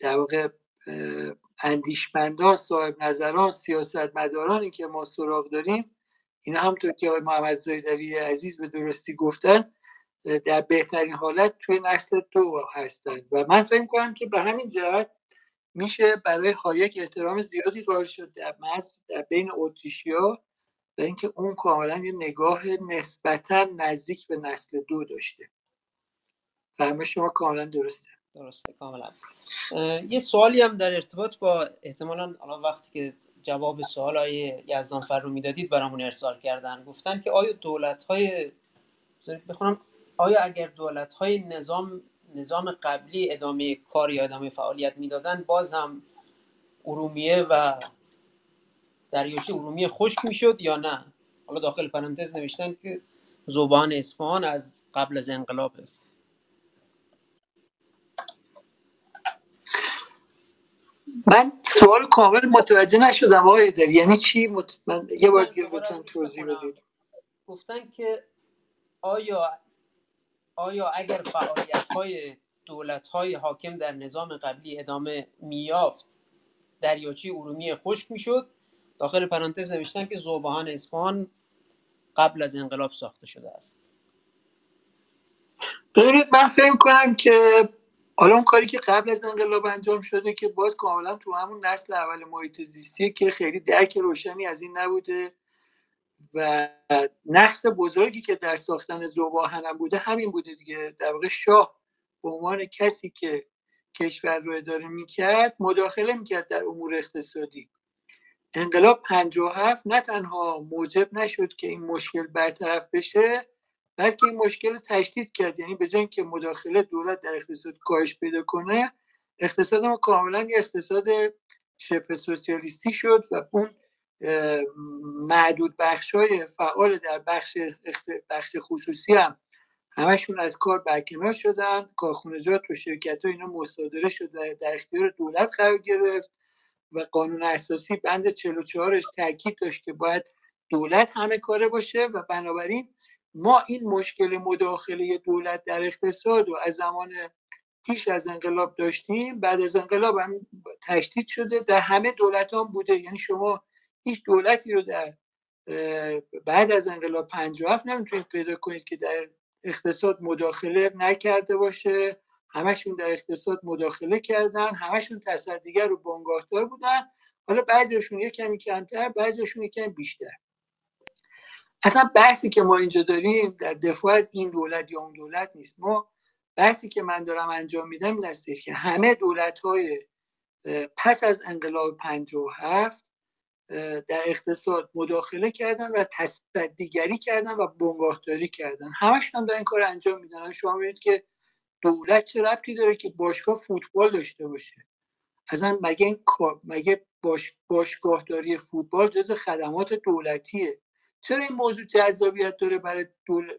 در واقع اندیشمندان صاحب نظران سیاست مدارانی که ما سراغ داریم اینا همطور که آقای محمد زایدوی عزیز به درستی گفتن در بهترین حالت توی نسل دو هستند. و من فکر کنم که به همین جهت میشه برای هایک احترام زیادی قائل شد در در بین اتریشیا و اینکه اون کاملا یه نگاه نسبتا نزدیک به نسل دو داشته. فهمه شما کاملا درسته. درسته کاملا. یه سوالی هم در ارتباط با احتمالا الان وقتی که جواب سوال های یزدان فر رو می‌دادید برامون ارسال کردن. گفتن که آیا دولت های بخونم. آیا اگر دولت های نظام نظام قبلی ادامه کار یا ادامه فعالیت می‌دادن باز هم ارومیه و دریاچه ارومیه خشک می‌شد یا نه؟ حالا داخل پرانتز نوشتن که زبان اصفهان از قبل از انقلاب است. من سوال کامل متوجه نشدم آقای در یعنی چی؟ مت... من یه بار دیگه بتون توضیح بدید. گفتن که آیا آیا اگر فعالیت های دولت های حاکم در نظام قبلی ادامه میافت دریاچه ارومیه خشک می‌شد؟ داخل پرانتز نوشتن که زوبهان اصفهان قبل از انقلاب ساخته شده است. ببینید من فهم کنم که حالا اون کاری که قبل از انقلاب انجام شده که باز کاملا تو همون نسل اول محیط زیستی که خیلی درک روشنی از این نبوده و نقص بزرگی که در ساختن زوباهن هم بوده همین بوده دیگه. در واقع شاه به عنوان کسی که کشور رو اداره می‌کرد مداخله می‌کرد در امور اقتصادی. انقلاب 57 نه تنها موجب نشد که این مشکل برطرف بشه بلکه این مشکل تشدید کرد. یعنی به جای که مداخله دولت در اقتصاد کاهش پیدا کنه اقتصاد ما کاملا یه اقتصاد شبه سوسیالیستی شد و اون معدود بخش های فعال در بخش, بخش خصوصی هم همشون از کار برکنار شدن. کارخونجات و شرکت ها اینا مصادره شد در اختیار دولت قرار گرفت و قانون اساسی بند 44ش تاکید داشت که باید دولت همه کاره باشه و بنابراین ما این مشکل مداخله دولت در اقتصاد و از زمان پیش از انقلاب داشتیم بعد از انقلاب هم تشدید شده در همه دولت هم بوده. یعنی شما هیچ دولتی رو در بعد از انقلاب 57 نمی‌تونید پیدا کنید که در اقتصاد مداخله نکرده باشه. همشون در اقتصاد مداخله کردن همشون تصدیگر رو بنگاهدار بودن. حالا بعضیشون یک کمی کمتر بعضیشون یک کمی بیشتر. اصلا بحثی که ما اینجا داریم در دفاع از این دولت یا اون دولت نیست. ما بحثی که من دارم انجام میدم این که همه دولت های پس از انقلاب 57 در اقتصاد مداخله کردن و تصدیگری کردن و بنگاهداری کردن. همش هم این کار انجام میدن. شما می‌بینید که دولت چه ربطی داره که باشگاه فوتبال داشته باشه؟ اصلا مگه این مگه باش... باشگاهداری فوتبال جز خدمات دولتیه؟ چرا این موضوع جذابیت داره برای دول...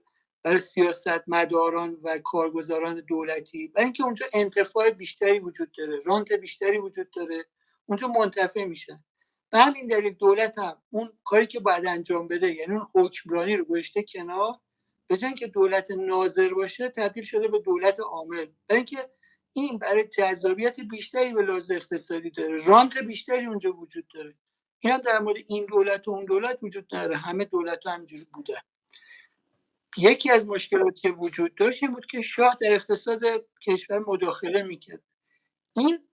برای سیاست مداران و کارگزاران دولتی؟ برای اینکه اونجا انتفاع بیشتری وجود داره رانت بیشتری وجود داره اونجا منتفع میشن. به همین دلیل دولت هم اون کاری که باید انجام بده یعنی اون حکمرانی رو گذاشته کنار به اینکه دولت ناظر باشه تبدیل شده به دولت عامل. برای اینکه این برای جذابیت بیشتری به لحاظ اقتصادی داره رانت بیشتری اونجا وجود داره. این هم در مورد این دولت و اون دولت وجود نداره. همه دولت ها بوده. یکی از مشکلاتی که وجود داشت این بود که شاه در اقتصاد کشور مداخله می‌کرد. این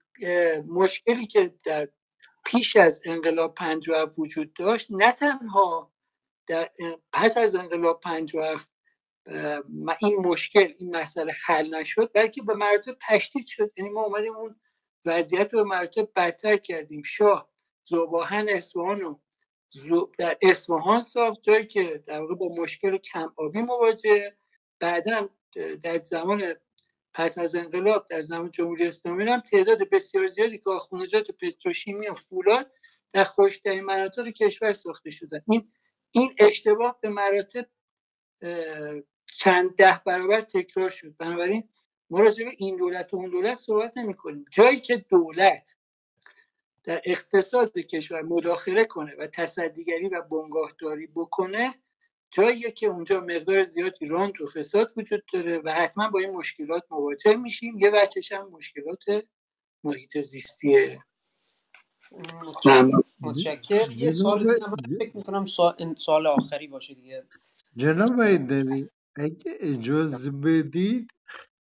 مشکلی که در پیش از انقلاب 57 وجود داشت نه تنها در پس از انقلاب 57 این مشکل این مسئله حل نشد بلکه به مراتب تشدید شد. یعنی ما اومدیم اون وضعیت رو به مراتب بدتر کردیم. شاه زوباهن اصفهان رو در اصفهان ساخت جایی که در واقع با مشکل کم آبی مواجه. بعدا در زمان پس از انقلاب در زمان جمهوری اسلامی هم تعداد بسیار زیادی کارخانجات پتروشیمی و فولاد در خشکترین مناطق کشور ساخته شدن. این این اشتباه به مراتب چند ده برابر تکرار شد. بنابراین ما راجع این دولت و اون دولت صحبت نمی کنیم جایی که دولت در اقتصاد کشور مداخله کنه و تصدیگری و بنگاهداری بکنه جایی که اونجا مقدار زیادی رانت و فساد وجود داره و حتما با این مشکلات مواجه میشیم. یه بچهش هم مشکلات محیط زیستیه. متشکر یه سوال فکر می‌کنم سوال آخری باشه دیگه. جناب اگه اجازه بدید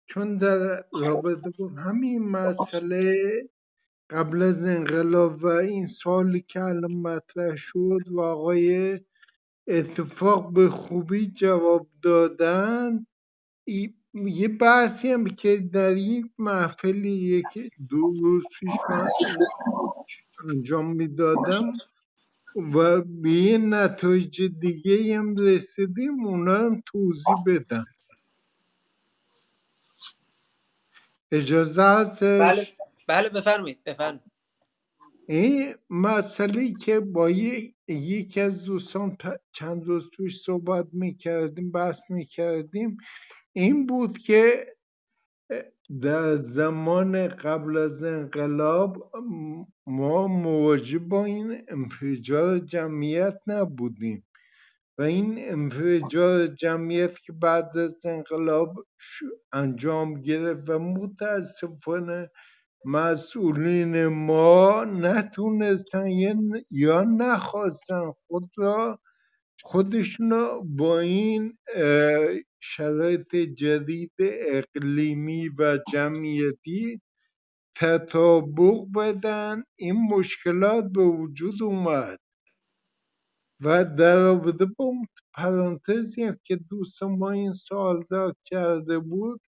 چون در رابطه با همین مسئله قبل از انقلاب و این سالی که الان مطرح شد و آقای اتفاق به خوبی جواب دادن یه بحثی هم که در یک محفلی که دو روز پیش انجام می‌دادم و به یه نتایج دیگه هم رسیدیم اونا هم توضیح بدم اجازه هستش بله. بله بفرمایید بفرمایید. این مسئله که با یکی از دوستان چند روز پیش صحبت می‌کردیم بحث می‌کردیم این بود که در زمان قبل از انقلاب ما مواجه با این انفجار جمعیت نبودیم. و این انفجار جمعیت که بعد از انقلاب انجام گرفت و متاسفانه مسئولین ما نتونستن یا نخواستن خود را خودشون با این شرایط جدید اقلیمی و جمعیتی تطابق بدن. این مشکلات به وجود اومد. و در رابطه با پرانتزی که دوست ما این سوال دار کرده بود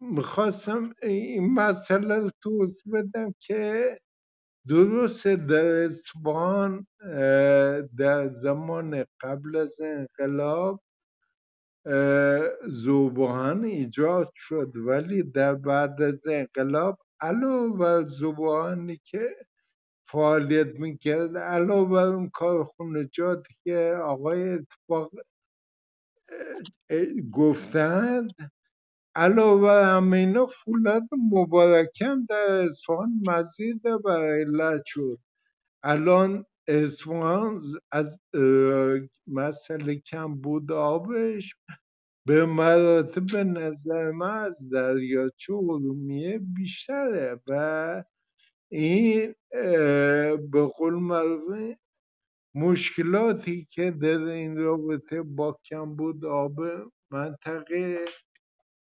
می‌خواستم این مسئله رو توضیح بدم که درسته در اصفهان در زمان قبل از انقلاب زوبان ایجاد شد. ولی در بعد از انقلاب علاوه بر زبانی که فعالیت می‌کرد علاوه بر اون کارخونجاتی که آقای اتفاق گفتند علاوه همه اینا فولاد مبارکم در اصفهان مزید بر علت شد. الان اصفهان از مسئله کم بود آبش به مراتب به نظر من از دریاچه ارومیه بیشتره و این به قول معروف مشکلاتی که در این رابطه با کم بود آب منطقه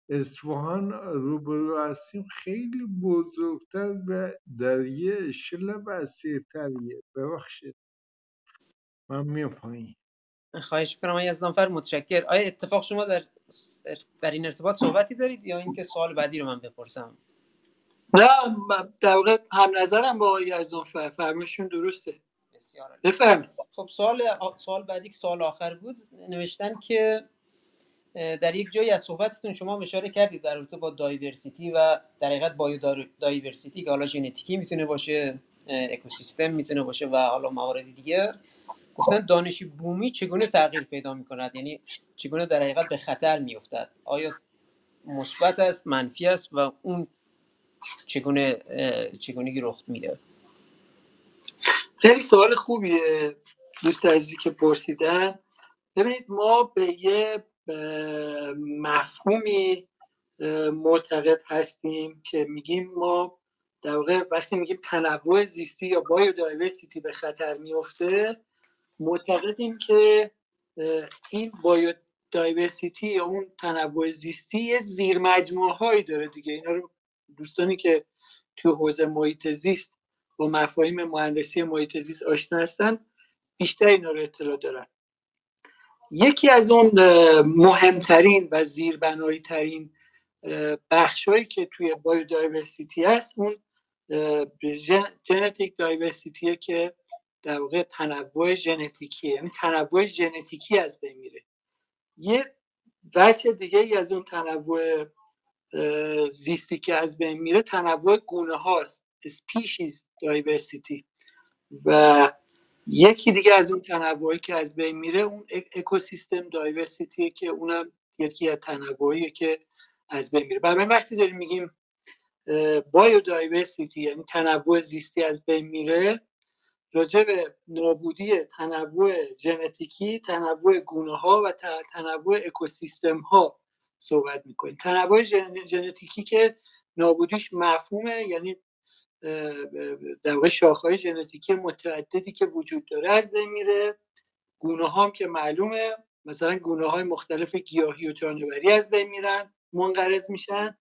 اصفهان روبرو هستیم خیلی بزرگتر و در یه اشل وسیعتریه. ببخشید. من میام پایین. خواهش می‌کنم. از نامفر متشکر. آیا اتفاق شما در در این ارتباط صحبتی دارید یا اینکه سوال بعدی رو من بپرسم؟ نه در واقع هم نظرم با آقای از فرمشون درسته. بفرم خب سوال سوال بعدی که سوال آخر بود نوشتن که در یک جایی از صحبتتون شما اشاره کردید در رابطه با دایورسیتی و در حقیقت بایو دایورسیتی که حالا ژنتیکی می‌تونه باشه اکوسیستم می‌تونه باشه و حالا موارد دیگر گفتن دانش بومی چگونه تغییر پیدا می‌کند؟ یعنی چگونه در حقیقت به خطر میافتد؟ آیا مثبت است منفی است و اون چگونه چگونگی رخ میده؟ خیلی سوال خوبیه دوست عزیزی که پرسیدن. ببینید ما به یه مفهومی معتقد هستیم که میگیم ما در واقع وقتی میگیم تنوع زیستی یا بایودایورسیتی به خطر میفته معتقدیم که این بایودایورسیتی یا اون تنوع زیستی یه زیر مجموعه هایی داره دیگه. اینا رو دوستانی که توی حوزه محیط زیست با مفاهیم مهندسی محیط زیست آشنا هستن بیشتر اینا رو اطلاع دارن. یکی از اون مهمترین و زیربنایی ترین بخشهایی که توی بایودایورسیتی هست اون ژنتیک دایورسیتیه که در واقع تنوع ژنتیکی یعنی تنوع ژنتیکی از بین میره. یه وجه دیگه ای از اون تنوع زیستی که از بین میره تنوع گونه هاست species diversity و یکی دیگه از اون تنوعی که از بین میره اون اکوسیستم دایورسیتی که اونم یکی از تنوعیه که از بین میره. برای وقتی داریم میگیم بایودایورسیتی یعنی تنوع زیستی از بین میره راجع به نابودی تنوع ژنتیکی تنوع گونه ها و تنوع اکوسیستم ها صحبت می‌کنیم. تنوع ژنتیکی که نابودیش مفهومه یعنی در واقع شاخهای ژنتیکی متعددی که وجود داره از بین میره. گونه هم که معلومه مثلا گونه های مختلف گیاهی و جانوری از بین میرن منقرض میشن.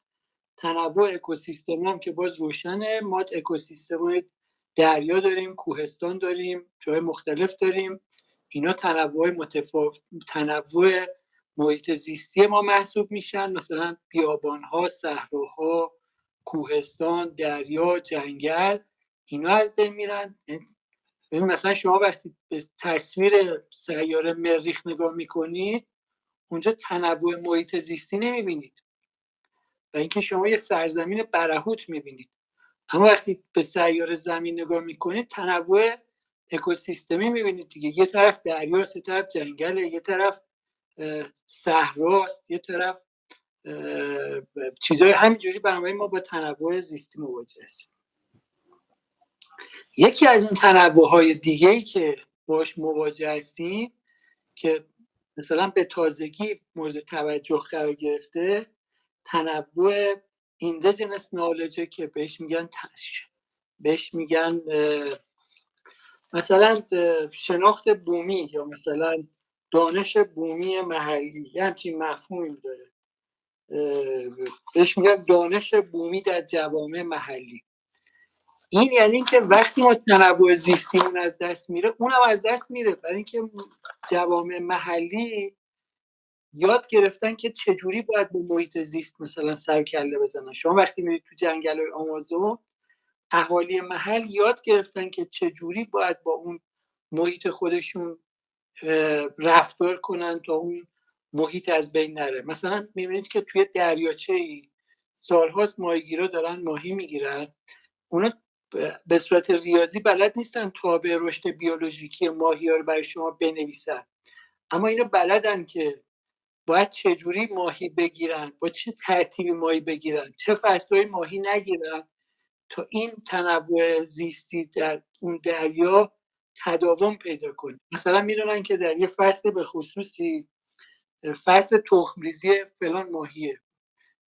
تنوع اکوسیستم هم که باز روشنه. ما اکوسیستم دریا داریم کوهستان داریم جای مختلف داریم. اینا تنوع متفاوت تنوع محیط زیستی ما محسوب میشن. مثلا بیابان ها صحراها کوهستان دریا جنگل اینا از بین میرن. ببین مثلا شما وقتی به تصویر سیاره مریخ نگاه می‌کنید اونجا تنوع محیط زیستی نمی‌بینید و اینکه شما یه سرزمین برهوت می‌بینید. اما وقتی به سیاره زمین نگاه می‌کنید تنوع اکوسیستمی می‌بینید دیگه. یه طرف دریاست یه طرف جنگله یه طرف صحراست یه طرف چیزهای همینجوری بنابراین ما با تنوع زیستی مواجه هستیم. یکی از اون تنوع های دیگه ای که باش مواجه هستیم که مثلا به تازگی مورد توجه قرار گرفته تنوع ایندیجنس نالجه که بهش میگن تش. بهش میگن مثلا شناخت بومی یا مثلا دانش بومی محلی. یه همچین مفهومی داره. بهش میگن دانش بومی در جوامع محلی. این یعنی که وقتی ما تنوع زیستیمون از دست میره اونم از دست میره. برای اینکه جوامع محلی یاد گرفتن که چجوری باید با محیط زیست مثلا سر کله بزنن. شما وقتی میرید تو جنگل های آمازون اهالی محل یاد گرفتن که چجوری باید با اون محیط خودشون رفتار کنن تا اون محیط از بین نره. مثلا می‌بینید که توی دریاچه ای سالهاست ماهیگیرا دارن ماهی می‌گیرن. اونا به صورت ریاضی بلد نیستن تابع رشد بیولوژیکی ماهی ها رو برای شما بنویسن. اما اینو بلدن که باید چجوری ماهی بگیرن با چه ترتیبی ماهی بگیرن چه فصلهای ماهی نگیرن تا این تنوع زیستی در اون دریا تداوم پیدا کنه. مثلا می‌دونن که در یه فصل به خصوصی فصل تخمریزی فلان ماهیه.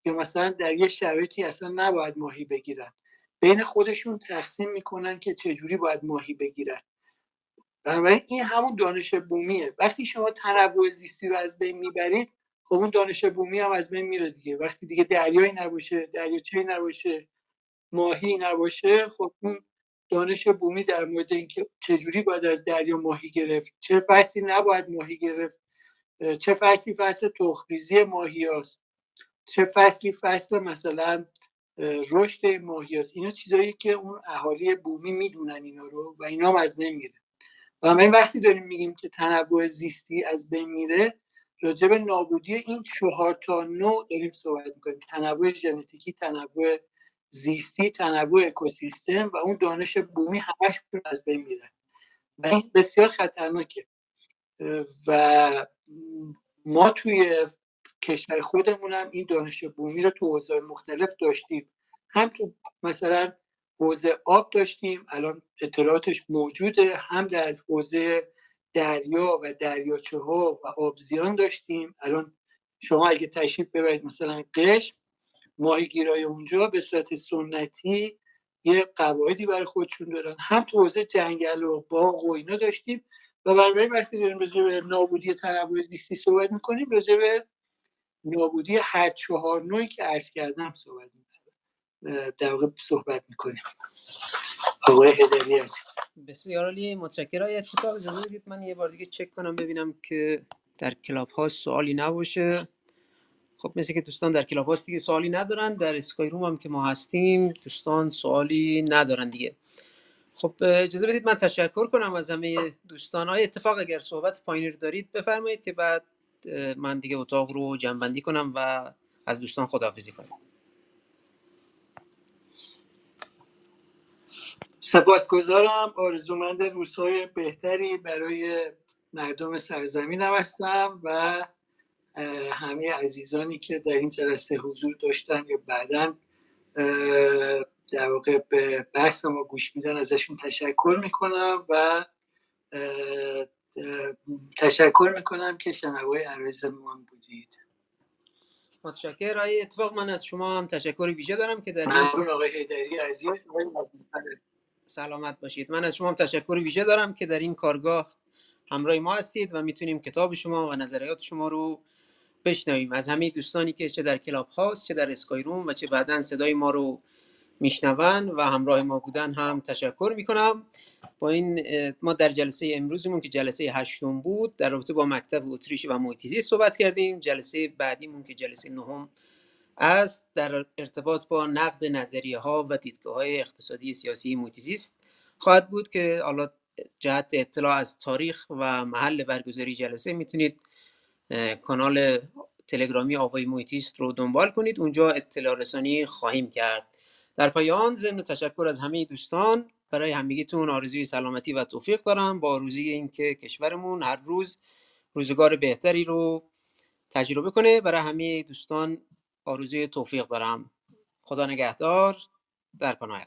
یا مثلا در یه شرایطی اصلا نباید ماهی بگیرن. بین خودشون تقسیم می‌کنن که چجوری باید ماهی بگیرن. بنابراین این همون دانش بومیه. وقتی شما تنوع زیستی رو از بین می‌برید خب اون دانش بومی هم از بین میره دیگه. وقتی دیگه دریایی نباشه دریاچه نباشه ماهی نباشه خب اون دانش بومی در مورد اینکه چجوری باید از دریا ماهی گرفت چه فصلی نباید ماهی گرفت چه فصلی فصل تخریزی ماهی هست چه فصلی فصل مثلا رشد ماهی هست اینا چیزایی که اون اهالی بومی می‌دونن اینا رو و اینا هم از بین میره و من وقتی داریم میگیم که تنوع زیستی از بین میره راجع نابودی این چهار تا نوع داریم صحبت می‌کنیم. تنوع ژنتیکی تنوع زیستی تنوع اکوسیستم و اون دانش بومی همش از بین میره و این بسیار خطرناکه. و ما توی کشور خودمون هم این دانش بومی رو تو حوزه‌های مختلف داشتیم. هم تو مثلا حوزه آب داشتیم الان اطلاعاتش موجوده. هم در حوزه دریا و دریاچه ها و آبزیان داشتیم. الان شما اگه تشریف ببرید مثلا قشم ماهیگیرای اونجا به صورت سنتی یه قواعدی برای خودشون دارن. هم تو حوزه جنگل و باغ و اینا داشتیم. و برای وقتی داریم راجع به نابودی تنوع زیستی صحبت می‌کنیم راجع به نابودی هر چهار نوعی که عرض کردم صحبت می‌کنیم. در واقع صحبت می‌کنیم. آقای هدری بسیار عالی متشکرم. اتفاق اجازه بدید من یه بار دیگه چک کنم ببینم که در کلاب ها سوالی نباشه. خب مثل که دوستان در کلاب هاست دیگه سوالی ندارن در اسکای روم هم که ما هستیم دوستان سوالی ندارن دیگه. خب اجازه بدید من تشکر کنم از همه دوستان های اتفاق اگر صحبت پایینی رو دارید. بفرمایید که بعد من دیگه اتاق رو جنبندی کنم و از دوستان خداحافظی کنم. سپاسگزارم. آرزومند روزهای بهتری برای مردم سرزمینم هستم و همه عزیزانی که در این جلسه حضور داشتن یا بعدا در واقع به بحث ما گوش میدن ازشون تشکر می‌کنم و تشکر می‌کنم که شنوای عرض من بودید. متشکر آقای اتفاق من از شما هم تشکر ویژه دارم که در ممنون آقای حیدری عزیز. سلامت باشید. من از شما هم تشکر ویژه دارم که در این کارگاه همراه ما هستید و می‌تونیم کتاب شما و نظریات شما رو بشنویم. از همه دوستانی که چه در کلاب هاست چه در اسکای روم و چه بعدا صدای ما رو میشنون و همراه ما بودن هم تشکر می‌کنم. با این ما در جلسه امروزمون که جلسه هشتم بود در رابطه با مکتب اتریش و محیطیزی صحبت کردیم. جلسه بعدیمون که جلسه نهم است در ارتباط با نقد نظریه ها و دیدگاه های اقتصادی سیاسی محیطیزیست خواهد بود که حالا جهت اطلاع از تاریخ و محل برگزاری جلسه می‌تونید کانال تلگرامی آقای محیطیست رو دنبال کنید. اونجا اطلاع رسانی خواهیم کرد. در پایان ضمن تشکر از همه دوستان. برای همگیتون آرزوی سلامتی و توفیق دارم. با آرزوی اینکه کشورمون هر روز روزگار بهتری رو تجربه کنه. برای همه دوستان آرزوی توفیق دارم. خدا نگهدار. در پناه